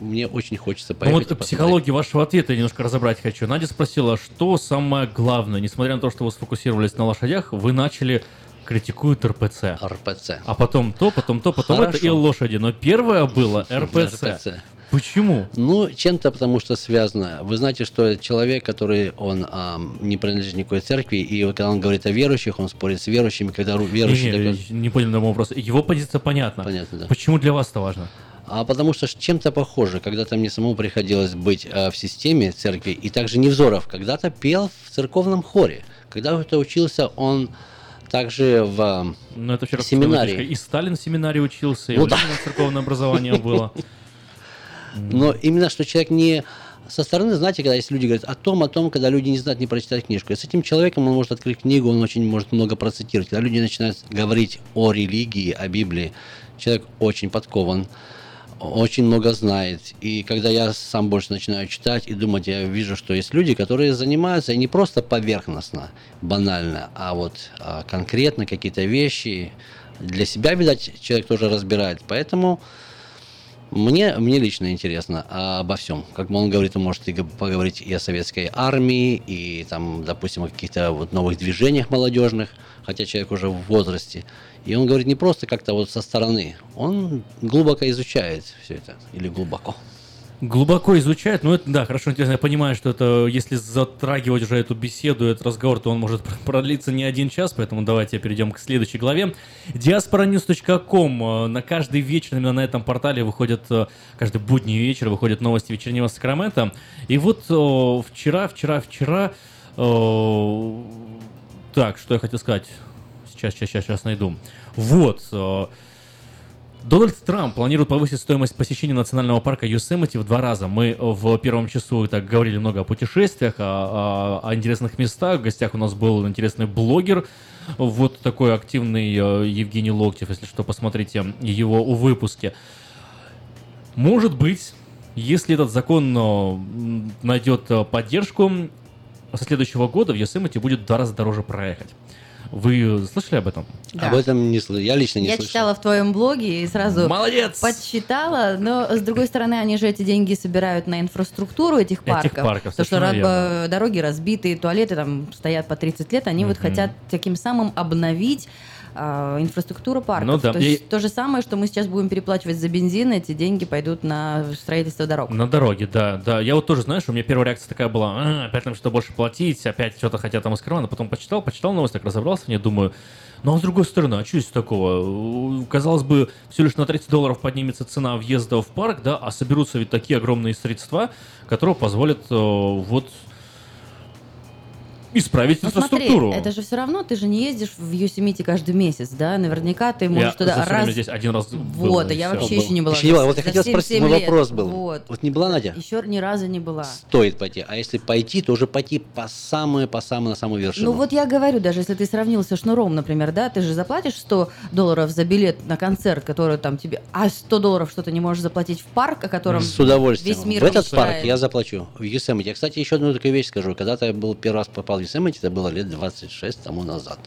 мне очень хочется Ну поехать. вот и посмотреть. психологию вашего ответа я немножко разобрать хочу. Надя спросила, что самое главное, несмотря на то, что вы сфокусировались на лошадях, вы начали критикуют РПЦ. РПЦ. А потом то, потом то, потом это и Хорошо. лошади. Но первое было РПЦ. РПЦ. Почему? Ну, чем-то потому что связано. Вы знаете, что человек, который, он ам, не принадлежит никакой церкви, и когда он говорит о верующих, он спорит с верующими, когда ру- верующие... Не, не, дают- не понял мой вопрос. Его позиция понятна. Понятно, да. Почему для вас это важно? А потому что чем-то похоже. Когда-то мне самому приходилось быть а, в системе церкви, и также Невзоров когда-то пел в церковном хоре. Когда-то учился он также в Ну, это вчера семинарии. И Сталин в семинарии учился, и Ну да. Церковное образование было. Но именно что человек не со стороны, знаете, когда есть люди говорят о том, о том, когда люди не знают, не прочитать книжку. И с этим человеком он может открыть книгу, он очень может много процитировать. Когда люди начинают говорить о религии, о Библии, человек очень подкован, очень много знает. И когда я сам больше начинаю читать и думать, я вижу, что есть люди, которые занимаются и не просто поверхностно, банально, а вот а, конкретно какие-то вещи для себя, видать, человек тоже разбирает. Поэтому мне, мне лично интересно обо всем. Как он говорит, он может и поговорить и о советской армии, и там, допустим, о каких-то вот новых движениях молодежных, хотя человек уже в возрасте. И он говорит не просто как-то вот со стороны, он глубоко изучает все это, или глубоко. Глубоко изучают, ну это, да, хорошо, интересно, я понимаю, что это, если затрагивать уже эту беседу, этот разговор, то он может продлиться не один час, поэтому давайте перейдем к следующей главе. Diasporanews.com. Э, На каждый вечер именно на этом портале выходят, э, каждый будний вечер выходят новости вечернего Сакрамента. И вот э, вчера, вчера, вчера, так, что я хотел сказать, сейчас, сейчас, сейчас, сейчас найду. Вот, э, Дональд Трамп планирует повысить стоимость посещения национального парка Юсемити в два раза. Мы в первом часу так говорили много о путешествиях, о, о- о интересных местах. В гостях у нас был интересный блогер, вот такой активный э, Евгений Локтев. Если что, посмотрите его в выпуске. Может быть, если этот закон э, найдет э, поддержку, со следующего года в Йосемити будет в два раза дороже проехать. Вы слышали об этом? Да. Об этом не слышал. Я лично не Я слышал. читала в твоем блоге и сразу Молодец! подсчитала, но с другой стороны, они же эти деньги собирают на инфраструктуру этих парков. парков, Потому что совершенно ра- верно. дороги разбитые, туалеты там стоят по 30 лет, они вот Мгм. хотят таким самым обновить а, инфраструктуру парков. Ну да, То есть то же самое, что мы сейчас будем переплачивать за бензин, эти деньги пойдут на строительство дорог. На дороге, да, да. Я вот тоже, знаешь, у меня первая реакция такая была, «А, опять нам что больше платить, опять что-то хотят там из кармана. Потом почитал, почитал новость, так разобрался в ней, думаю, ну а с другой стороны, а что здесь такого? Э, Казалось бы, всего лишь на 30 долларов поднимется цена въезда в парк, да, а соберутся ведь такие огромные средства, которые позволят э, вот исправить Ну смотри, инфраструктуру. это же все равно, ты же не ездишь в Йосемите каждый месяц, да? Наверняка ты можешь Я туда раз... время здесь один раз был, Вот, а я всё. вообще еще не была. Еще не была. Вот я хотел все спросить, 7 мой лет. вопрос был. Вот. Вот не была Надя? Еще ни разу не была. Стоит пойти. А если пойти, то уже пойти по самую, по самую, на самую вершину. Ну вот я говорю, даже если ты сравнил со шнуром, например, да, ты же заплатишь 100 долларов за билет на концерт, который там тебе... А 100 долларов что ты не можешь заплатить в парк, о котором С удовольствием. весь мир в этот мечтает. парк я заплачу. В Юсемите. Я, кстати, еще одну такую вещь скажу. Когда-то я был первый раз попал в Юсемити, это было лет 26 тому назад.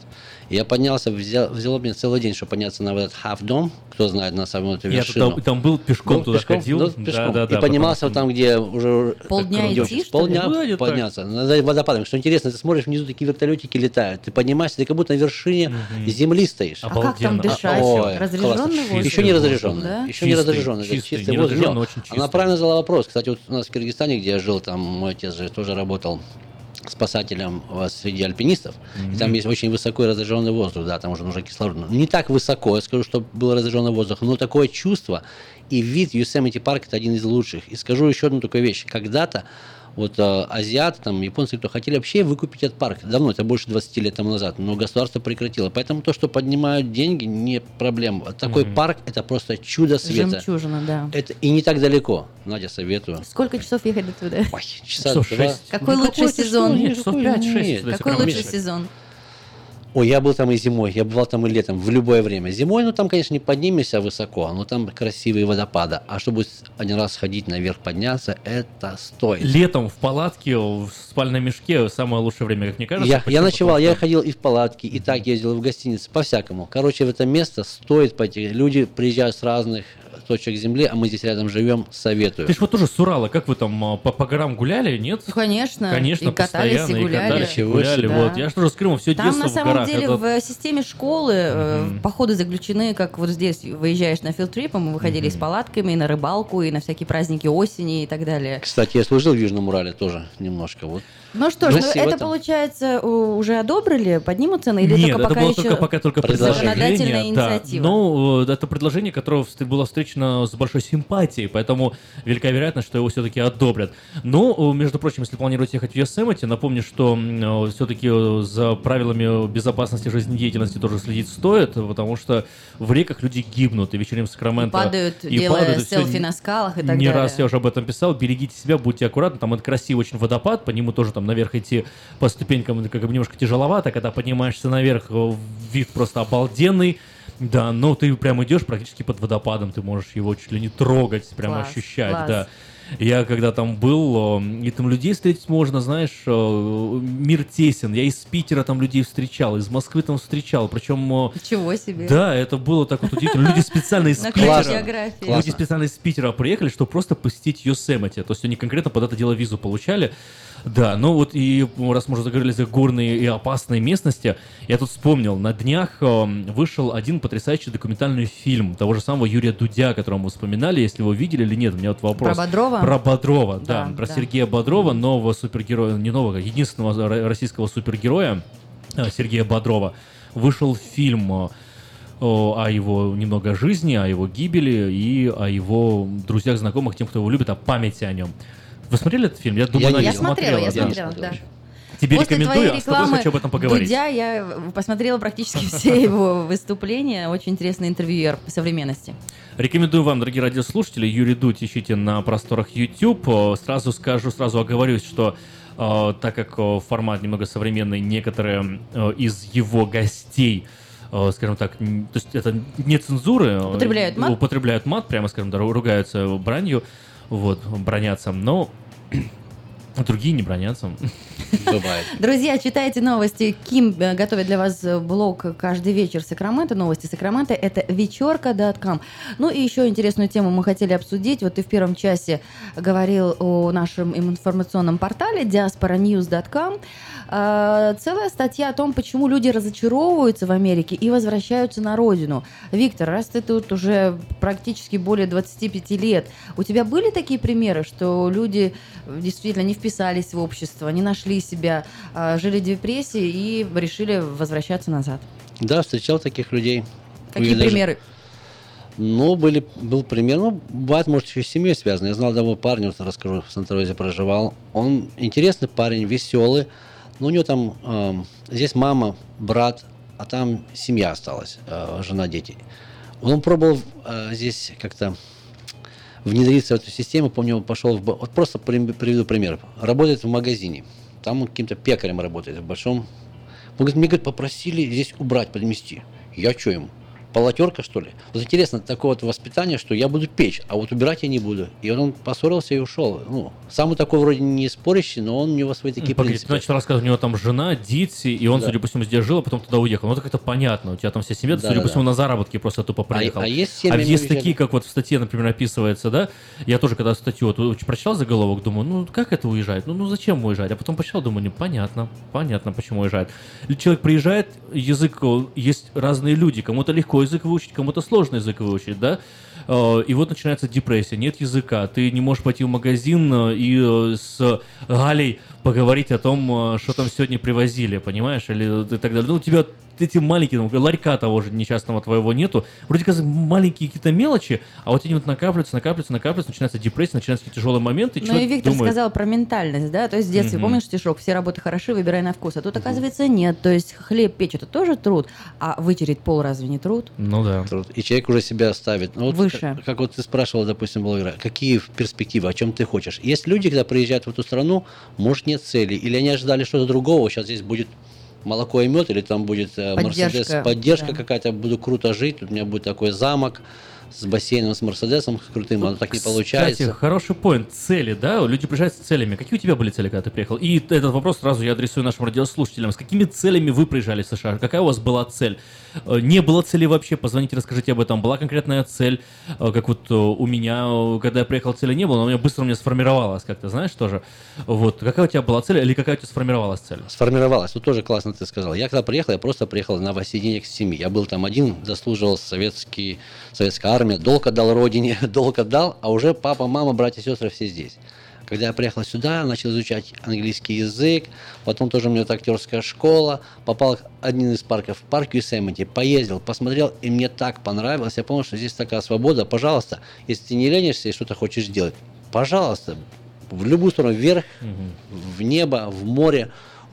И я поднялся, взял, взяло мне целый день, чтобы подняться на этот халф-дом. Кто знает на самую эту Я вершину. туда- там был, пешком Был туда пешком? ходил. Ну, Да, пешком. да, да, и поднимался потому там, где уже... Полдня идти, ли? Полдня Ну, так. подняться. Над водопадом. Что интересно, ты смотришь, внизу такие вертолетики летают. Ты поднимаешься, ты как будто на вершине земли стоишь. А как там дышать? Ой, Разреженный воздух? Еще не разреженный. Да? Еще не Чистый, разреженный. это чистый, чистый не разреженный, очень чистый. Она правильно задала вопрос. Кстати, вот у нас в Киргизстане, где я жил, там мой отец же тоже работал спасателем э, среди альпинистов. И там есть очень высоко разряженный воздух, да, там уже нужно кислород. Ну, Не так высоко, я скажу, что был разряженный воздух, но такое чувство и вид Юсемити парк это один из лучших. И скажу еще одну такую вещь. Когда-то вот э, азиаты, там, японцы, кто хотели вообще выкупить этот парк. Давно, это больше 20 лет тому назад. Но государство прекратило. Поэтому то, что поднимают деньги, не проблема. Такой Мгм. парк это просто чудо света. Жемчужина, да. Это и не так далеко. Надя, советую. Сколько часов ехать до туда? часа Часов два. шесть. Какой Ну, лучший какой сезон? что, нет, Какой лучший сезон? Ой, я был там и зимой, я бывал там и летом, в любое время. Зимой, ну там, конечно, не поднимешься высоко, но там красивые водопады. А чтобы один раз ходить наверх, подняться, это стоит. Летом в палатке, в спальном мешке самое лучшее время, как мне кажется. Я, я ночевал, Потому я ходил и в палатке, и так ездил в гостинице, по-всякому. Короче, в это место стоит пойти. Люди приезжают с разных точек земли, а мы здесь рядом живем, советую. Ты ж вот тоже с Урала, как вы там а, по, по горам гуляли, нет? Ну, Конечно. Конечно, и катались, и постоянно, гуляли. катались, и гуляли. Да. Вот. Я же тоже с Крымом все Там детство на в самом горах. деле Это- в системе школы э, походы заключены, как вот здесь выезжаешь на филдтрип, а мы выходили с палатками и на рыбалку, и на всякие праздники осени и так далее. Кстати, я служил в Южном Урале тоже немножко. Вот. Ну что ж, ну, Красиво это там. получается уже одобрили, поднимут цены или Нет, только это пока было еще только пока только Предложение. законодательная да. инициатива? Ну, э, это предложение, которое было встречено с большой симпатией, поэтому велика вероятность, что его все-таки одобрят. Но, э, между прочим, если планируете ехать в Йосемити, напомню, что все-таки за правилами безопасности жизнедеятельности тоже следить стоит, потому что в реках люди гибнут, и вечерним Сакраменто... падают, и делая падают, и селфи на скалах и так Не далее. раз я уже об этом писал. Берегите себя, будьте аккуратны. Там это красивый очень водопад. По нему тоже там наверх идти по ступенькам это как бы немножко тяжеловато. Когда поднимаешься наверх, э, вид просто обалденный. Да, но ты прям идешь практически под водопадом. Ты можешь его чуть ли не трогать, прям Класс, ощущать. класс. Да. Я когда там был, э, и там людей встретить можно, знаешь, э, мир тесен. Я из Питера там людей встречал, из Москвы там встречал. Причем э, Чего себе. да, это было так вот удивительно. Люди специально из Питера. Люди специально из Питера приехали, чтобы просто посетить Йосемити. То есть они конкретно под это дело визу получали. Да, ну вот и раз мы уже заговорили за горные и опасные местности, я тут вспомнил, на днях э, вышел один потрясающий документальный фильм того же самого Юрия Дудя, которого мы вспоминали, если вы видели или нет, у меня вот вопрос. Про Бодрова? Про Бодрова, да, Да, про да. Сергея Бодрова, нового супергероя, не нового, единственного ро- российского супергероя э, Сергея Бодрова. Вышел фильм э, о, о его немного жизни, о его гибели и о его друзьях, знакомых, тем, кто его любит, о памяти о нем. Вы смотрели этот фильм? Я думаю, не Надя Я смотрела, я да. смотрела, да. Тебе После рекомендую, а с тобой хочу об этом поговорить. Дудя я посмотрела практически все его выступления. Очень интересный интервьюер по современности. Рекомендую вам, дорогие радиослушатели, Юрий Дудь ищите на просторах YouTube. Сразу скажу, сразу оговорюсь, что э, так как э, формат немного современный, некоторые э, из его гостей скажем так, то есть это не цензуры. Употребляют мат? Употребляют мат, прямо скажем, да, ру- ругаются бранью, вот, бронятся, но другие не бронятся. Бывает. Друзья, читайте новости. Ким э, готовит для вас э, блог каждый вечер Сакраменто. Новости Сакраменто. Это вечерка.ком. Ну и еще интересную тему мы хотели обсудить. Вот ты в первом часе говорил о нашем информационном портале diasporanews.com. Э, Целая статья о том, почему люди разочаровываются в Америке и возвращаются на родину. Виктор, раз ты тут уже практически более 25 лет, у тебя были такие примеры, что люди действительно не вписались в общество, не нашли себя, а, жили в депрессии и решили возвращаться назад? Да, встречал таких людей. Какие даже- примеры? Ну, были, был пример, ну, бывает, может, еще с семьей связано. Я знал одного парня, вот расскажу, в Санта-Розе проживал. Он интересный парень, веселый, но у него там, эм, здесь мама, брат, а там семья осталась, э, жена, дети. Он пробовал э, здесь как-то внедриться в эту систему, помню, он пошел в... Вот просто при- приведу пример. Работает в магазине, там он каким-то пекарем работает в большом. Он говорит, мне, говорит, попросили здесь убрать, подмести. Я что ему? Полотерка, что ли? Вот интересно, такое вот воспитание, что я буду печь, а вот убирать я не буду. И он поссорился и ушел. Ну, самый такой вроде не спорящий, но он у него свои такие Погоди, принципы. начал рассказывать, у него там жена, дети, и он, Да. судя по всему, здесь жил, а потом туда уехал. Ну, так это понятно, у тебя там вся семья, ты, Да, судя да, по всему, да. на заработки просто тупо приехал. а есть семьи, есть такие, как вот в статье, например, описывается, да? Я тоже, когда статью вот, прочитал заголовок, думаю, ну, как это уезжает? Ну, ну, зачем уезжать? А потом почитал, думаю, непонятно, понятно, почему уезжает. Человек приезжает, язык, э, есть разные люди, кому-то легко язык выучить, кому-то сложно язык выучить, да? Э, И вот начинается депрессия, нет языка, ты не можешь пойти в магазин э, и э, с Галей поговорить о том, э, что там сегодня привозили, понимаешь, или и так далее. Ну, у тебя эти маленькие, ну, ларька того же несчастного твоего нету. Вроде как маленькие какие-то мелочи, а вот они вот накапливаются, накапливаются, накапливаются, начинается депрессия, начинаются какие-то тяжелые моменты. и Ну и Виктор думает, сказал про ментальность, да, то есть в детстве, Мгм. помнишь стишок, все работы хороши, выбирай на вкус, а тут оказывается нет, то есть хлеб печь это тоже труд, а вытереть пол разве не труд? Ну да. И человек уже себя ставит. Ну, вот Выше. Как, как вот ты спрашивал, допустим, блогера, какие перспективы, о чем ты хочешь. Есть люди, когда приезжают в эту страну, может нет цели, или они ожидали что-то другого, сейчас здесь будет молоко и мед, или там будет э, Поддержка, Мерседес, поддержка да. какая-то, буду круто жить, у меня будет такой замок с бассейном, с Мерседесом крутым, оно так не получается. Кстати, хороший поинт. Цели, да? Люди приезжают с целями. Какие у тебя были цели, когда ты приехал? И этот вопрос сразу я адресую нашим радиослушателям. С какими целями вы приезжали в США? Какая у вас была цель? Э, Не было цели вообще? Позвоните, расскажите об этом. Была конкретная цель? Э, Как вот э, у меня, когда я приехал, цели не было, но у меня быстро у меня сформировалась как-то, знаешь, тоже. Вот. Какая у тебя была цель или какая у тебя сформировалась цель? Сформировалась. Тут тоже классно ты сказал. Я когда приехал, я просто приехал на воссоединение к семье. Я был там один, заслуживал советский, советская армия, долг отдал родине, долг отдал, а уже папа, мама, братья, сестры все здесь. Когда я приехал сюда, начал изучать английский язык, потом тоже у меня вот актерская школа, попал в один из парков, в парк Юсемити, поездил, посмотрел, и мне так понравилось. Я понял, что здесь такая свобода. Пожалуйста, если ты не ленишься и что-то хочешь делать, пожалуйста, в любую сторону, вверх, в небо, в море,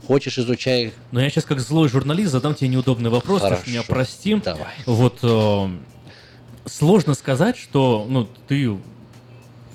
хочешь изучай. Но я сейчас как злой журналист задам тебе неудобный вопрос, ты Хорошо. меня прости. Давай. Вот э, сложно сказать, что ну ты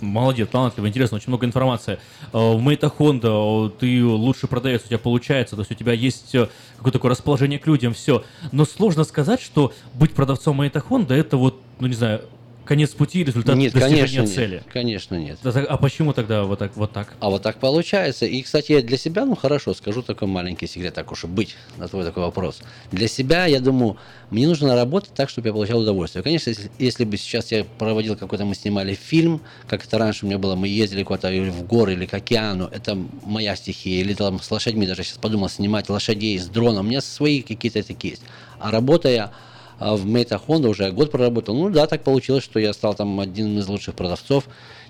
молодец, талантливый, интересно, очень много информации. Э, В Мейта Хонда ты лучше продавец, у тебя получается, то есть у тебя есть э, какое-то такое расположение к людям, все. Но сложно сказать, что быть продавцом Мейта Хонда это вот, ну не знаю, конец пути, результат Нет, достижения конечно нет. цели. Конечно нет. Да так- А почему тогда вот так? Вот так? А вот так получается. И, кстати, я для себя, ну хорошо, скажу такой маленький секрет, так уж и быть, на твой такой вопрос. Для себя, я думаю, мне нужно работать так, чтобы я получал удовольствие. Конечно, если, если бы сейчас я проводил какой-то, мы снимали фильм, как это раньше у меня было, мы ездили куда-то или в горы, или к океану, это моя стихия, или там с лошадьми, даже сейчас подумал, снимать лошадей с дроном, у меня свои какие-то такие есть. А работая а в Мейта Honda уже год проработал. Ну да, так получилось, что я стал там одним из лучших продавцов.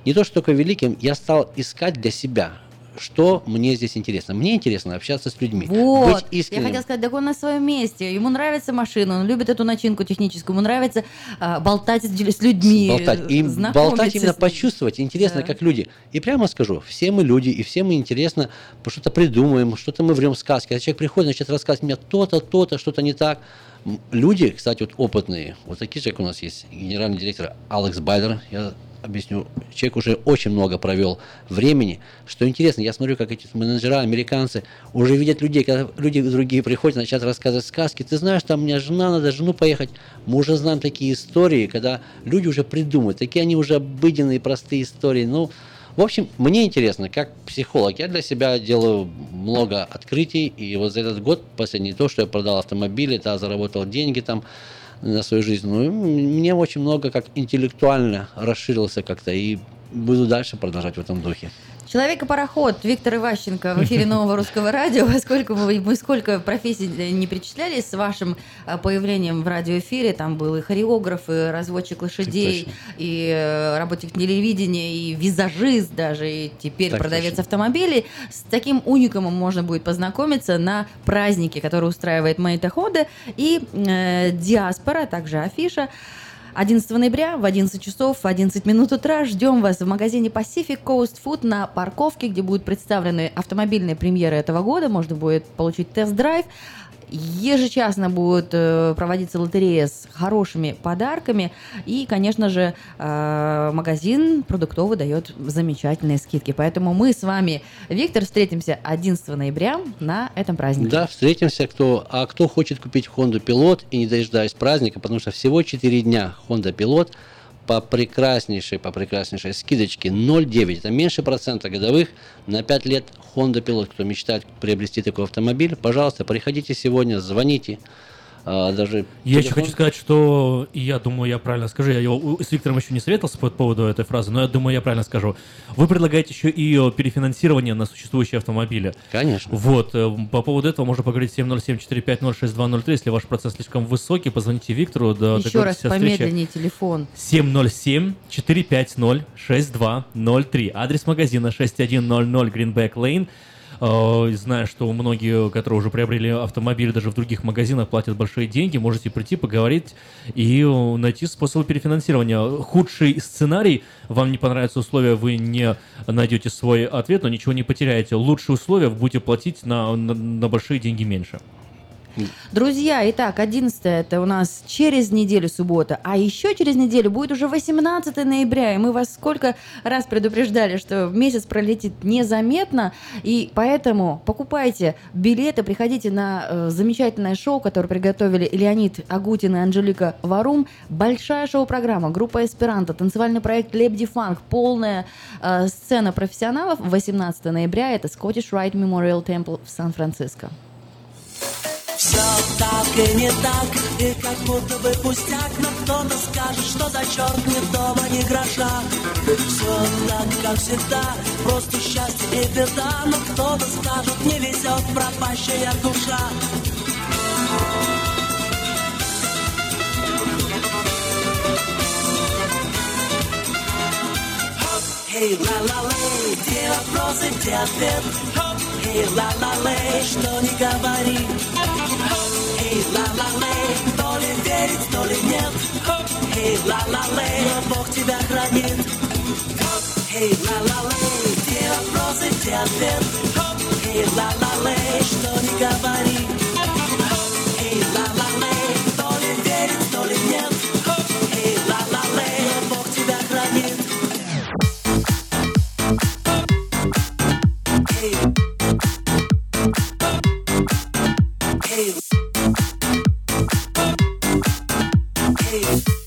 Не то, что только великим, я стал искать для себя, что мне здесь интересно. Мне интересно общаться с людьми. Вот, Быть я искренним. хотела сказать, так он на своем месте. Ему нравится машина, он любит эту начинку техническую, ему нравится а, болтать с, с людьми, болтать. И знакомиться болтать именно почувствовать. Интересно, Да. как люди. И прямо скажу, все мы люди, и все мы интересно, что-то придумаем, что-то мы врем сказки. Когда человек приходит, начинает рассказывать мне то-то, то-то, что-то не так. Люди, кстати, вот опытные, вот такие как у нас есть, генеральный директор Алекс Байдер, я объясню, человек уже очень много провел времени. Что интересно, я смотрю, как эти менеджера, американцы, уже видят людей, когда люди другие приходят, начинают рассказывать сказки. Ты знаешь, там у меня жена, надо жену поехать. Мы уже знаем такие истории, когда люди уже придумывают. Такие они уже обыденные, простые истории. Ну, в общем, мне интересно, как психолог, я для себя делаю много открытий, и вот за этот год, последний то, что я продал автомобили, да, заработал деньги там на свою жизнь, ну, мне очень много как интеллектуально расширился как-то, и буду дальше продолжать в этом духе. Человек и пароход Виктор Иващенко в эфире нового русского радио. Поскольку мы, мы сколько профессий не перечислялись с вашим а, появлением в радиоэфире, там был и хореограф, и разводчик лошадей, и э, работник телевидения, и визажист даже, и теперь Так продавец точно. автомобилей. С таким уникумом можно будет познакомиться на празднике, который устраивает Мэйта Хода и э, Диаспора, а также Афиша. 11 ноября в 11 часов 11 минут утра ждем вас в магазине Pacific Coast Food на парковке, где будут представлены автомобильные премьеры этого года. Можно будет получить тест-драйв. Ежечасно будет э, проводиться лотерея с хорошими подарками. И, конечно же, э, магазин продуктовый дает замечательные скидки. Поэтому мы с вами, Виктор, встретимся 11 ноября на этом празднике. Да, встретимся, кто, а кто хочет купить Honda Pilot и не дожидаясь праздника, потому что всего 4 дня Honda Pilot по прекраснейшей, по прекраснейшей скидочке 0,9, это меньше процента годовых на 5 лет Honda Pilot, кто мечтает приобрести такой автомобиль, пожалуйста, приходите сегодня, звоните, А, даже Я еще телефон- хочу сказать, что я думаю, я правильно скажу. Я его с Виктором еще не советовался по поводу этой фразы, но я думаю, я правильно скажу. Вы предлагаете еще и э, перефинансирование на существующие автомобили. Конечно. Вот. э, По поводу этого можно поговорить 707-450-6203. Если ваш процесс слишком высокий, позвоните Виктору. Да, Еще раз помедленнее телефон. 707-450-6203. Адрес магазина 6100 Greenback Lane. Э, Знаю, что многие, которые уже приобрели автомобили даже в других магазинах, платят большие деньги. Можете прийти, поговорить и э, найти способы перефинансирования. Худший сценарий, вам не понравятся условия, вы не найдете свой ответ, но ничего не потеряете. Лучшие условия будете платить на, на, на большие деньги меньше. Друзья, итак, 11 это у нас через неделю суббота, а еще через неделю будет уже 18 ноября, и мы вас сколько раз предупреждали, что месяц пролетит незаметно, и поэтому покупайте билеты, приходите на э, замечательное шоу, которое приготовили Леонид Агутин и Анжелика Варум, большая шоу-программа, группа Эсперанто, танцевальный проект Лебди Фанк, полная э, сцена профессионалов, 18 ноября, это Scottish Rite Memorial Temple в Сан-Франциско. Все так и не так, и как будто бы пустяк Но кто-то скажет, что за черт ни дома, ни гроша Все так, как всегда, просто счастье и беда Но кто-то скажет, не везет пропащая душа Эй, ла-ла-лей, где вопросы, где ответ? Эй, ла-ла-лей, что не говори Эй, ла-ла-лей, то ли верить, то ли нет Эй, ла-ла-лей, но Бог тебя хранит Эй, ла-ла-лей, где вопросы, где ответ? Эй, ла-ла-лей, что не говори Эй, ла-ла-лей, то ли верить, то ли нет Эй, ла-ла-лей, но Бог тебя хранит Эй, эй, эй,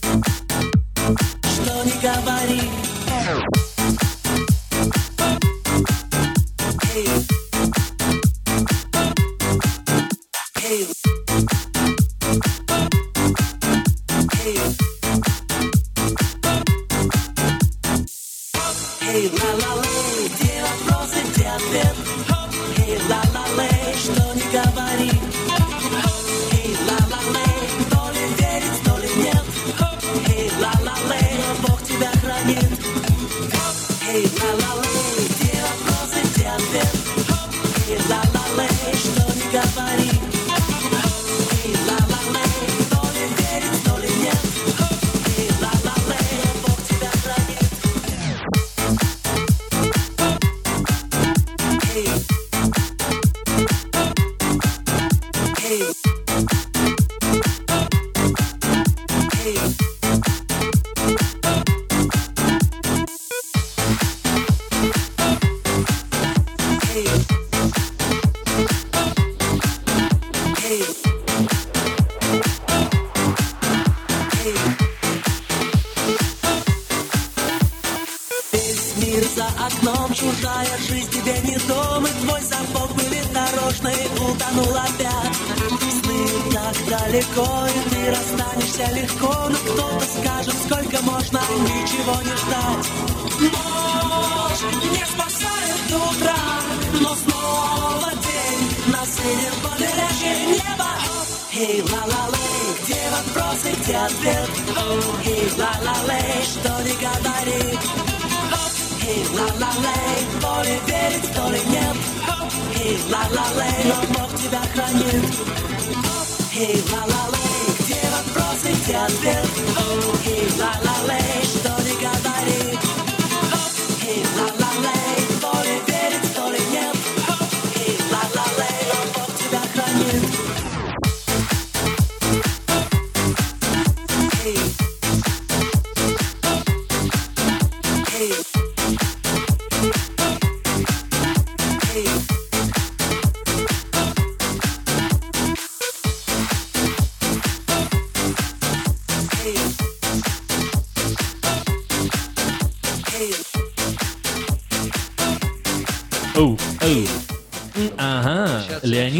далеко, и ты расстанешься легко, но кто-то скажет, сколько можно ничего не ждать. Ночь не спасает утра, но снова день на синем побережье неба. Эй, ла-ла-лей, где вопросы, где ответ? Эй, ла-ла-лей, что не говори? Эй, ла-ла-лей, то ли верить, то ли нет. Эй, ла-ла-лей, но Бог тебя хранит. Эй, ла-ла-лей, где вопросы, где ответ? Эй, ла-ла-лей, что не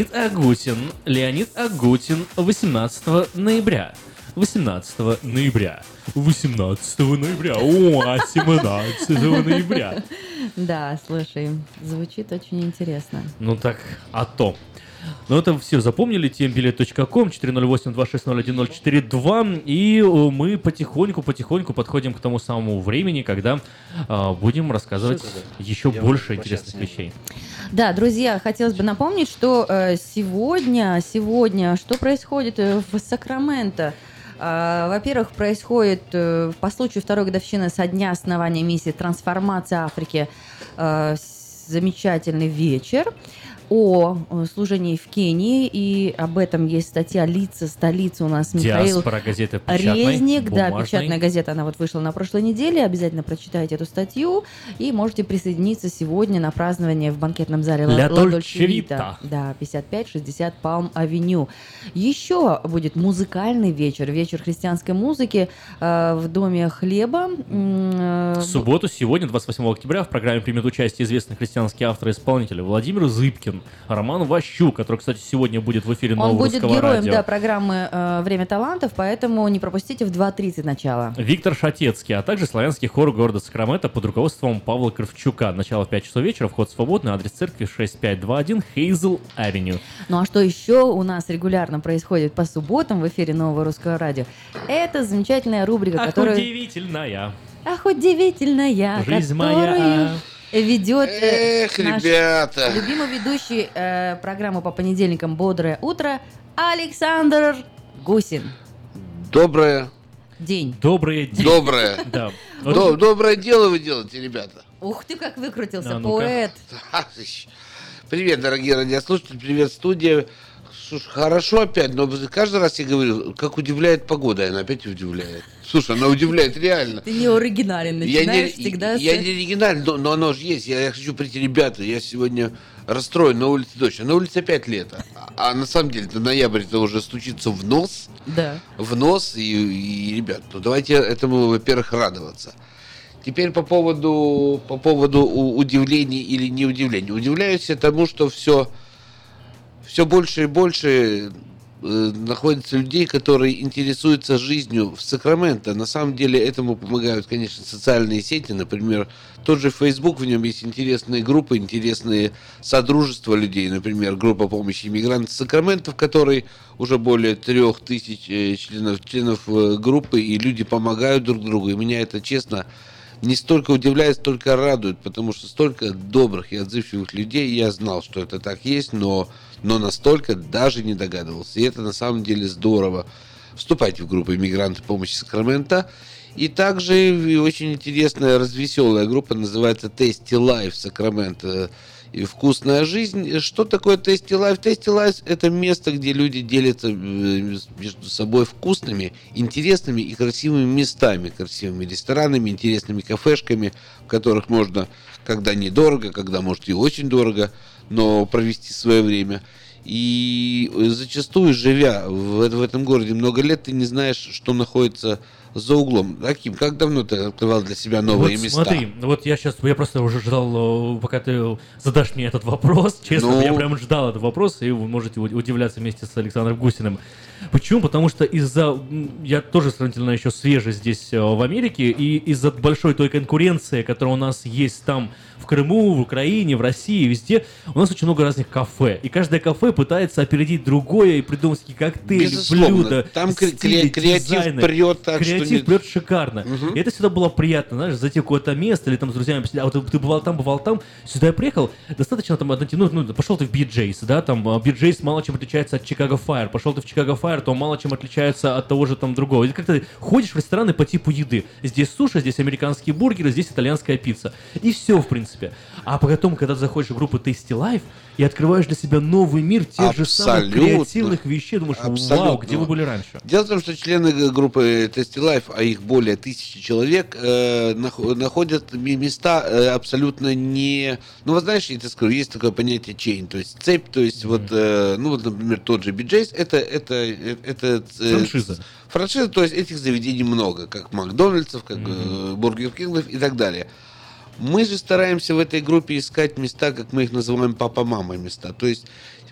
Леонид Агутин. Леонид Агутин 18 ноября. 18 ноября. 18 ноября. О, а 17 ноября. Да, слушай, звучит очень интересно. Ну так, а то. Ну это все запомнили, tmbilet.com, 408-260-1042, и э, мы потихоньку-потихоньку подходим к тому самому времени, когда э, будем рассказывать еще Я больше интересных вещей. Да, друзья, хотелось бы напомнить, что э, сегодня, сегодня, что происходит э, в Сакраменто? А, Во-первых, происходит э, по случаю второй годовщины со дня основания миссии «Трансформация Африки» замечательный вечер о э, служении в Кении, и об этом есть статья «Лица столицы» у нас Михаил Диаспора печатной, Резник, да, бумажной. печатная газета, она вот вышла на прошлой неделе, обязательно прочитайте эту статью и можете присоединиться сегодня на празднование в банкетном зале Ла- Ла Дольче Вита. Да, 55-60 Palm Avenue. Еще будет музыкальный вечер, вечер христианской музыки э, в Доме Хлеба. Э, В субботу, сегодня, 28 октября, в программе примет участие известный христианский автор и исполнитель Владимир Зыбкин, Роман Ващук, который, кстати, сегодня будет в эфире Он Нового будет Русского героем радио. да, программы э, «Время талантов», поэтому не пропустите в 2.30 начало. Виктор Шатецкий, а также славянский хор города Сакраменто под руководством Павла Кравчука. Начало в 5 часов вечера, вход свободный, адрес церкви 6521 Хейзел Авеню. Ну а что еще у нас регулярно происходит по субботам в эфире Нового Русского радио? Это замечательная рубрика, Ах, которая... удивительная. Ах, удивительная, Жизнь которую моя. Ведет э, Эх, наш ребята. любимый ведущий э, программы по понедельникам «Бодрое утро» Александр Гусин. Доброе, День. Доброе день. доброе. Да. До- доброе дело вы делаете, ребята. Ух ты, как выкрутился, А ну-ка. поэт. Привет, дорогие радиослушатели, привет, студия. Слушай, хорошо опять, но каждый раз я говорю, как удивляет погода, она опять удивляет. Слушай, она удивляет реально. Ты не оригинален, Я не, начинаешь всегда я с... не оригинальный, но, но оно же есть. Я, я хочу прийти, ребята, я сегодня расстроен, на улице дождь, а на улице опять лето. А, а на самом деле, это ноябрь это уже стучится в нос, Да. в нос, и, и, ребят, ну давайте этому, во-первых, радоваться. Теперь по поводу, по поводу удивлений или не удивлений. Удивляюсь я тому, что все, все больше и больше э, находится людей, которые интересуются жизнью в Сакраменто. На самом деле этому помогают, конечно, социальные сети. Например, тот же Facebook, в нем есть интересные группы, интересные содружества людей. Например, группа помощи иммигрантам Сакраменто, в которой уже более трех тысяч э, членов, членов э, группы, и люди помогают друг другу. И меня это, честно, не столько удивляет, столько радует, потому что столько добрых и отзывчивых людей, я знал, что это так есть, но, но настолько даже не догадывался. И это на самом деле здорово. Вступайте в группу «Иммигранты помощи Сакрамента». И также очень интересная, развеселая группа, называется Tasty Life Сакраменто и вкусная жизнь. Что такое Tasty Life? Tasty Life – это место, где люди делятся э, между собой вкусными, интересными и красивыми местами, красивыми ресторанами, интересными кафешками, в которых можно, когда недорого, когда, может, и очень дорого, но провести свое время. И зачастую, живя в этом городе много лет, ты не знаешь, что находится за углом. Аким, как давно ты открывал для себя новые вот места? Смотри, вот я сейчас, я просто уже ждал, э, пока ты задашь мне этот вопрос. Честно, Ну? я прям ждал этот вопрос, и вы можете удивляться вместе с Александром Гусиным. Почему? Потому что из-за... Я тоже сравнительно еще свежий здесь э, в Америке, и из-за большой той конкуренции, которая у нас есть там в Крыму, в Украине, в России, везде, у нас очень много разных кафе. И каждое кафе пытается опередить другое и придумать такие коктейли, Безусловно. блюда, Там стили, кре- креатив дизайны. прет так, что Креатив нет. прет шикарно. И это всегда было приятно, знаешь, зайти в какое-то место или там с друзьями посидеть. А вот ты, бывал там, бывал там, сюда я приехал, достаточно там, ну, ну, пошел ты в BJ's, да, там а, BJ's мало чем отличается от Chicago Fire. Пошел ты в Chicago Fire, то мало чем отличается от того же там другого. Как ты ходишь в рестораны по типу еды. Здесь суши, здесь американские бургеры, здесь итальянская пицца. И все, в принципе. А потом, когда заходишь в группу Tasty Life и открываешь для себя новый мир тех же самых креативных вещей, думаешь, вау, Абсолютно. где вы были раньше? Дело в том, что члены г- группы Testy Life, а их более тысячи человек, э, нах- находят места э, абсолютно не... Ну, вот знаешь, я тебе скажу, есть такое понятие chain, то есть цепь, то есть вот, э, ну, вот, например, тот же BJ's, это... это, э, это э, Франшиза. Франшиза, то есть этих заведений много, как Макдональдсов, как э, Бургер Кингов и так далее. Мы же стараемся в этой группе искать места, как мы их называем папа-мама места, то есть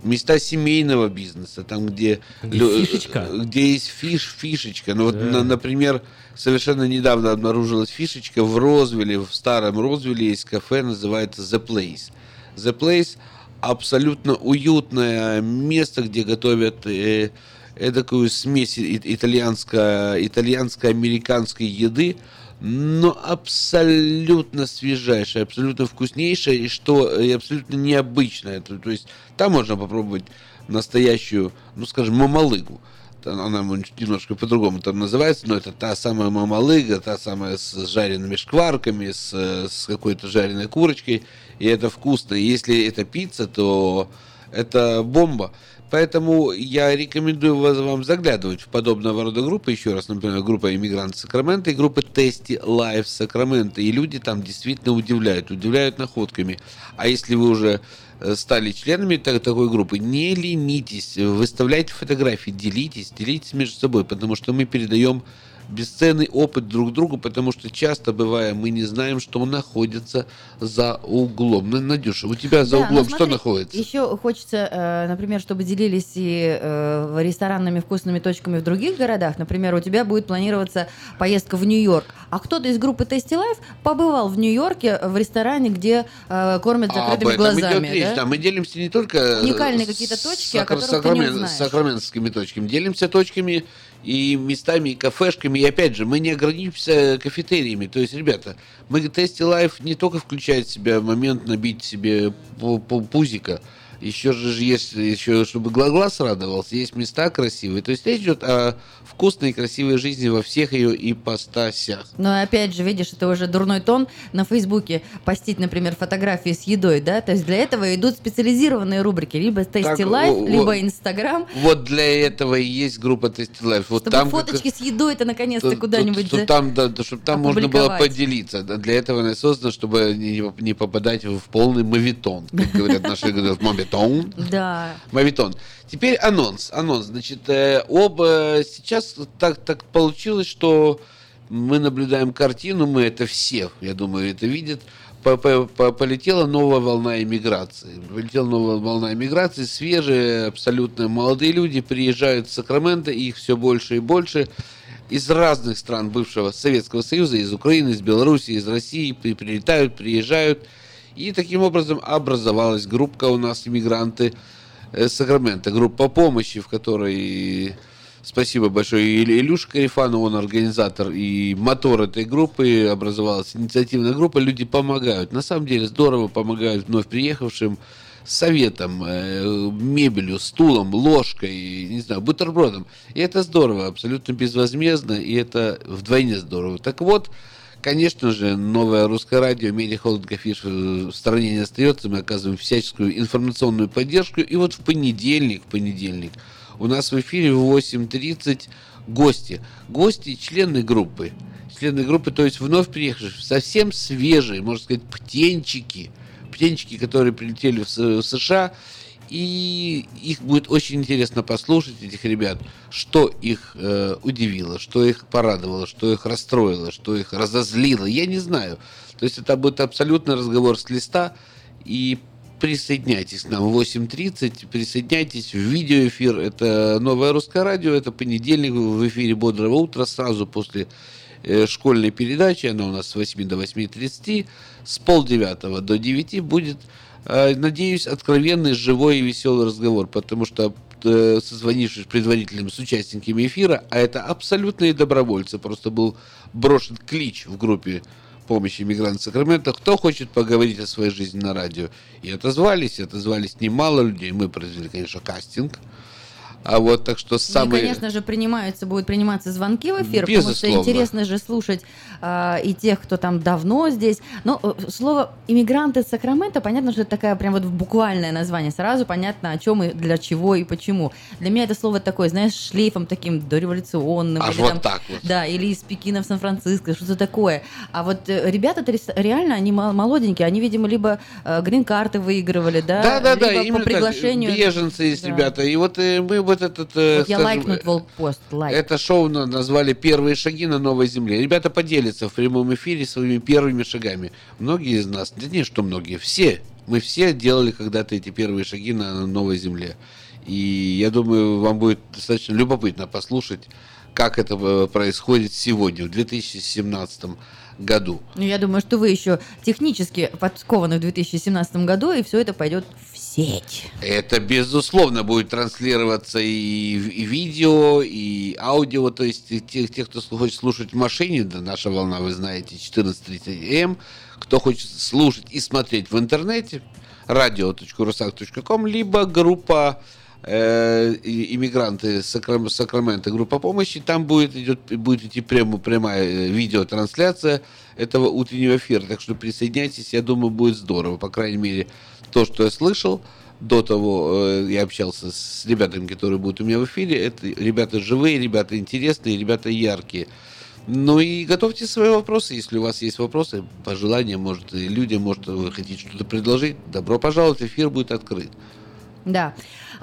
места семейного бизнеса, там где, Где фишечка. где есть фиш, фишечка. Ну вот, Да. на- например, совершенно недавно обнаружилась фишечка в Розвилле, в старом Розвилле есть кафе, называется The Place. The Place абсолютно уютное место, где готовят э, эдакую смесь итальянско-американской еды, но абсолютно свежайшая, абсолютно вкуснейшая и что и абсолютно необычная. То, то есть там можно попробовать настоящую, ну скажем, мамалыгу. Она немножко по-другому там называется, но это та самая мамалыга, та самая с жареными шкварками, с, с какой-то жареной курочкой, и это вкусно. И если это пицца, то это бомба. Поэтому я рекомендую вас, вам заглядывать в подобного рода группы. Еще раз, например, группа «Иммигрант Сакраменто» и группа «Tasty Life Sacramento». И люди там действительно удивляют, удивляют находками. А если вы уже э, стали членами та- такой группы, не ленитесь, выставляйте фотографии, делитесь, делитесь между собой, потому что мы передаем бесценный опыт друг другу, потому что часто бывая, мы не знаем, что находится за углом. Ну, Надюша, у тебя за Да, углом что смотри, находится? Еще хочется, э, например, чтобы делились и э, ресторанными вкусными точками в других городах. Например, у тебя будет планироваться поездка в Нью-Йорк, а кто-то из группы Tasty Life побывал в Нью-Йорке в ресторане, где э, кормят Об закрытыми этом глазами. идет речь. да? Да, мы делимся не только Уникальные какие-то точки, о сакра- которых ты не сакрамен- узнаешь. сакраментскими точками. Делимся точками и местами, и кафешками. И опять же, мы не ограничимся кафетериями. То есть, ребята, мы Tasty Life не только включает в себя момент набить себе пу- пу- пузика, еще же есть, еще, чтобы гла- глаз радовался, есть места красивые. То есть речь идет о вкусной и красивой жизни во всех ее ипостасях. Но опять же, видишь, это уже дурной тон на Фейсбуке постить, например, фотографии с едой, да? То есть для этого идут специализированные рубрики, либо Tasty Life, о- либо Инстаграм. Вот для этого и есть группа Tasty Life. Вот Чтобы там как- фоточки с едой-то наконец-то то- куда-нибудь то- то за- там, да, чтобы там можно было поделиться. Для этого она создана, чтобы не, не попадать в полный мавитон, как говорят наши говорят, мавитон. Да. Мавитон. Теперь анонс. Анонс. Значит, э, об э, сейчас так, так получилось, что мы наблюдаем картину, мы это все, я думаю, это видят. По- по- по- Полетела новая волна иммиграции. Полетела новая волна иммиграции. Свежие, абсолютно молодые люди приезжают в Сакраменто, их все больше и больше из разных стран бывшего Советского Союза, из Украины, из Беларуси, из России при- прилетают, приезжают. И таким образом образовалась группа у нас иммигранты э, Сакрамента, группа помощи, в которой спасибо большое Ил- Илюше Карифану, он организатор и мотор этой группы, образовалась инициативная группа, люди помогают, на самом деле здорово помогают вновь приехавшим советом, э, мебелью, стулом, ложкой, не знаю, бутербродом. И это здорово, абсолютно безвозмездно, и это вдвойне здорово. Так вот, Конечно же, новое русское радио, медиа холдинг Афиш в стране не остается. Мы оказываем всяческую информационную поддержку. И вот в понедельник, в понедельник у нас в эфире в 8.30 гости. Гости члены группы. Члены группы, то есть вновь приехавшие, совсем свежие, можно сказать, птенчики. Птенчики, которые прилетели в США. И их будет очень интересно послушать, этих ребят, что их э, удивило, что их порадовало, что их расстроило, что их разозлило. Я не знаю. То есть это будет абсолютно разговор с листа. И присоединяйтесь к нам в 8.30, присоединяйтесь в видеоэфир. Это новое русское радио, это понедельник в эфире «Бодрого утра», сразу после э, школьной передачи, она у нас с 8 до 8.30, с полдевятого до 9 будет, надеюсь, откровенный, живой и веселый разговор, потому что э, созвонившись предварительным с участниками эфира, а это абсолютные добровольцы, просто был брошен клич в группе помощи мигрантов Сакрамента, кто хочет поговорить о своей жизни на радио. И отозвались, и отозвались немало людей. Мы произвели, конечно, кастинг. А вот так что Ну и, самые... конечно же, принимаются, будут приниматься звонки в эфир, потому что Безусловно. интересно же слушать а, и тех, кто там давно здесь. Но э, слово «иммигранты Сакрамента», понятно, что это такая прям вот буквальное название. Сразу понятно, о чем и для чего и почему. Для меня это слово такое, знаешь, шлейфом таким дореволюционным. Аж или вот там- так вот. Да, или из Пекина в Сан-Франциско, что-то такое. А вот э, ребята реально, они мол- молоденькие, они, видимо, либо э, грин-карты выигрывали, да, Да, да, да, либо именно по приглашению. так. Беженцы есть Да. ребята. И вот э, мы вот этот... э, Вот я скажем, лайкнуть волпост, лайк. Это шоу на- назвали «Первые шаги на новой земле». Ребята поделятся в прямом эфире своими первыми шагами. Многие из нас, да не что многие, все, мы все делали когда-то эти первые шаги на новой земле. И я думаю, вам будет достаточно любопытно послушать, как это э, происходит сегодня, в 2017 году. Ну, я думаю, что вы еще технически подкованы в 2017 году, и все это пойдет в сеть. Это, безусловно, будет транслироваться и, и видео, и аудио. То есть те, те, кто хочет слушать в машине, да, наша волна, вы знаете, 14.30 М. Кто хочет слушать и смотреть в интернете, radio.rusak.com, либо группа э, иммигранты Сакрам- Сакрамента, группа помощи, там будет, идет, будет идти прямо, прямая э, видеотрансляция этого утреннего эфира. Так что присоединяйтесь, я думаю, будет здорово. По крайней мере, то, что я слышал, до того э, я общался с ребятами, которые будут у меня в эфире. Это ребята живые, ребята интересные, ребята яркие. Ну и готовьте свои вопросы, если у вас есть вопросы, пожелания, может, и людям, может, вы хотите что-то предложить, добро пожаловать, эфир будет открыт. Да.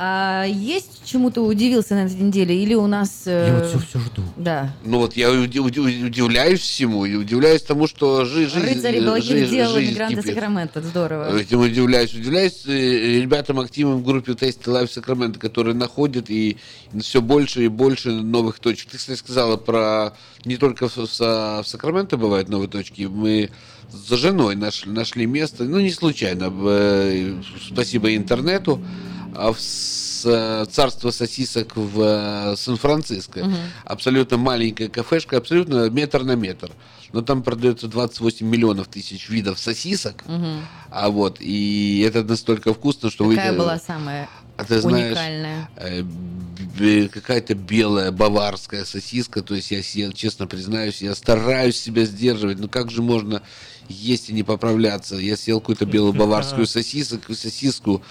А, есть чему ты удивился на этой неделе? Или у нас... э, Я вот все, все жду. Да. Ну вот я уди- уди- удивляюсь всему, и удивляюсь тому, что жи- жизнь... Рыцари благих дел, кипит. Сакрамента. Здорово. Этим удивляюсь. Удивляюсь э, ребятам активным в группе Tasty Life Sacramento, которые находят и все больше и больше новых точек. Ты, кстати, сказала про... Не только в, в в Сакраменто бывают новые точки. Мы за женой нашли, нашли место, ну, не случайно, э, спасибо интернету, в с- царство сосисок в э, Сан-Франциско. Мгм. Абсолютно маленькая кафешка, абсолютно метр на метр. Но там продается 28 миллионов тысяч видов сосисок. Мгм. А вот, и это настолько вкусно, что Какая вы... была самая А ты знаешь, уникальная? э, какая-то белая баварская сосиска, то есть я, съел, честно признаюсь, я стараюсь себя сдерживать, но как же можно есть и не поправляться? Я съел какую-то белую баварскую сосисок, сосиску, э,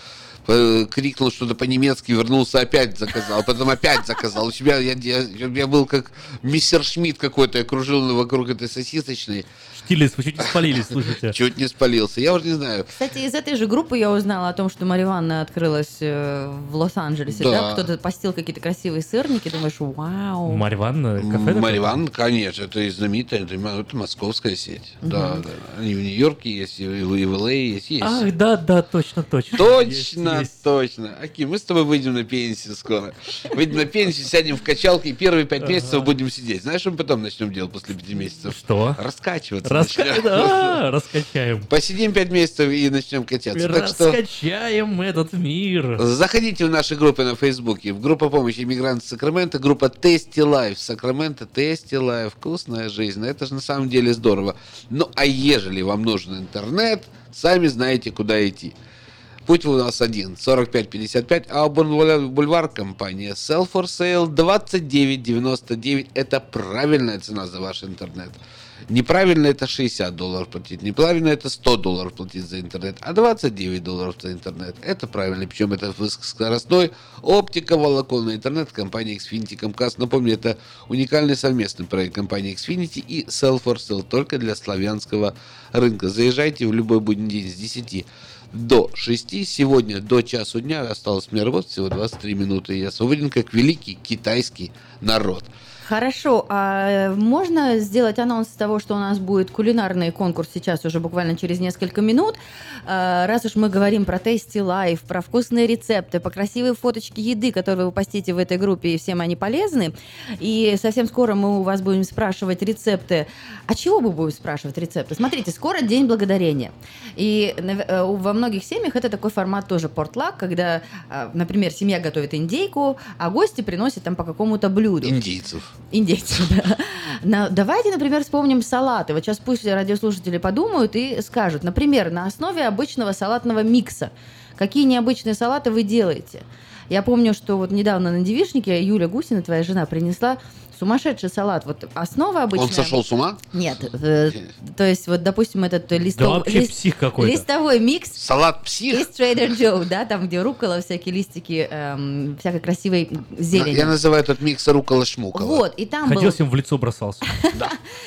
крикнул что-то по-немецки, вернулся опять заказал, потом опять заказал. У себя я, я, я был как мистер Шмидт какой-то, я кружил вокруг этой сосисочной. Штилец, вы чуть не спалились, слушайте. Чуть не спалился. Я уже не знаю. Кстати, из этой же группы я узнала о том, что Марья Ивановна открылась э, в Лос-Анджелесе. Да. Да. Кто-то постил какие-то красивые сырники. Думаешь, вау. Марья Ивановна, кафе Ивановна, конечно, это и знаменитая, это, московская сеть. Да, да. Они в Нью-Йорке есть, и в, и в ЛА есть. есть. Ах, да, да, точно, точно. Точно, Есть, точно. Аки, мы с тобой выйдем на пенсию скоро. Выйдем на пенсию, сядем в качалке, и первые пять месяцев будем сидеть. Знаешь, что мы потом начнем делать после пяти месяцев? Что? Раскачиваться. Да, раскачаем. Посидим пять месяцев и начнем что Раскачаем этот мир. Заходите в наши группы на Фейсбуке. В группа помощи иммигрантов Сакрамента, группа Tasty Life Сакрамента, Tasty Life, вкусная жизнь. Это же на самом деле здорово. Ну, а ежели вам нужен интернет, сами знаете, куда идти. Путь у нас один, 4555, а бульвар компания Sell for Sale 2999. Это правильная цена за ваш интернет. Неправильно это 60 долларов платить, неправильно это 100 долларов платить за интернет, а 29 долларов за интернет. Это правильно, причем это высокоскоростной оптико-волоконный интернет компании Xfinity Comcast. Напомню, это уникальный совместный проект компании Xfinity и Sell for Sale только для славянского рынка. Заезжайте в любой будний день с 10 до 6. Сегодня до часу дня осталось мне работать всего 23 минуты. Я свободен как великий китайский народ. Хорошо, а можно сделать анонс того, что у нас будет кулинарный конкурс сейчас уже буквально через несколько минут. А, Раз уж мы говорим про Tasty Life, про вкусные рецепты, по красивые фоточки еды, которые вы постите в этой группе, и всем они полезны. И совсем скоро мы у вас будем спрашивать рецепты. А чего мы будем спрашивать рецепты? Смотрите, скоро День Благодарения. И э, во многих семьях это такой формат тоже портлак, когда, а, например, семья готовит индейку, а гости приносят там по какому-то блюду. Индейцев. Индейцы, да. На- давайте, например, вспомним салаты. Вот сейчас пусть радиослушатели подумают и скажут. Например, на основе обычного салатного микса. Какие необычные салаты вы делаете? Я помню, что вот недавно на девишнике Юля Гусина, твоя жена, принесла сумасшедший салат. Вот основа обычная. Он сошел с ума? Нет, э, то есть вот, допустим, этот листов- вообще лист- псих какой-то. листовой микс Салат псих? из Trader Joe, да, там, где рукола, всякие листики, эм, всякой красивой зелени. Я называю этот микс рукола-шмукола. Вот, и там Хотел был всем в лицо бросался.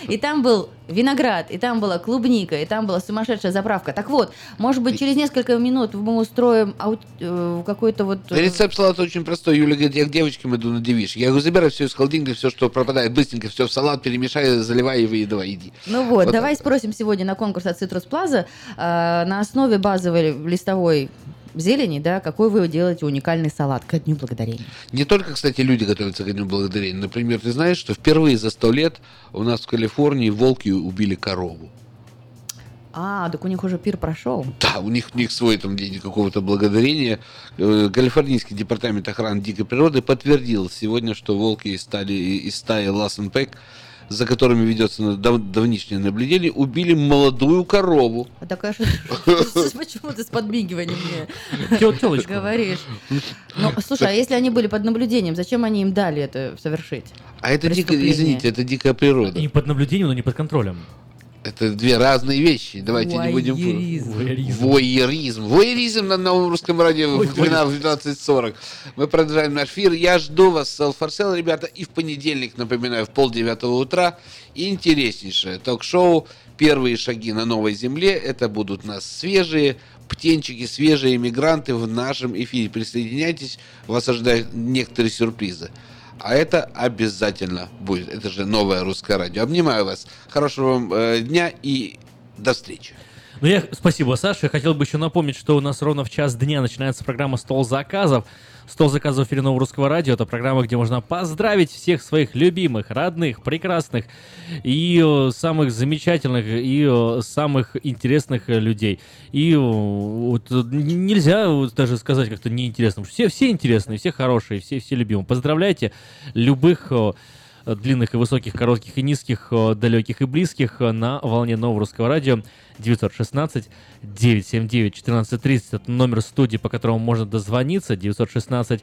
И там был виноград, и там была клубника, и там была сумасшедшая заправка. Так вот, может быть, через несколько минут мы устроим аут- э, какой-то вот... э, Рецепт салата очень простой. Юля говорит, я к девочкам иду на девиш. Я говорю, забирай все из холодильника, все, что пропадает, быстренько все в салат перемешай, заливай и давай, иди. Ну вот, Вот давай спросим сегодня на конкурс от Citrus Plaza э, на основе базовой листовой зелени, да, какой вы делаете уникальный салат ко Дню Благодарения. Не только, кстати, люди готовятся к Дню Благодарения. Например, ты знаешь, что впервые за сто лет у нас в Калифорнии волки убили корову. А, так у них уже пир прошел. Да, у них, у них свой там день какого-то благодарения. Э, Калифорнийский департамент охраны дикой природы подтвердил сегодня, что волки из, стали, из стаи Лассен Пэк, за которыми ведется дав- давнишнее наблюдение, убили молодую корову. А такая Почему ты с подмигиванием мне говоришь? Ну, слушай, а если они были под наблюдением, зачем они им дали это совершить? А это дико, извините, это дикая природа. Не под наблюдением, но не под контролем. Это две разные вещи. Давайте не будем... Воеризм. Воеризм на новом русском радио в 12 в 12.40. Мы продолжаем наш эфир. Я жду вас с Алфарсел, ребята. И в понедельник, напоминаю, в полдевятого утра интереснейшее ток-шоу «Первые шаги на новой земле». Это будут у нас свежие птенчики, свежие иммигранты в нашем эфире. Присоединяйтесь, вас ожидают некоторые сюрпризы. А это обязательно будет. Это же новое русское радио. Обнимаю вас. Хорошего вам э, дня и до встречи. Ну, я, спасибо, Саша. Я хотел бы еще напомнить, что у нас ровно в час дня начинается программа «Стол заказов». «Стол заказов» в эфире Нового Русского Радио. Это программа, где можно поздравить всех своих любимых, родных, прекрасных и э, самых замечательных, и э, самых интересных э, людей. И вот, нельзя даже сказать как-то неинтересным. Все, все интересные, все хорошие, все, все любимые. Поздравляйте любых длинных и высоких, коротких и низких, э, далеких и близких э, на волне нового русского радио 916 979 1430 это номер студии, по которому можно дозвониться 916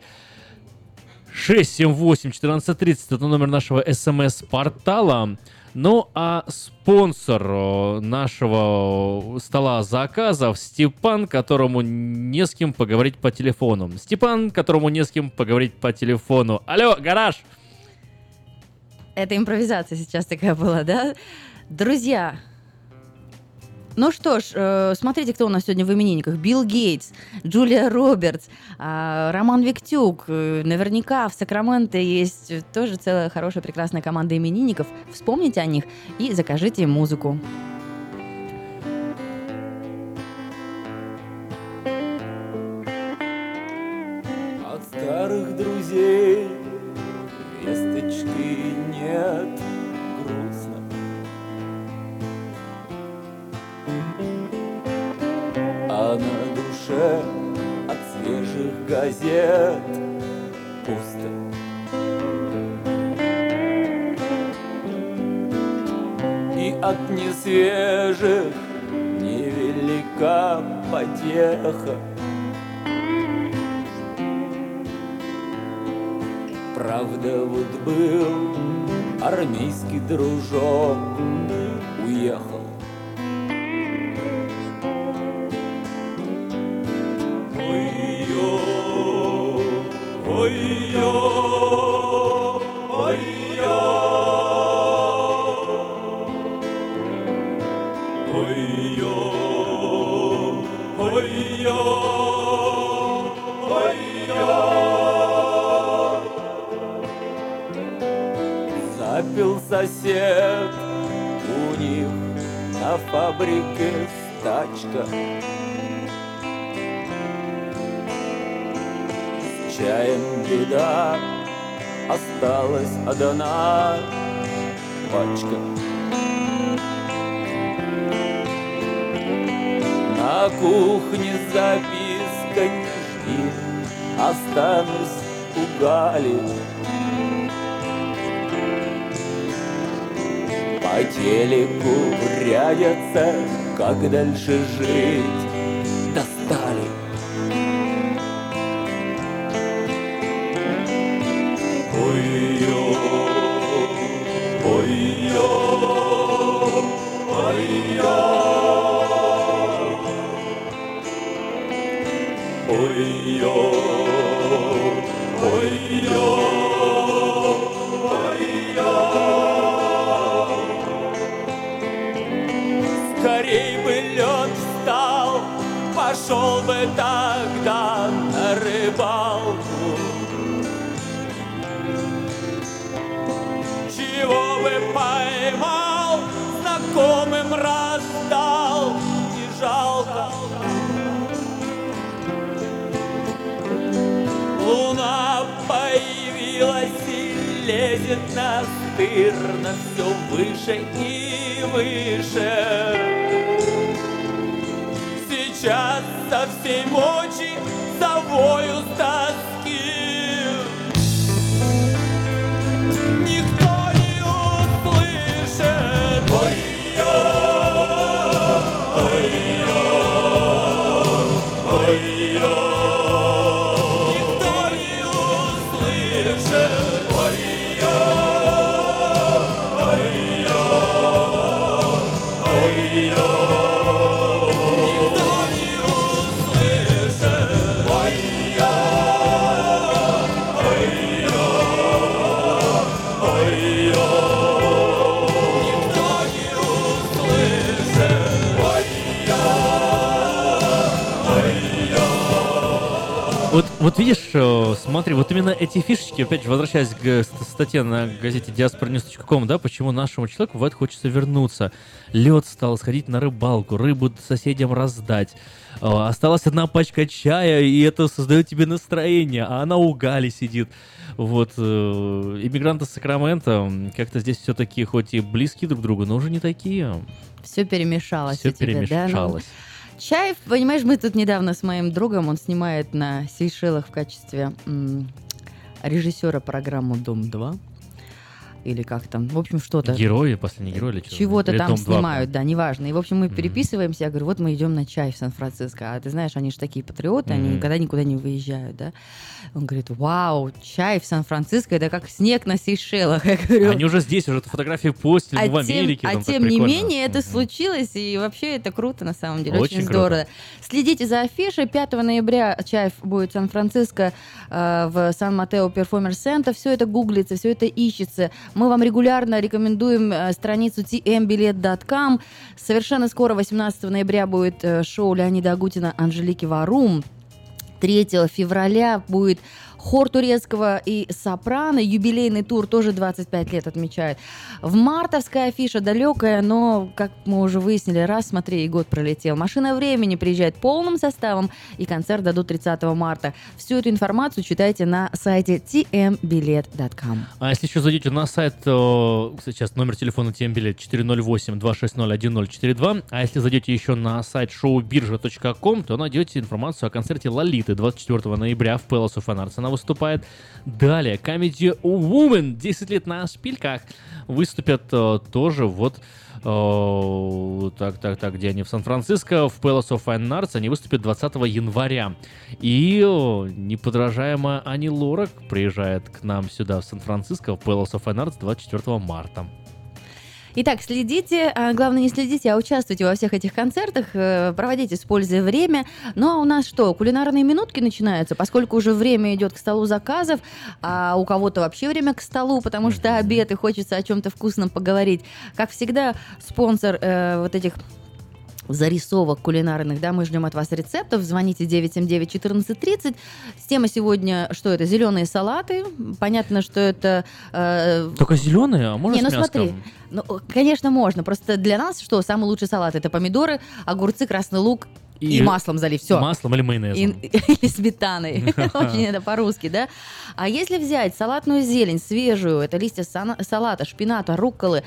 678 1430 это номер нашего смс-портала. Ну а спонсор э, нашего стола заказов Степан, которому не с кем поговорить по телефону. Степан, которому не с кем поговорить по телефону. Алло, гараж! Это импровизация сейчас такая была, да? Друзья, ну что ж, э, смотрите, кто у нас сегодня в именинниках. Билл Гейтс, Джулия Робертс, а, Роман Виктюк. Э, Наверняка в Сакраменто есть тоже целая хорошая, прекрасная команда именинников. Вспомните о них и закажите им музыку. От старых друзей весточки нет, грустно. А на душе от свежих газет пусто. И от несвежих невелика потеха. Правда, вот был армейский дружок, уехал. Ой-ё, ой-ё. Сосед. У них на фабрике стачка чаем беда осталась одна. Пачка. На кухне записка не жди Останусь у Гали По телеку рядятся, как дальше жить выше Вот, вот видишь, э, смотри, вот именно эти фишечки, опять же, возвращаясь к ст- статье на газете diasporanews.com, да, почему нашему человеку бывает хочется вернуться. Лед стал, сходить на рыбалку, рыбу соседям раздать. Э, Осталась одна пачка чая, и это создает тебе настроение, а она у Гали сидит. Вот, э, иммигранты с Сакрамента как-то здесь все-таки хоть и близки друг к другу, но уже не такие. Все перемешалось. Все у тебя, да? Чаев, понимаешь, мы тут недавно с моим другом, он снимает на Сейшелах в качестве режиссера программу «Дом-2». Или как там, в общем, что-то. Герои, последний герой или что? Чего-то Или там «Дом 2», снимают, да, неважно. И, в общем, мы переписываемся, я говорю, вот мы идем на чай в Сан-Франциско. А ты знаешь, они же такие патриоты, они никогда никуда не выезжают, да. Он говорит, вау, чай в Сан-Франциско, это как снег на Сейшелах. Я говорю, Они уже здесь, уже фотографии постили, а в Америке. тем, а тем не прикольно. менее это случилось, и вообще это круто на самом деле, очень, Очень круто. здорово. Следите за афишей. 5 ноября Чаев будет в Сан-Франциско э, в Сан-Матео Перформерс Центр. Все это гуглится, все это ищется. Мы вам регулярно рекомендуем э, страницу tmbilet.com. Совершенно скоро, 18 ноября, будет э, шоу Леонида Агутина «Анжелики Варум». 3 февраля будет хор турецкого и сопрано. Юбилейный тур тоже 25 лет отмечают. В мартовская афиша далекая, но, как мы уже выяснили, раз, смотри, и год пролетел. Машина времени приезжает полным составом, и концерт дадут 30 марта. Всю эту информацию читайте на сайте tmbilet.com. А если еще зайдете на сайт, сейчас номер телефона TM-билет 408-260-1042, а если зайдете еще на сайт showbirja.com, то найдете информацию о концерте Лолиты 24 ноября в Palace of Arts. Она выступает далее. Comedy Woman 10 лет на шпильках выступят э, тоже вот э, так, так, так, где они? В Сан-Франциско, в Palace of Fine Arts. Они выступят 20 января. И э, неподражаемая Ани Лорак приезжает к нам сюда, в Сан-Франциско, в Palace of Fine Arts 24 марта. Итак, следите, а главное не следите, а участвуйте во всех этих концертах, э, проводите с пользой время. Ну а у нас что, кулинарные минутки начинаются, поскольку уже время идет к столу заказов, а у кого-то вообще время к столу, потому что обед и хочется о чем-то вкусном поговорить. Как всегда, спонсор э, вот этих зарисовок кулинарных, да, мы ждем от вас рецептов. Звоните 979-1430. Тема сегодня, что это? Зеленые салаты. Понятно, что это... э, Только зеленые, а можно не, ну смотри, ну, конечно, можно. Просто для нас что? Самый лучший салат это помидоры, огурцы, красный лук и, И маслом залив. Все. Маслом или майонезом. или сметаной. Очень это по-русски, да? А если взять салатную зелень свежую, это листья салата, шпината, рукколы,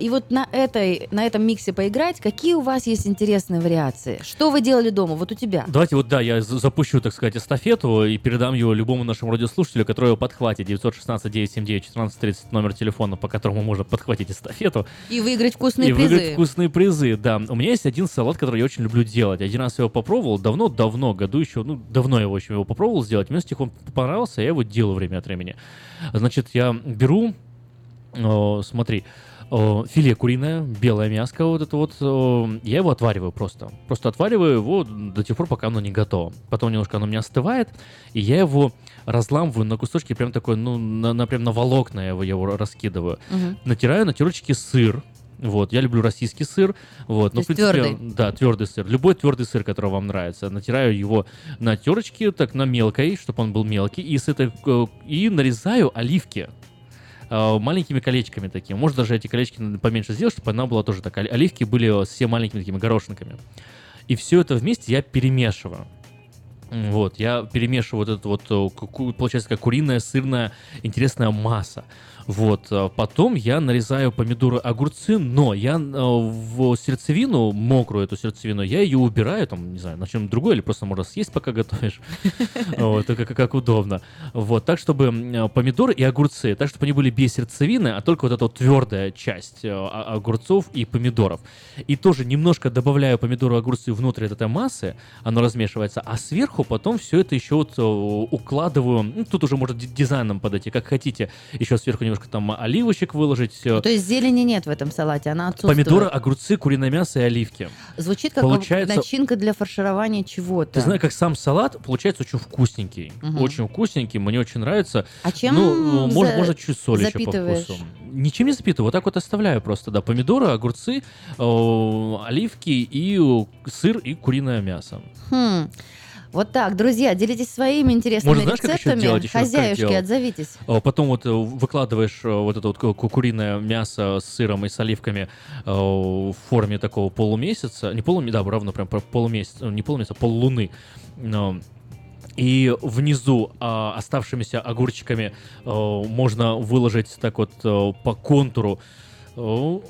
и вот на, этой, на этом миксе поиграть, какие у вас есть интересные вариации? Что вы делали дома? Вот у тебя. Давайте вот, да, я за- запущу, так сказать, эстафету и передам ее любому нашему радиослушателю, который его подхватит. 916-979-1430 номер телефона, по которому можно подхватить эстафету. И выиграть вкусные и призы. выиграть вкусные призы, да. У меня есть один салат, который я очень люблю делать. Один раз я его попробовал, давно-давно, году еще, ну, давно я, в общем, его попробовал сделать. Мне с тех понравился, я его делаю время от времени. Значит, я беру, э, смотри, э, филе куриное, белое мяско, вот это вот, э, я его отвариваю просто. Просто отвариваю его до тех пор, пока оно не готово. Потом немножко оно у меня остывает, и я его разламываю на кусочки, прям такой, ну, на, на- прям на волокна я его, я его раскидываю. Мгм. Натираю на терочке сыр, вот, я люблю российский сыр, вот, ну, есть в принципе, твердый? да, твердый сыр, любой твердый сыр, который вам нравится, натираю его на терочке, так на мелкой, чтобы он был мелкий, и с этой э, и нарезаю оливки маленькими колечками такими. Может даже эти колечки поменьше сделать, чтобы она была тоже такая. Оливки были все маленькими такими горошинками. И все это вместе я перемешиваю. Вот, я перемешиваю вот эту вот, э, получается, как куриная, сырная, интересная масса. Вот, а потом я нарезаю помидоры, огурцы, но я э, в сердцевину, мокрую эту сердцевину, я ее убираю, там, не знаю, на чем другое, или просто можно съесть, пока готовишь. Вот, как, как- удобно. Вот, так, чтобы помидоры и огурцы, так, чтобы они были без сердцевины, а только вот эта вот твердая часть огурцов и помидоров. И тоже немножко добавляю помидоры и огурцы внутрь этой массы, оно размешивается, а сверху потом все это еще вот укладываю, ну, тут уже может ди- дизайном подойти, как хотите, еще сверху немножко там оливочек выложить, э, То есть зелени нет в этом салате, она отсутствует. помидоры, огурцы, куриное мясо и оливки. Звучит как Получается- начинка для фарширования чего-то. Ты знаешь, как сам салат получается очень вкусненький. Мгм. Очень вкусненький, мне очень нравится. А чем Ну, э, может, за- можно чуть соли еще по вкусу. Ничем не запитываю, вот так вот оставляю просто, да. Помидоры, огурцы, э, оливки и э, сыр и куриное мясо. Хм. Вот так, друзья, делитесь своими интересными Можно, знаешь, рецептами. делать? Хозяюшки, отзовитесь. Э, Потом вот э, выкладываешь э, вот это вот ку- ку- куриное мясо с сыром и с оливками э, в форме такого полумесяца. Не полумесяца, да, равно прям по- полумесяца, не полумесяца, поллуны. Но И внизу а, оставшимися огурчиками э, можно выложить так вот э, по контуру, э,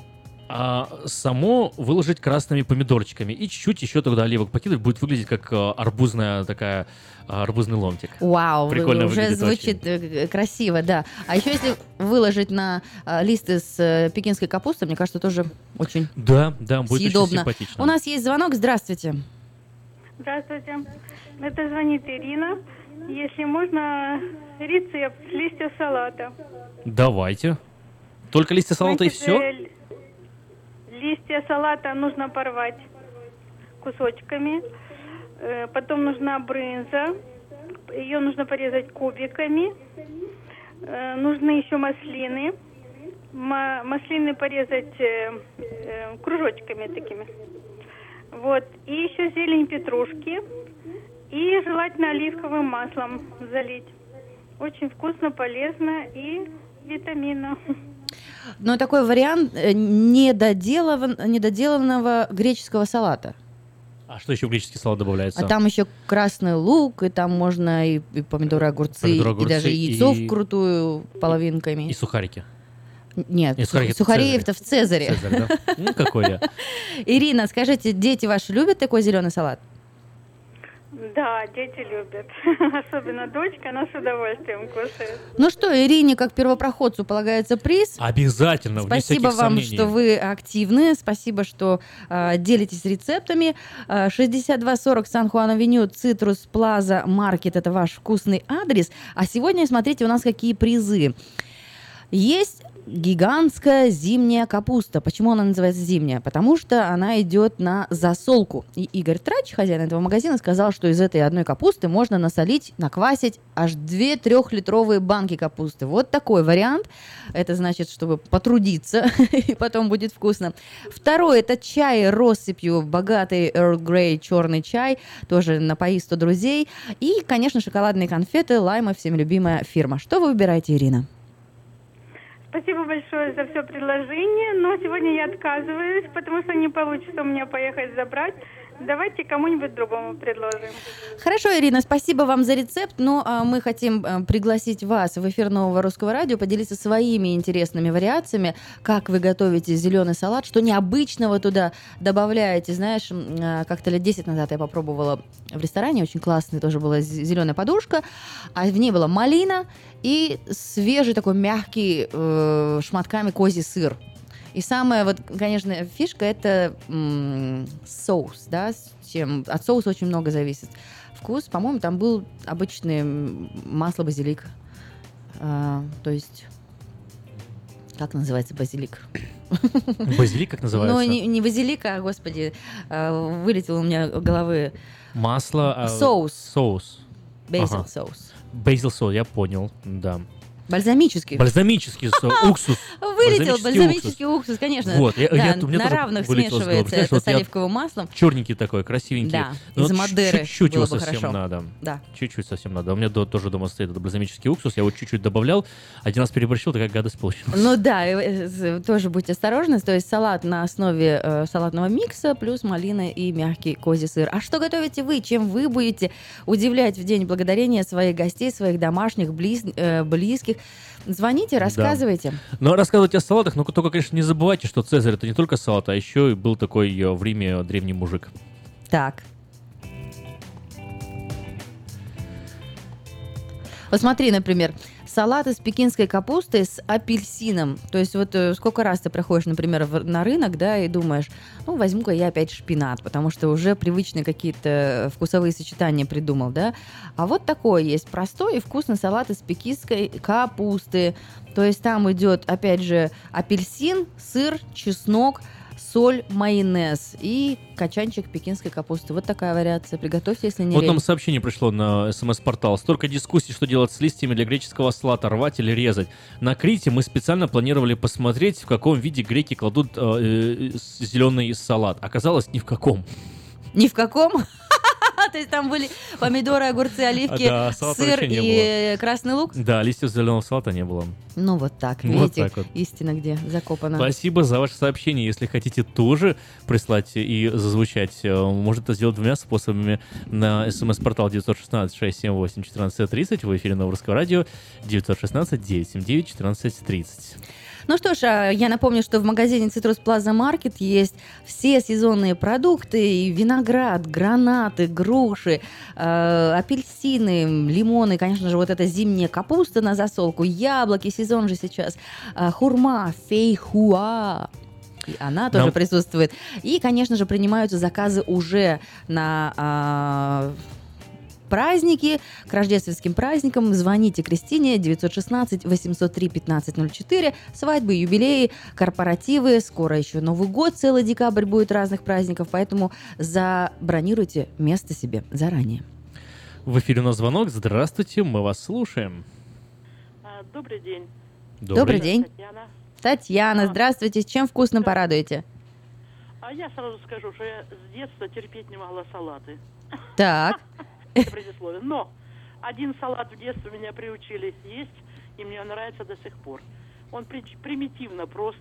а само выложить красными помидорчиками. И чуть-чуть еще туда оливок покидывать, будет выглядеть как э, арбузная такая, э, арбузный ломтик. Вау, Прикольно уже выглядит очень. звучит э, красиво, да. А еще если выложить на листы с пекинской капустой, мне кажется, тоже очень Да, да, будет очень съедобно. симпатично. У нас есть звонок, здравствуйте. Здравствуйте. Это звонит Ирина. Если можно, рецепт с листьев салата. Давайте. Только листья салата и Значит, все? Листья салата нужно порвать кусочками. Э, Потом нужна брынза. Ее нужно порезать кубиками. Э, Нужны еще маслины. Ма- Маслины порезать э, кружочками такими. Вот. И еще зелень петрушки. И желательно оливковым маслом залить. Очень вкусно, полезно и витаминно. Но такой вариант э, недоделан- недоделанного греческого салата. А что еще в греческий салат добавляется? А там еще красный лук, и там можно и, и помидоры, огурцы, Помидоры, и огурцы, даже яйцо и- вкрутую половинками. И сухарики. Нет, И сухарики сухарей это в сухареев-то в Цезаре. Цезарь, да? Ну, какой я. Ирина, скажите, дети ваши любят такой зеленый салат? Да, дети любят. Особенно дочка, она с удовольствием кушает. Ну что, Ирине, как первопроходцу, полагается приз. Обязательно, Спасибо вам, сомнений. что вы активны. Спасибо, что э, делитесь рецептами. Э, 6240 Сан-Хуан-Авеню, Цитрус Плаза Маркет. Это ваш вкусный адрес. А сегодня, смотрите, у нас какие призы. Есть гигантская зимняя капуста. Почему она называется зимняя? Потому что она идет на засолку. И Игорь Трач, хозяин этого магазина, сказал, что из этой одной капусты можно насолить, наквасить аж две трехлитровые банки капусты. Вот такой вариант. Это значит, чтобы потрудиться, и потом будет вкусно. Второй – это чай россыпью, богатый Earl Grey черный чай, тоже напои 100 друзей. И, конечно, шоколадные конфеты, лайма, всем любимая фирма. Что вы выбираете, Ирина? Спасибо большое за все предложение, но сегодня я отказываюсь, потому что не получится у меня поехать забрать. Давайте кому-нибудь другому предложим. Хорошо, Ирина, спасибо вам за рецепт, но а, мы хотим а, пригласить вас в эфир Нового Русского Радио, поделиться своими интересными вариациями, как вы готовите зеленый салат, что необычного туда добавляете. Знаешь, а, как-то лет 10 назад я попробовала в ресторане, очень классный тоже была зеленая подушка, а в ней была малина и свежий такой мягкий э, шматками козий сыр. И самая вот, конечно, фишка это м, соус, да, с чем от соуса очень много зависит. Вкус, по-моему, там был обычный масло базилик. А, то есть, как называется базилик? Базилик как называется? Ну, не, не базилик, а, господи, а, вылетел у меня головы Масло. а, Соус. Соус. бейсил Ага. соус. Бейзил соус, я понял, да. Бальзамический. Бальзамический уксус. Вылетел Бальзамический уксус, конечно. Вот, я- на равных смешивается это с оливковым маслом. Черненький такой, красивенький. Да, Ну, из Мадеры Чуть-чуть его совсем надо. Да. Чуть-чуть совсем надо. У меня тоже дома стоит этот бальзамический уксус. Я его чуть-чуть добавлял. Один раз переборщил, такая гадость получилась. Ну да, э, э, тоже будьте осторожны. То есть салат на основе э, салатного микса плюс малина и мягкий козий сыр. А что готовите вы? Чем вы будете удивлять в День Благодарения своих гостей, своих домашних, близ- близких? Звоните, рассказывайте. Но рассказывайте о салатах, но только, конечно, не забывайте, что Цезарь это не только салат, а еще и был такой э, в Риме древний мужик. Так. Вот смотри, например, салат из пекинской капусты с апельсином. То есть вот э, сколько раз ты проходишь, например, в- на рынок, да, и думаешь, ну, возьму-ка я опять шпинат, потому что уже привычные какие-то вкусовые сочетания придумал, да. А вот такой есть простой и вкусный салат из пекинской капусты. То есть там идет, опять же, апельсин, сыр, чеснок, соль, майонез и качанчик пекинской капусты. Вот такая вариация. Приготовьте, если не Вот лень. нам сообщение пришло на смс-портал. Столько дискуссий, что делать с листьями для греческого салата, рвать или резать. На Крите мы специально планировали посмотреть, в каком виде греки кладут э, зеленый салат. Оказалось, ни в каком. Ни в каком? То есть там были помидоры, огурцы, оливки, салата сыр и красный лук? Да, листьев зеленого салата не было. Ну вот так, видите, истина где закопана. Спасибо за ваше сообщение. Если хотите тоже прислать и зазвучать, э, можно это сделать двумя способами. На смс-портал 916-678-1430 в эфире Новорусского радио 916-979-1430. Ну что ж, а, я напомню, что в магазине Citrus Plaza Market есть все сезонные продукты, и виноград, гранаты, груши, э, апельсины, лимоны, конечно же, вот эта зимняя капуста на засолку, яблоки, сезон же сейчас, а, хурма, фейхуа, и она тоже Нам- присутствует. И, конечно же, принимаются заказы уже на а, праздники, к рождественским праздникам. Звоните Кристине 916-803-1504. Свадьбы, юбилеи, корпоративы. Скоро еще Новый год, целый декабрь будет разных праздников, поэтому забронируйте место себе заранее. В эфире у нас звонок. Здравствуйте, мы вас слушаем. А, Добрый день. Добрый, день. Татьяна. Татьяна, здравствуйте. Чем вкусно порадуете? А я сразу скажу, что я с детства терпеть не могла салаты. Так. Предисловие. Но один салат в детстве меня приучили есть, и мне нравится до сих пор. Он при- примитивно прост.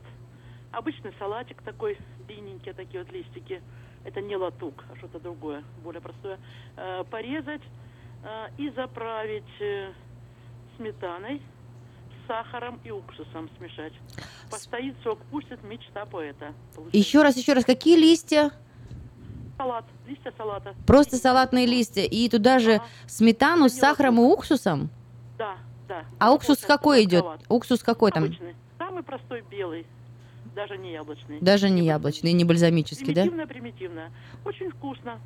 Обычный салатик такой, длинненькие такие вот листики. Это не латук, а что-то другое, более простое. Э, порезать э, и заправить э, сметаной, сахаром и уксусом смешать. Постоит сок, пустит мечта поэта. Получается. Еще раз, еще раз, какие листья? Салат, листья салата. Просто салатные листья. И туда же сметану с сахаром и уксусом? Да, да. А уксус какой идет? Уксус какой там? Обычный. Самый простой белый. Даже не яблочный. Даже не яблочный, не бальзамический, да? Примитивно, примитивно. Очень вкусно.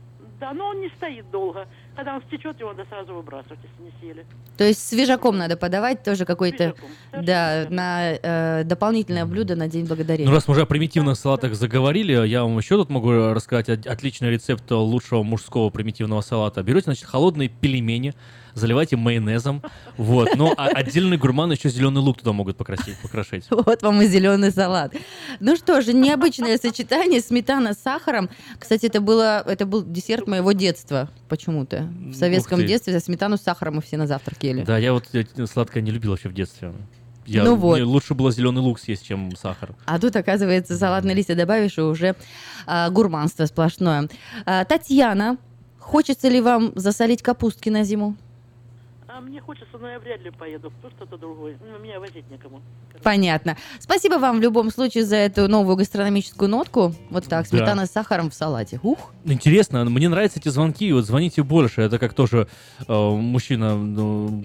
Да, но он не стоит долго. Когда он стечет, его надо сразу выбрасывать, если не съели. То есть свежаком надо подавать, тоже какой-то, да, на э, дополнительное блюдо на День Благодарения. Ну, раз мы уже о примитивных салатах заговорили, я вам еще тут могу рассказать от- отличный рецепт лучшего мужского примитивного салата. Берете, значит, холодные пельмени, заливайте майонезом, вот. Но а- отдельные гурманы еще зеленый лук туда могут покрасить, покрошить. Вот вам и зеленый салат. Ну что же, необычное сочетание сметана с сахаром. Кстати, это было, это был десерт моего детства почему-то. В советском детстве сметану с сахаром мы все на завтрак ели. Да, я вот сладкое не любил вообще в детстве. Я, Ну вот. Мне лучше было зеленый лук съесть, чем сахар. А тут, оказывается, салатные листья добавишь, и уже а, гурманство сплошное. А, Татьяна, хочется ли вам засолить капустки на зиму? А мне хочется, но я вряд ли поеду. Кто что-то другое. Ну, меня возить некому. Понятно. Спасибо вам в любом случае за эту новую гастрономическую нотку. Вот так, Да. сметана с сахаром в салате. Ух! Интересно, мне нравятся эти звонки, вот звоните больше. Это как тоже э, мужчина ну,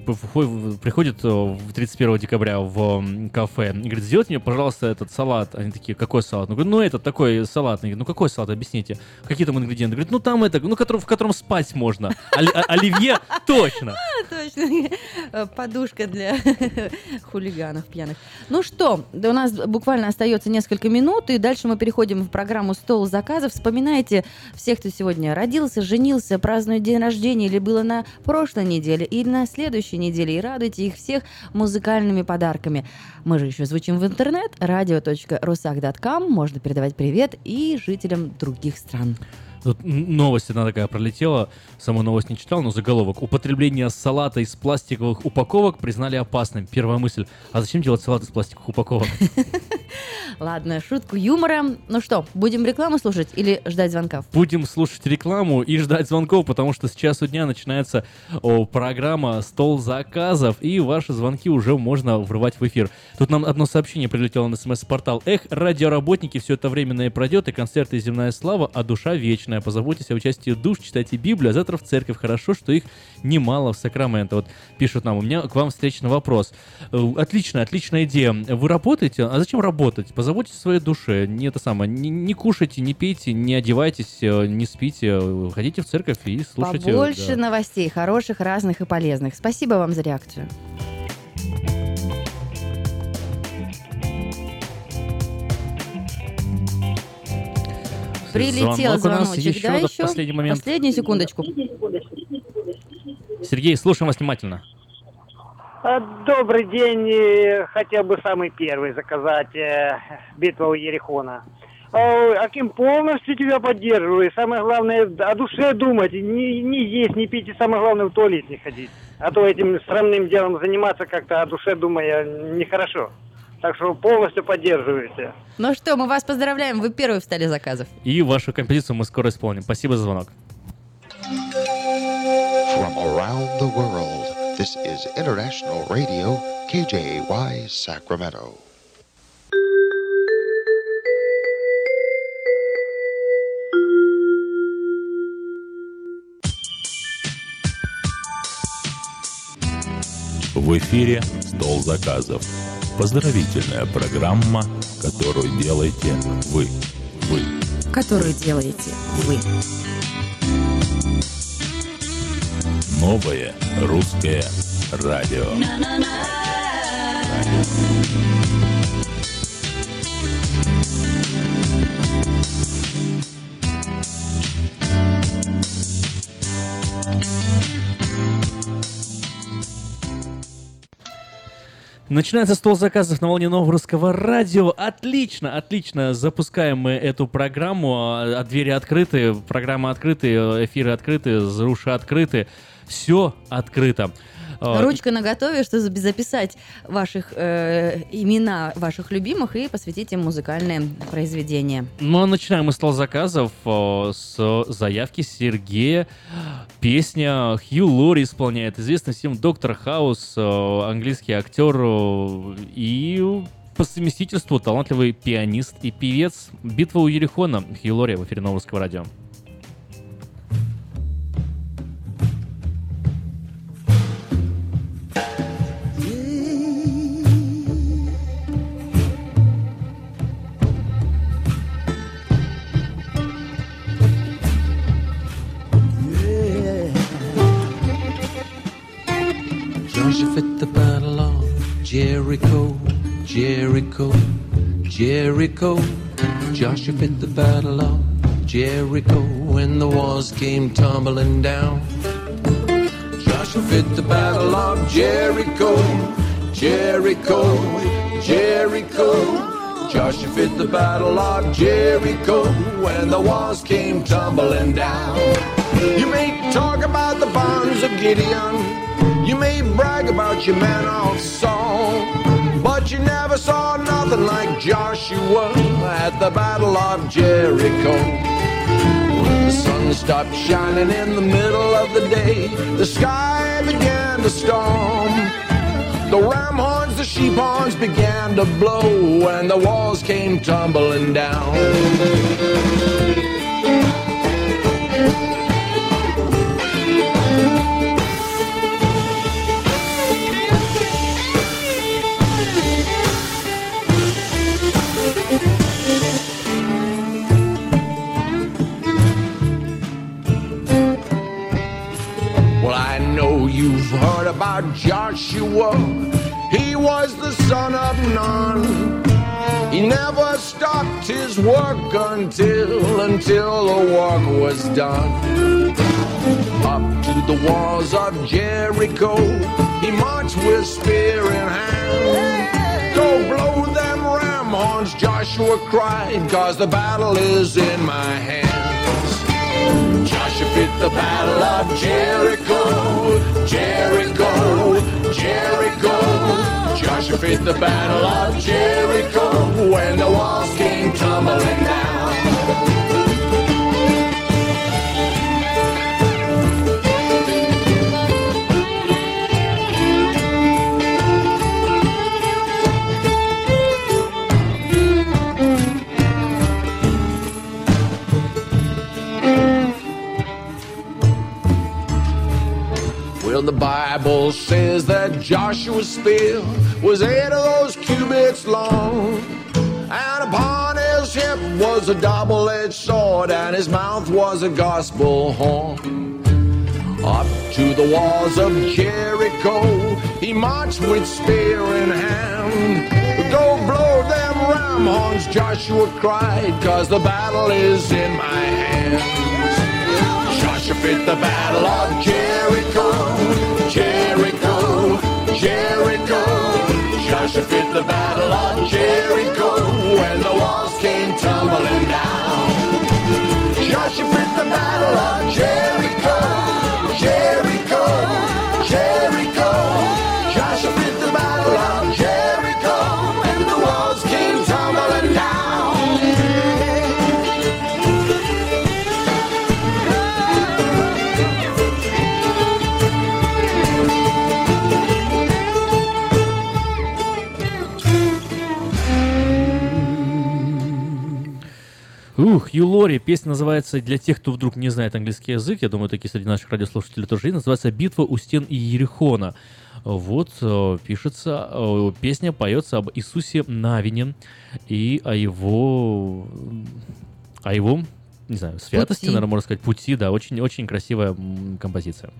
приходит э, в 31 декабря в м, кафе и говорит, сделайте мне, пожалуйста, этот салат. Они такие, какой салат? Ну, говорю, ну этот такой салат. Они говорят, ну какой салат, объясните. Какие там ингредиенты? Говорит, ну там это, ну который- в котором спать можно. Оли- Оливье точно. Точно. Подушка для хулиганов пьяных. Ну что, у нас буквально остается несколько минут, и дальше мы переходим в программу «Стол заказов». Вспоминайте всех, кто сегодня родился, женился, празднует день рождения, или было на прошлой неделе, или на следующей неделе, и радуйте их всех музыкальными подарками. Мы же еще звучим в интернет, radio.rusak.com, можно передавать привет и жителям других стран. Тут новость одна такая пролетела, саму новость не читал, но заголовок. Употребление салата из пластиковых упаковок признали опасным. Первая мысль, а зачем делать салат из пластиковых упаковок? Ладно, шутку юмора. Ну что, будем рекламу слушать или ждать звонков? Будем слушать рекламу и ждать звонков, потому что с часу дня начинается о, программа «Стол заказов», и ваши звонки уже можно врывать в эфир. Тут нам одно сообщение прилетело на смс-портал. Эх, радиоработники, все это временно и пройдет, и концерты земная слава, а душа вечная. Позаботьтесь о участии душ, читайте Библию, а завтра в церковь. Хорошо, что их немало в Сакраменто. Вот пишут нам, у меня к вам встречный вопрос. Э, Отличная, отличная идея. Вы работаете? А зачем работать? Позаботьтесь о своей душе. Не это самое. Не, не кушайте, не пейте, не одевайтесь, э, не спите. Ходите в церковь и слушайте. Побольше да. новостей, хороших, разных и полезных. Спасибо вам за реакцию. Прилетел Звонок у нас звоночек, еще, да, еще? последний момент. Последнюю секундочку. Сергей, слушаем вас внимательно. А, Добрый день. Хотел бы самый первый заказать э, битва у Ерехона. Аким, полностью тебя поддерживаю. И Самое главное, о душе думать. Не, не есть, не пить. И самое главное, в туалет не ходить. А то этим странным делом заниматься как-то о душе думая нехорошо. Так что полностью поддерживаю тебя. Ну что, мы вас поздравляем, вы первый встали заказов. И вашу композицию мы скоро исполним. Спасибо за звонок. From around the world, this is International Radio, KJY Sacramento. В эфире «Стол заказов». Поздравительная программа, которую делаете вы. Вы. Который делаете вы. Новое русское радио. Начинается стол заказов на волне нового русского радио. Отлично, отлично. Запускаем мы эту программу. А, Двери открыты, программа открыты, эфиры открыты, уши открыты. Все открыто. Ручка на готове, что за- записать ваших э, имена ваших любимых и посвятить им музыкальные произведения. Ну, а начинаем мы стол заказов э, с заявки Сергея. Песня Хью Лори исполняет. Известный всем Доктор Хаус, э, английский актер э, и по совместительству талантливый пианист и певец. Битва у Ерехона. Хью Лори в эфире Нового Русского радио. Joshua you fit the battle of Jericho, Jericho, Jericho. Joshua fit the battle of Jericho when the walls came tumbling down. Joshua fit the battle of Jericho, Jericho, Jericho. Joshua fit the battle of Jericho when the walls came tumbling down. You may talk about the bonds of Gideon. You may brag about your man of Saul. But you never saw nothing like Joshua at the battle of Jericho. The sun stopped shining in the middle of the day, the sky began to storm. The ram horns, the sheep horns began to blow, and the walls came tumbling down. You've heard about Joshua. He was the son of Nun. He never stopped his work until until the work was done. Up to the walls of Jericho, he marched with spear in hand. Go blow them ram horns, Joshua cried, cause the battle is in my hands. Joshua fit the battle of Jericho, Jericho, Jericho. Joshua fit the battle of Jericho when the walls came tumbling down. Bible says that Joshua's spear was eight of those cubits long. And upon his hip was a double edged sword, and his mouth was a gospel horn. Up to the walls of Jericho, he marched with spear in hand. Go blow them ram horns, Joshua cried, cause the battle is in my hands. Joshua fit the battle of Jericho, Jericho, Joshua fit the battle of Jericho when the walls came tumbling down. Joshua fit the battle of Jericho, Jericho, Jericho. Ух, Юлори. Песня называется, для тех, кто вдруг не знает английский язык, я думаю, такие среди наших радиослушателей тоже есть, называется «Битва у стен Иерихона». Вот, э, пишется, э, песня поется об Иисусе Навине и о его, о его, не знаю, святости, Пути. наверное, можно сказать, пути, да, очень-очень красивая композиция.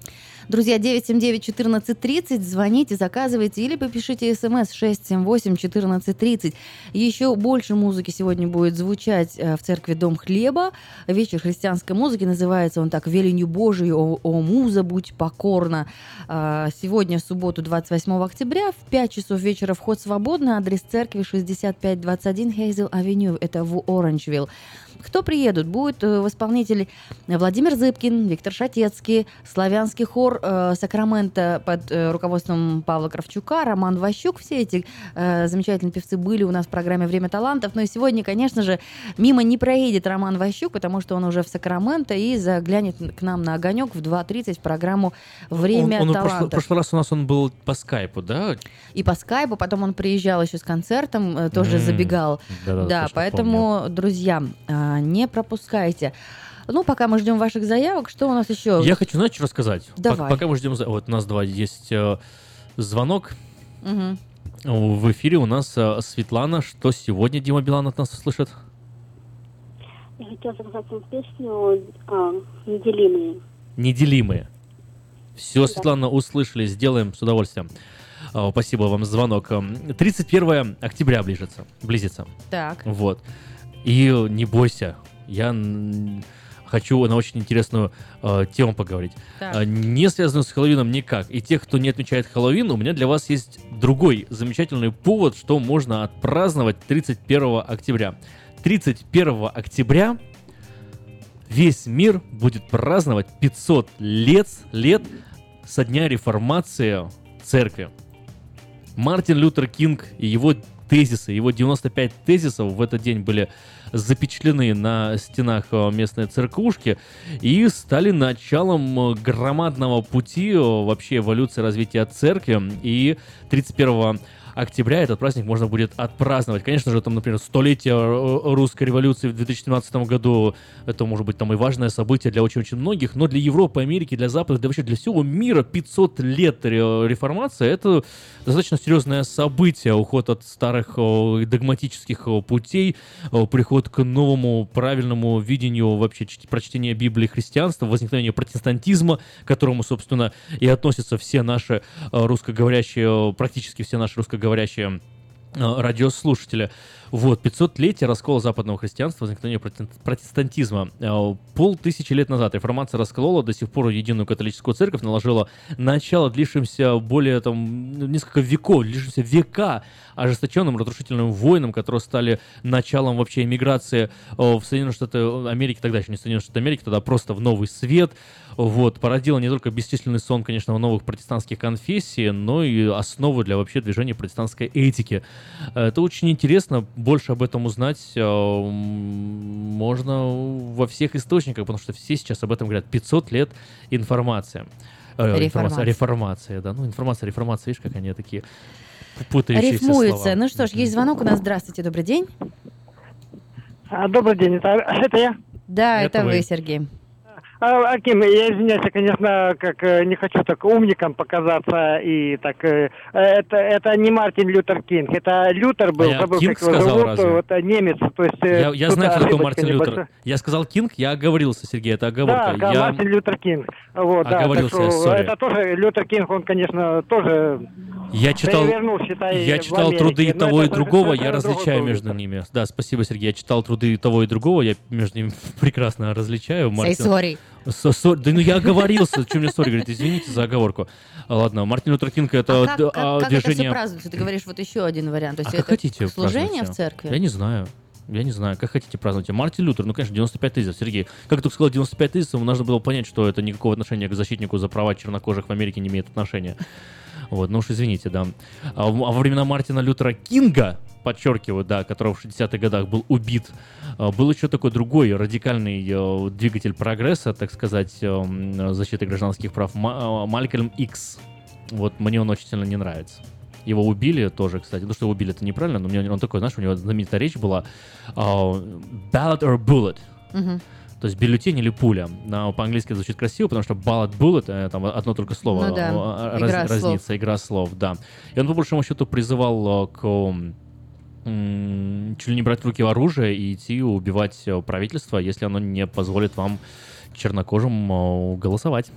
Друзья, 979-1430, звоните, заказывайте или попишите смс 678-1430. Еще больше музыки сегодня будет звучать э, в церкви Дом Хлеба. Вечер христианской музыки называется он так «Веленью Божию, о, о муза, будь покорна». Сегодня, в субботу, 28 октября, в 5 часов вечера вход свободный. Адрес церкви 6521 Хейзел Авеню, это в Оранжвилл. Кто приедут? Будет э, в исполнителе Владимир Зыбкин, Виктор Шатецкий, славянский хор э, Сакрамента под э, руководством Павла Кравчука, Роман Ващук. Все эти э, замечательные певцы были у нас в программе «Время талантов». Но и сегодня, конечно же, мимо не проедет Роман Ващук, потому что он уже в Сакраменто и заглянет к нам на огонек в 2.30 в программу «Время он, он в талантов». прошлый, прошлый раз у нас он был по скайпу, да? И по скайпу, потом он приезжал еще с концертом, э, тоже М, забегал. да-да, Да, точно поэтому, друзья, а, не пропускайте. Ну, пока мы ждем ваших заявок, что у нас еще? Я хочу, знаете, что рассказать? Давай. Пок- Пока мы ждем... Вот у нас два есть э, звонок. Мгм. В эфире у нас э, Светлана. Что сегодня Дима Билан от нас услышит? Я хотела заказать вам песню а, «Неделимые». Неделимые. Все, Светлана, услышали, сделаем с удовольствием. А, Спасибо вам за звонок. М, 31 октября ближется, близится. Так. Вот. И не бойся, я хочу на очень интересную э, тему поговорить. Так. Э, не связанную с Хэллоуином никак. И тех, кто не отмечает Хэллоуин, у меня для вас есть другой замечательный повод, что можно отпраздновать 31 октября. 31 октября весь мир будет праздновать 500 лет, лет со дня реформации церкви. Мартин Лютер Кинг и его тезисы, его 95 тезисов в этот день были запечатлены на стенах э, местной церквушки и стали началом э, громадного пути э, вообще эволюции развития церкви. И 31 октября этот праздник можно будет отпраздновать. Конечно же, там, например, столетие э, русской революции в 2017 году, это может быть там и важное событие для очень-очень многих, но для Европы, Америки, для Запада, да вообще для всего мира 500 лет ре- реформации, это достаточно серьезное событие, уход от старых э, догматических э, путей, э, приход к новому правильному видению вообще чт- прочтения Библии христианства, возникновение протестантизма, к которому, собственно, и относятся все наши э, русскоговорящие, э, практически все наши русскоговорящие э, радиослушатели. Вот, 500-летие раскола западного христианства, возникновения проте- протестантизма. Э, Полтысячи лет назад реформация расколола до сих пор единую католическую церковь, наложила начало длившимся более там несколько веков, длившимся века ожесточенным разрушительным войнам, которые стали началом вообще эмиграции э, в Соединенные Штаты Америки, тогда еще не Соединенные Штаты Америки, тогда просто в новый свет. Вот, породила не только бесчисленный сон, конечно, новых протестантских конфессий, но и основу для вообще движения протестантской этики. Это очень интересно, больше об этом узнать э, можно во всех источниках, потому что все сейчас об этом говорят. 500 лет информация. Э, информация, Реформация. реформация, да. Ну, информация, реформация, видишь, как они такие путающиеся Рифмуется. слова. Ну что ж, есть звонок у нас. Здравствуйте, добрый день. А, добрый день, это, это я? Да, это, Это вы, вы. Сергей. А, Аким, я извиняюсь, я, конечно, как э, не хочу так умником показаться и так. э, это, это не Мартин Лютер Кинг, это Лютер был, А я забыл, Кинг как его сказал зовут, разве? вот э, немец, то есть. Я, я знаю, кто такой Мартин Лютер. небольшая. Я сказал Кинг, я оговорился, Сергей, это оговорка. Да, да, я... Мартин Лютер Кинг. Вот, да, так что sorry. это тоже Лютер Кинг, он, конечно, тоже Я читал, считай, я читал труды и Но того, и это другого, я различаю между ними. Да, спасибо, Сергей. Я читал труды и того, и другого, я между ними прекрасно различаю. Мартин- sorry. Со- со- Да ну я оговорился, что мне сори, говорит, извините за оговорку. Ладно, Мартин Лютер Кинг это А как, как- а, как это все движение... Ты говоришь, вот еще один вариант. То есть А как это хотите служение в церкви? Я не знаю. Я не знаю, как хотите праздновать. Мартин Лютер, ну, конечно, 95 тезисов. Сергей, как ты только сказал 95 тезисов, нужно было понять, что это никакого отношения к защитнику за права чернокожих в Америке не имеет отношения. Вот, ну уж извините, да. А, а во времена Мартина Лютера Кинга, подчеркиваю, да, которого в 60-х годах был убит, а, был еще такой другой радикальный э, двигатель прогресса, так сказать, э, защиты гражданских прав, э, Малькольм Икс. Вот мне он очень сильно не нравится. Его убили тоже, кстати. Ну, что его убили, это неправильно, но мне он такой, знаешь, у него знаменитая речь была а, Ballot or Bullet. То есть бюллетень или пуля. На, по-английски звучит красиво, потому что ballot bullet, там одно только слово Ну да, э, игра слов. разница, игра слов, да. И он по большому счету призывал к чуть ли не брать в руки оружие и идти убивать э, правительство, если оно не позволит вам чернокожим э, голосовать.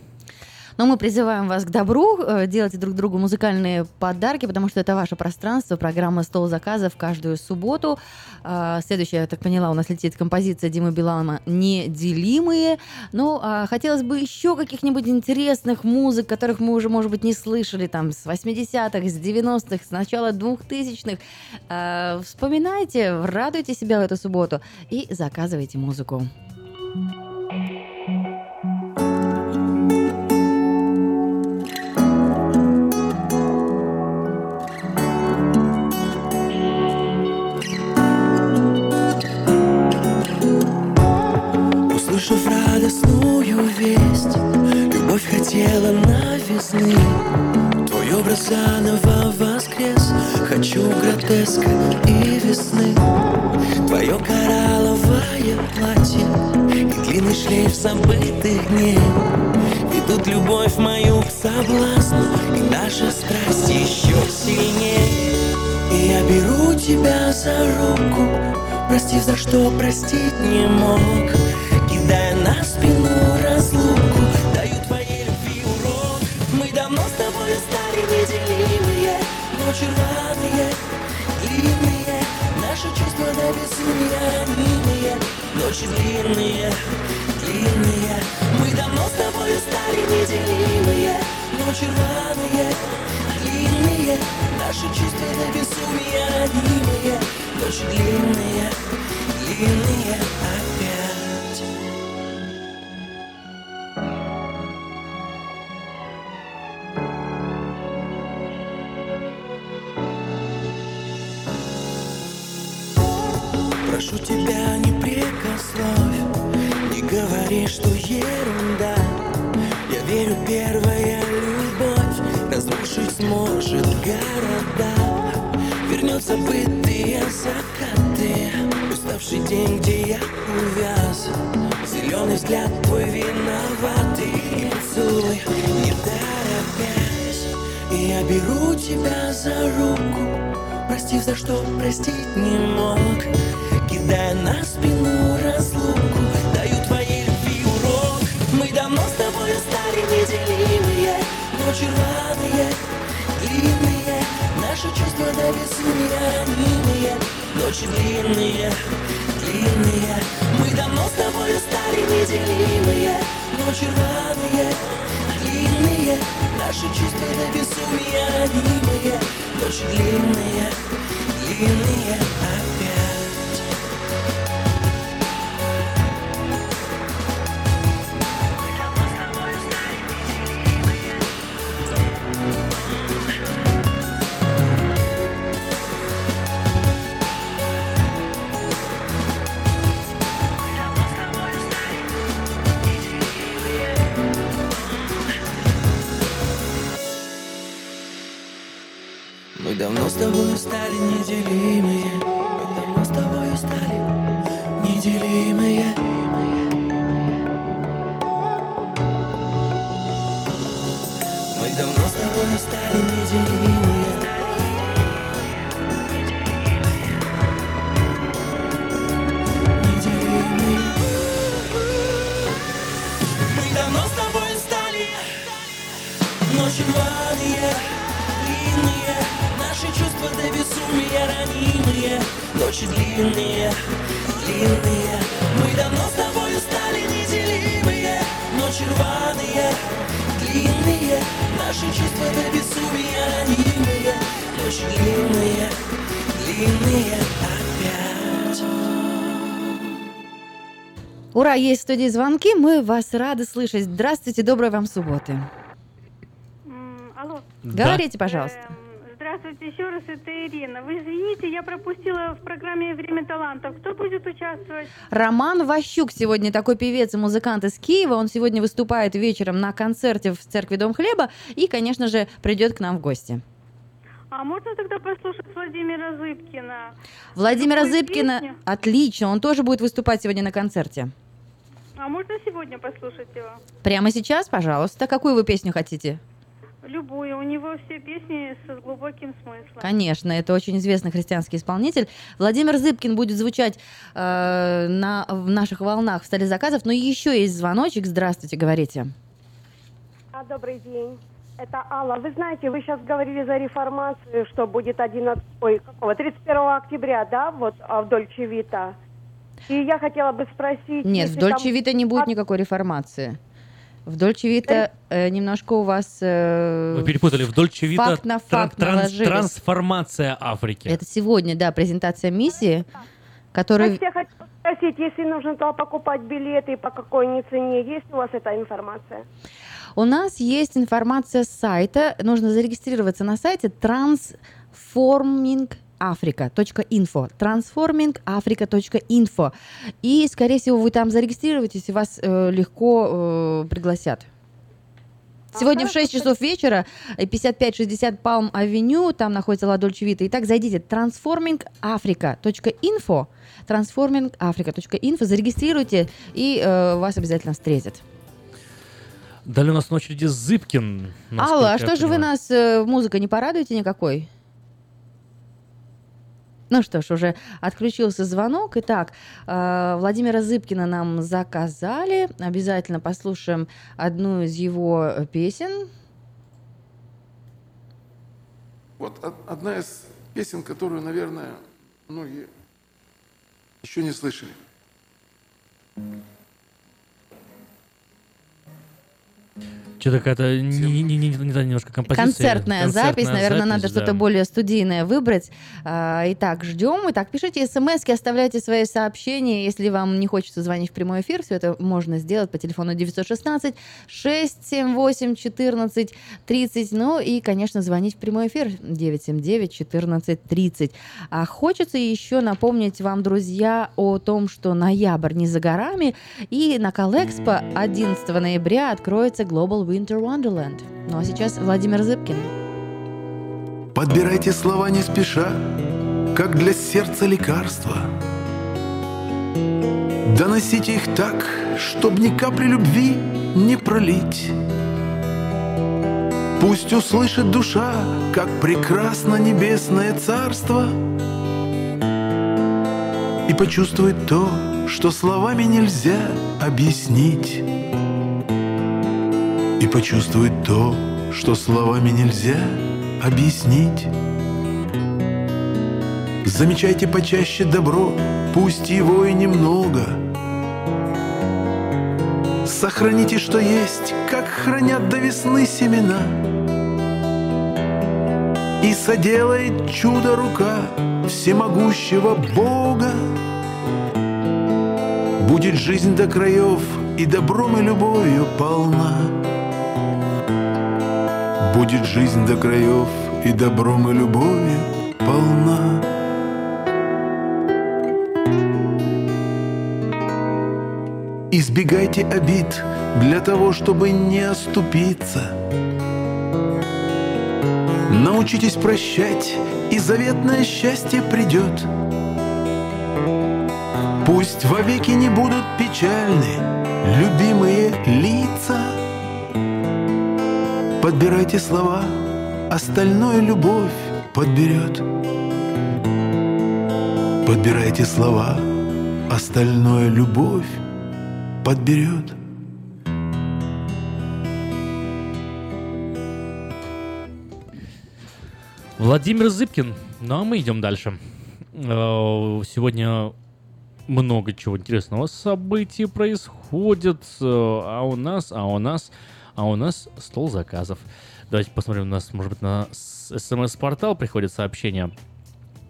Но мы призываем вас к добру, э, делайте друг другу музыкальные подарки, потому что это ваше пространство, программа «Стол заказов» каждую субботу. А, Следующая, я так поняла, у нас летит композиция Димы Билана «Неделимые». Ну, а хотелось бы еще каких-нибудь интересных музык, которых мы уже, может быть, не слышали, там, с 80-х, с 90-х, с начала 2000-х. А, Вспоминайте, радуйте себя в эту субботу и заказывайте музыку. Услышав радостную весть. Любовь хотела новизны. Твой образ заново воскрес. Хочу гротеска и весны. Твое коралловое платье И длинный шлейф забытых дней. Ведут любовь мою к соблазну И наша страсть еще сильнее. И я беру тебя за руку. Простив за что простить не мог Кидая на спину разлуку Даю твоей любви урок. Мы давно с тобой стали неделимые Ночи рваные, длинные. Наши чувства до безумия ранимые Ночи длинные, длинные. Мы давно с тобою стали неделимые Ночи рваные, длинные. Наши чувства до безумия ранимые Ночи длинные, длинные прикословь Не говори, что ерунда. Я верю, первая любовь Разрушить сможет города. Вернется бытые закаты. Уставший день, где я увяз. Зеленый взгляд твой виноватый. И поцелуй, не торопясь. И я беру тебя за руку. Простив за что простить не мог. Кидая на спину тобой стали неделимые Ночи рваные, длинные. Наши чувства до безумия ранимые Ночи длинные, длинные. Мы давно с тобой стали неделимые Ночи рваные, длинные. Наши чувства до безумия ранимые Ночи длинные, длинные есть в студии звонки, мы вас рады слышать. Здравствуйте, доброй вам субботы. Алло. Говорите, пожалуйста. Здравствуйте, еще раз, это Ирина. Вы извините, я пропустила в программе «Время талантов». Кто будет участвовать? Роман Ващук сегодня такой певец и музыкант из Киева. Он сегодня выступает вечером на концерте в церкви Дом Хлеба и, конечно же, придет к нам в гости. А можно тогда послушать Владимира Зыбкина? Владимира Зыбкина, песню? отлично, он тоже будет выступать сегодня на концерте. А можно сегодня послушать его? Прямо сейчас, пожалуйста. Какую вы песню хотите? Любую. У него все песни с глубоким смыслом. Конечно, это очень известный христианский исполнитель. Владимир Зыбкин будет звучать э, на, в наших волнах в столе заказов. Но еще есть звоночек. Здравствуйте, говорите. А, добрый день. Это Алла. Вы знаете, вы сейчас говорили за реформацию, что будет 11, ой, какого, 31 октября, да, вот а, в Дольче Вита. И я хотела бы спросить... Нет, в Дольче там- Вита не будет никакой реформации. В Дольче Вита э, немножко у вас... э, Вы перепутали. В Дольче Вита Факт на тран- факт транс- наложились. трансформация Африки. Это сегодня, да, презентация миссии, которая... Я хочу спросить, если нужно туда покупать билеты, по какой они цене, есть у вас эта информация? У нас есть информация с сайта. Нужно зарегистрироваться на сайте transformingafrica.info transformingafrica.info И, скорее всего, вы там зарегистрируетесь, и вас э, легко э, пригласят. Сегодня в 6 часов вечера, э, 5560 Palm Авеню, там находится Ла Дольче Вита. Итак, зайдите transformingafrica.info transformingafrica.info, зарегистрируйте, и э, вас обязательно встретят. Далее у нас на очереди Зыбкин. Алла, а что же вы нас э, музыкой не порадуете никакой? Ну что ж, уже отключился звонок. Итак, э, Владимира Зыбкина нам заказали. Обязательно послушаем одну из его э, песен. Вот од- одна из песен, которую, наверное, многие еще не слышали. Что-то какая-то не, не, не, не, не та немножко композиция. Концертная, запись, наверное, надо запись, что-то да. более студийное выбрать. А, Итак, ждем. Итак, пишите смс оставляйте свои сообщения. Если вам не хочется звонить в прямой эфир, все это можно сделать по телефону 916 678 14 30. Ну и, конечно, звонить в прямой эфир 979 14 30. А хочется еще напомнить вам, друзья, о том, что ноябрь не за горами, и на Калэкспо 11 ноября откроется Global Winter Wonderland. Ну а сейчас Владимир Зыбкин. Подбирайте слова не спеша, как для сердца лекарства. Доносите их так, чтоб ни капли любви не пролить. Пусть услышит душа, как прекрасно небесное царство, И почувствует то, что словами нельзя объяснить. И почувствует то, что словами нельзя объяснить. Замечайте почаще добро, пусть его и немного. Сохраните, что есть, как хранят до весны семена. И соделает чудо рука всемогущего Бога. Будет жизнь до краев и добром и любовью полна. Будет жизнь до краев и добром и любовью полна. Избегайте обид для того, чтобы не оступиться. Научитесь прощать, и заветное счастье придет. Пусть вовеки не будут печальны любимые лица. Подбирайте слова, остальное любовь подберет. Подбирайте слова, остальное любовь подберет. Владимир Зыбкин. Ну а мы идем дальше. Э, Сегодня много чего интересного событий происходит. Э, А у нас, а у нас, а у нас стол заказов. Давайте посмотрим, у нас, может быть, на смс-портал приходит сообщение.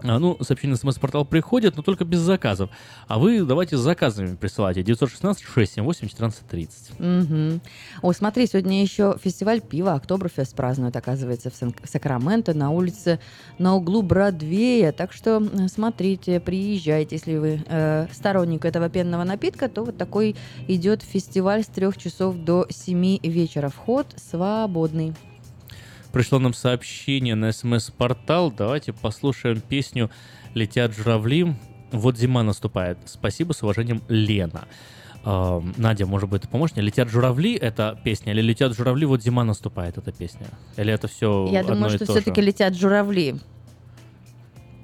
А, Ну, сообщение на смс-портал приходит, но только без заказов. А вы давайте с заказами присылайте. 916 678 1430. Мгм. О, смотри, сегодня еще фестиваль пива Октоберфест празднуют, оказывается, в, Сан- Сакраменто на улице на углу Бродвея. Так что э, смотрите, приезжайте, если вы э, сторонник этого пенного напитка, то вот такой идет фестиваль с трех часов до 7 вечера. Вход свободный. Пришло нам сообщение на смс-портал. Давайте послушаем песню «Летят журавли». Вот зима наступает. Спасибо, с уважением, Лена. А, Надя, может быть, ты поможешь мне? «Летят журавли» — это песня, или «Летят журавли, вот зима наступает» — это песня? Или это все Я одно думаю, и что то все-таки летят журавли.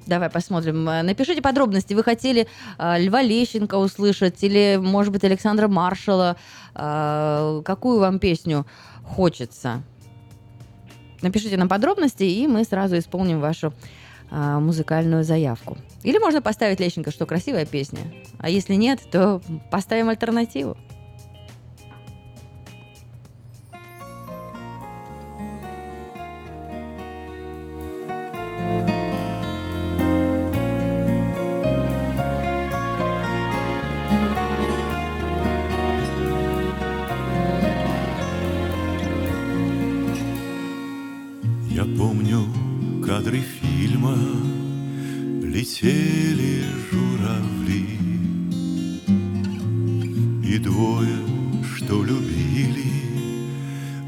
Давай посмотрим. Э, Напишите подробности. Вы хотели э, Льва Лещенко услышать или, может быть, Александра Маршала? Э, какую вам песню хочется? Напишите нам подробности, и мы сразу исполним вашу э, музыкальную заявку. Или можно поставить Лещенко, что красивая песня. А если нет, то поставим альтернативу. Кадры фильма Летели журавли. И двое, что любили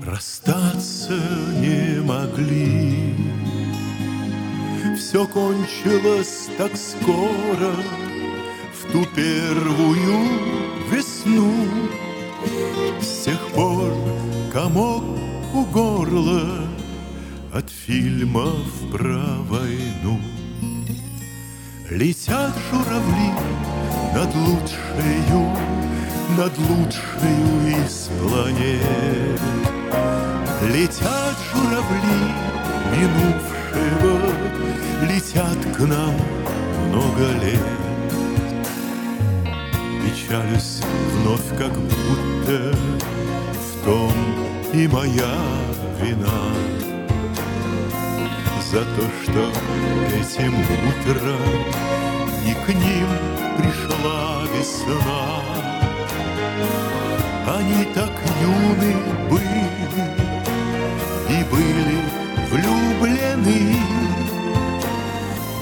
Расстаться не могли. Все кончилось так скоро В ту первую весну. С тех пор комок у горла от фильмов про войну. Летят журавли над лучшею, над лучшею из планет. Летят журавли, минувшего летят к нам много лет. Печалюсь вновь, как будто в том и моя вина За то, что этим утром не к ним пришла весна. Они так юны были и были влюблены.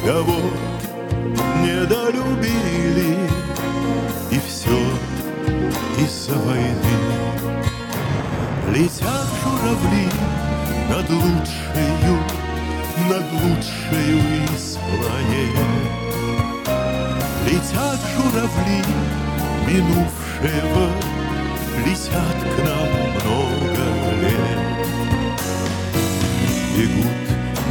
Вот недолюбили и все из-за войны. Летят журавли над лучшею, над лучшею из планет. Летят журавли минувшего, летят к нам много лет. Бегут